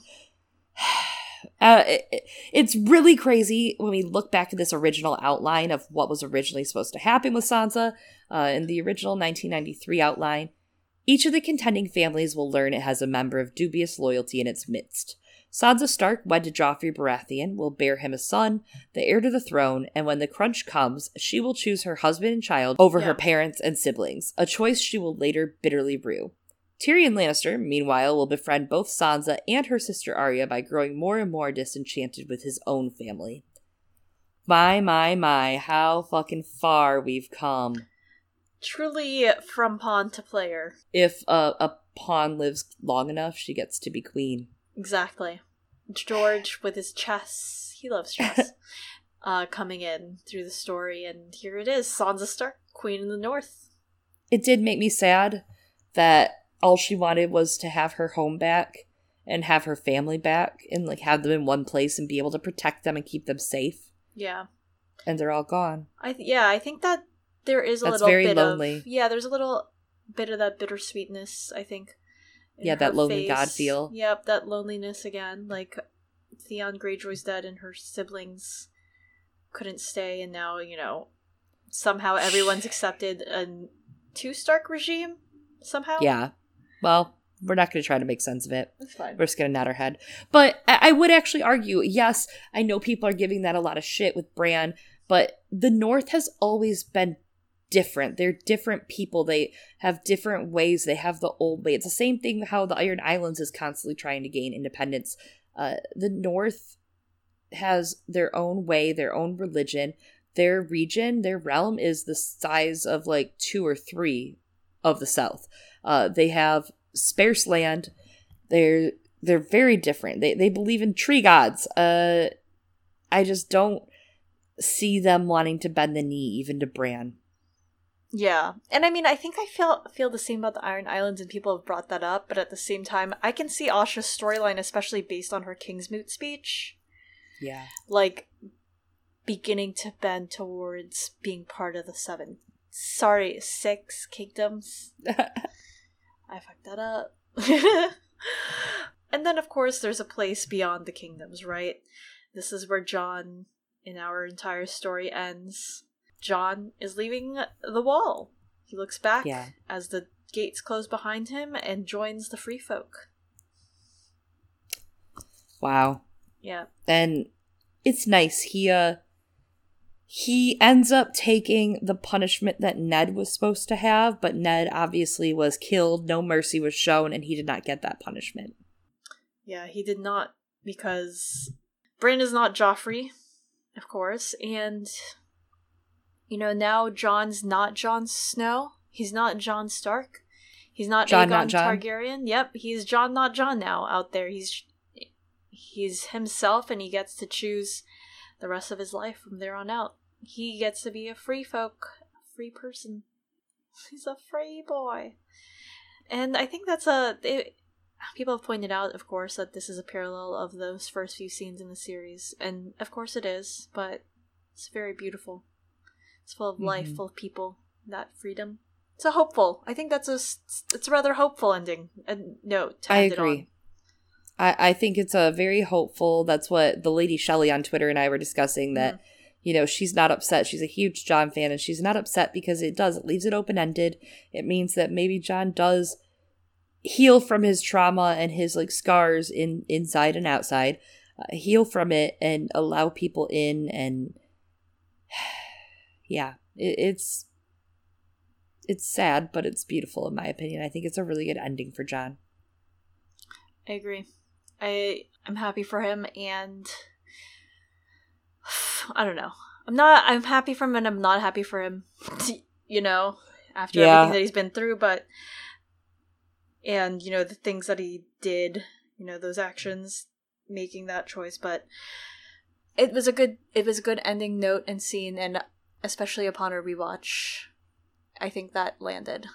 Uh, it, it- it's really crazy when we look back at this original outline of what was originally supposed to happen with Sansa uh, in the original 1993 outline. Each of the contending families will learn it has a member of dubious loyalty in its midst. Sansa Stark, wed to Joffrey Baratheon, will bear him a son, the heir to the throne, and when the crunch comes, she will choose her husband and child over Yeah. her parents and siblings, a choice she will later bitterly rue. Tyrion Lannister, meanwhile, will befriend both Sansa and her sister Arya by growing more and more disenchanted with his own family. My, my, my, how fucking far we've come. Truly from pawn to player. If a, a pawn lives long enough, she gets to be queen. Exactly. George with his chess. He loves chess. uh, coming in through the story, and here it is Sansa Stark, Queen in the North. It did make me sad that all she wanted was to have her home back and have her family back and like have them in one place and be able to protect them and keep them safe. Yeah. And they're all gone. I th- yeah, I think that there is a That's little very bit lonely. of yeah, there's a little bit of that bittersweetness. I think. in Yeah, that lonely God feel. Yep, that loneliness again. Like Theon Greyjoy's dead, and her siblings couldn't stay, and now you know somehow everyone's accepted a two Stark regime. Somehow, Yeah. Well, we're not going to try to make sense of it. that's fine. We're just going to nod our head. But I I would actually argue, yes, I know people are giving that a lot of shit with Bran, but the North has always been different. They're different people. They have different ways. They have the old way. It's the same thing how the Iron Islands is constantly trying to gain independence. Uh, the North has their own way, their own religion. Their region, their realm is the size of like two or three of the South. Uh, they have sparse land. They're they're very different. They they believe in tree gods. Uh, I just don't see them wanting to bend the knee even to Bran. Yeah. And I mean, I think I feel feel the same about the Iron Islands and people have brought that up, but at the same time, I can see Asha's storyline especially based on her Kingsmoot speech. Yeah. Like beginning to bend towards being part of the seven. Sorry, six kingdoms. I fucked that up. and then of course there's a place beyond the kingdoms, right? This is where Jon, in our entire story ends. Jon is leaving the wall. He looks back Yeah. as the gates close behind him and joins the free folk. wow. Yeah. and it's nice he uh he ends up taking the punishment that Ned was supposed to have, but Ned obviously was killed, no mercy was shown, and he did not get that punishment. Yeah, he did not because Bran is not Joffrey, of course, and you know now Jon's not Jon Snow. He's not Jon Stark. He's not Jon Aegon not Jon. Targaryen. Yep, he's Jon not Jon now out there. He's he's himself, and he gets to choose the rest of his life from there on out. He gets to be a free folk, a free person. He's a free boy, and I think that's a. It, people have pointed out, of course, that this is a parallel of those first few scenes in the series, and of course it is, but it's very beautiful. It's full of life, Mhm. full of people, that freedom. It's a hopeful. I think that's a. It's a rather hopeful ending. A note. To I end it on. agree. I, I think it's a very hopeful. That's what the lady Shelley on Twitter and I were discussing. That you know she's not upset. She's a huge Jon fan, and she's not upset because it does. It leaves it open ended. It means that maybe Jon does heal from his trauma and his like scars in inside and outside. Uh, heal from it and allow people in and yeah, it, it's it's sad, but it's beautiful in my opinion. I think it's a really good ending for Jon. I agree. I I'm happy for him, and I don't know. I'm not. I'm happy for him, and I'm not happy for him. You know, after Yeah. everything that he's been through, but and you know the things that he did, you know those actions, making that choice, but it was a good. It was a good ending note and scene, and especially upon a rewatch, I think that landed.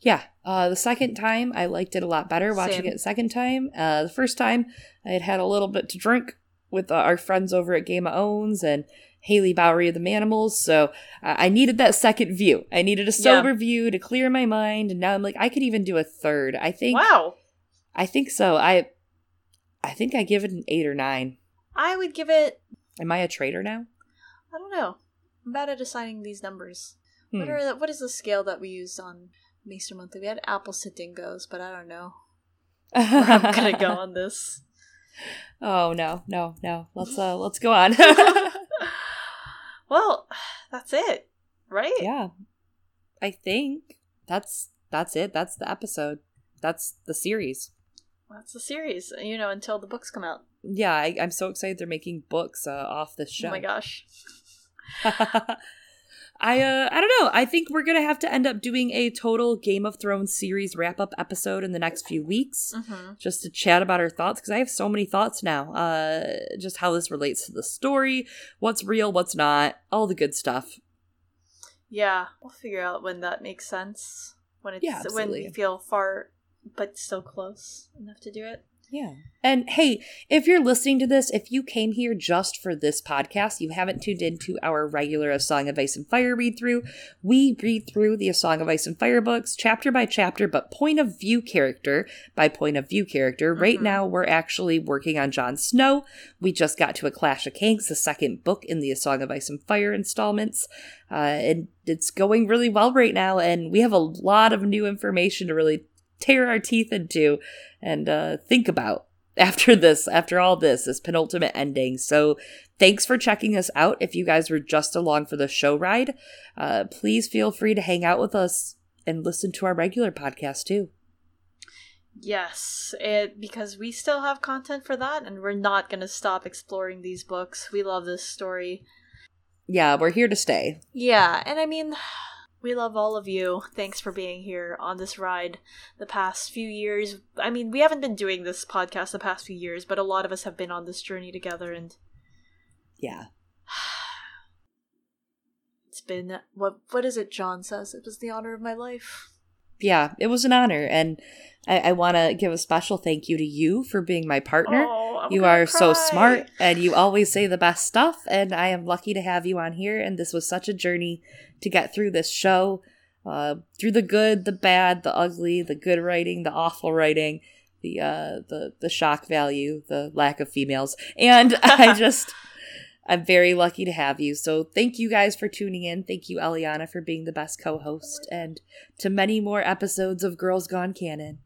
Yeah, uh, the second time I liked it a lot better watching Same. it the second time. Uh, the first time I had had a little bit to drink with uh, our friends over at Game of Owns and Haley Bowery of the Manimals, so uh, I needed that second view. I needed a sober view to clear my mind, and now I'm like, I could even do a third. I think. Wow, I think so. I, I think I give it an eight or nine. I would give it. Am I a traitor now? I don't know. I'm bad at assigning these numbers. Hmm. What are the, what is the scale that we used on Maester Monthly? We had apples to dingoes, but I don't know. where I'm gonna go on this. Oh no, no, no. Let's uh, let's go on. well, that's it, right? yeah, I think that's that's it. That's the episode. That's the series. That's the series. You know, until the books come out. Yeah, I, I'm so excited they're making books uh, off this show. Oh my gosh. I uh I don't know. I think we're gonna have to end up doing a total Game of Thrones series wrap up episode in the next few weeks. Mm-hmm. just to chat about our thoughts because I have so many thoughts now. Uh, just how this relates to the story, what's real, what's not, all the good stuff. Yeah, we'll figure out when that makes sense. When it's Yeah, when you feel far but still close enough to do it. Yeah. And hey, if you're listening to this, if you came here just for this podcast, you haven't tuned into our regular A Song of Ice and Fire read through. We read through the A Song of Ice and Fire books chapter by chapter, but point of view character by point of view character. Right Mhm. now, we're actually working on Jon Snow. We just got to A Clash of Kings, the second book in the A Song of Ice and Fire installments. Uh, and it's going really well right now, and we have a lot of new information to really tear our teeth into and uh, think about. after this, after all this, this penultimate ending. So thanks for checking us out. If you guys were just along for the show ride, uh, please feel free to hang out with us and listen to our regular podcast too. Yes, it because we still have content for that, and we're not gonna stop exploring these books. We love this story. Yeah, we're here to stay. Yeah, and I mean, we love all of you. Thanks for being here on this ride the past few years. I mean, we haven't been doing this podcast the past few years, but a lot of us have been on this journey together, and yeah, it's been what what is it? Jon says it was the honor of my life yeah, it was an honor. And I, I want to give a special thank you to you for being my partner. Oh, you are cry. so smart and you always say the best stuff. And I am lucky to have you on here. And this was such a journey to get through this show uh, through the good, the bad, the ugly, the good writing, the awful writing. The uh the the shock value, the lack of females, and I just I'm very lucky to have you. So thank you guys for tuning in. Thank you, Eliana, for being the best co host, and to many more episodes of Girls Gone Canon.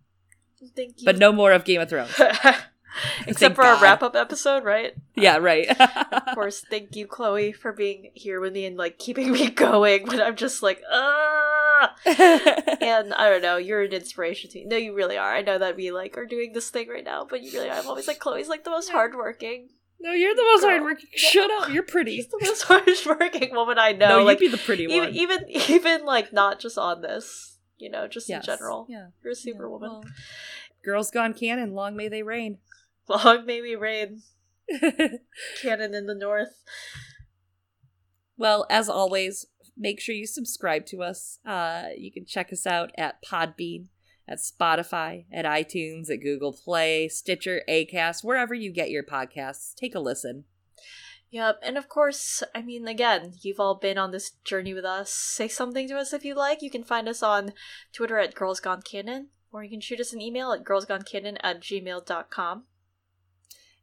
Thank you. But no more of Game of Thrones. Except for God. a wrap up episode, right? Yeah, right. of course, thank you, Chloe, for being here with me and like keeping me going when I'm just like, ah. and I don't know, you're an inspiration to me. No, you really are. I know that we like are doing this thing right now, but you really are. I'm always like, Chloe's like the most hardworking no, you're the most hardworking. Shut up. You're pretty. She's the most hardworking woman I know. No, like, you'd be the pretty even, one. Even, even like not just on this. You know, just yes. in general. Yeah, you're a superwoman. Yeah, well, girls gone canon. Long may they reign. Long may we reign. canon in the north. Well, as always, make sure you subscribe to us. Uh, you can check us out at Podbean at Spotify, at iTunes, at Google Play, Stitcher, Acast, wherever you get your podcasts. Take a listen. Yep, and of course, I mean, again, you've all been on this journey with us. Say something to us if you like. You can find us on Twitter at Girls Gone Canon, or you can shoot us an email at girlsgonecanon at gmail.com.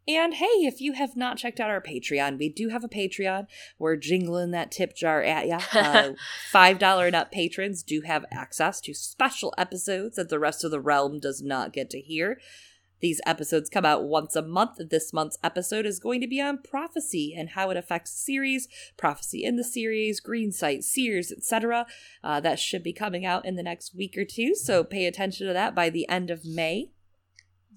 And hey, if you have not checked out our Patreon, we do have a Patreon. We're jingling that tip jar at ya. Uh, $5 and up patrons do have access to special episodes that the rest of the realm does not get to hear. These episodes come out once a month. This month's episode is going to be on prophecy and how it affects series, prophecy in the series, green sight, seers, etc. Uh, that should be coming out in the next week or two, so pay attention to that by the end of May.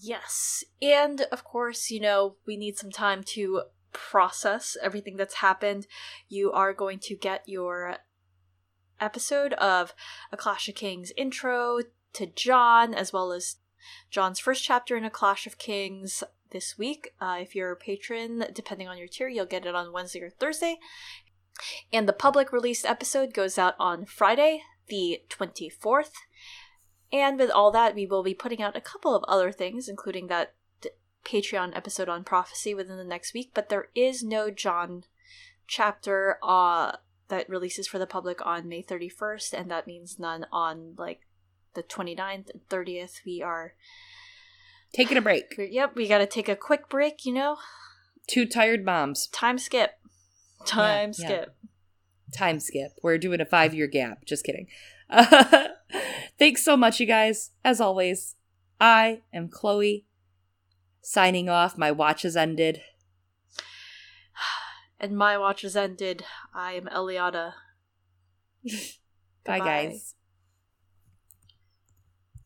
Yes. And of course, you know, we need some time to process everything that's happened. You are going to get your episode of A Clash of Kings intro to Jon, as well as Jon's first chapter in A Clash of Kings this week. Uh, if you're a patron, depending on your tier, you'll get it on Wednesday or Thursday. And the public released episode goes out on Friday, the 24th. And with all that, we will be putting out a couple of other things, including that Patreon episode on prophecy within the next week. But there is no Jon chapter uh, that releases for the public on May 31st, and that means none on like the 29th and 30th. We are taking a break. Yep, we got to take a quick break, you know? Two tired moms. Time skip. Time yeah, skip. Yeah. Time skip. We're doing a five year gap. Just kidding. thanks so much, you guys. As always, I am Chloe. Signing off. My watch has ended. And my watch has ended. I am Eliana. Bye, guys.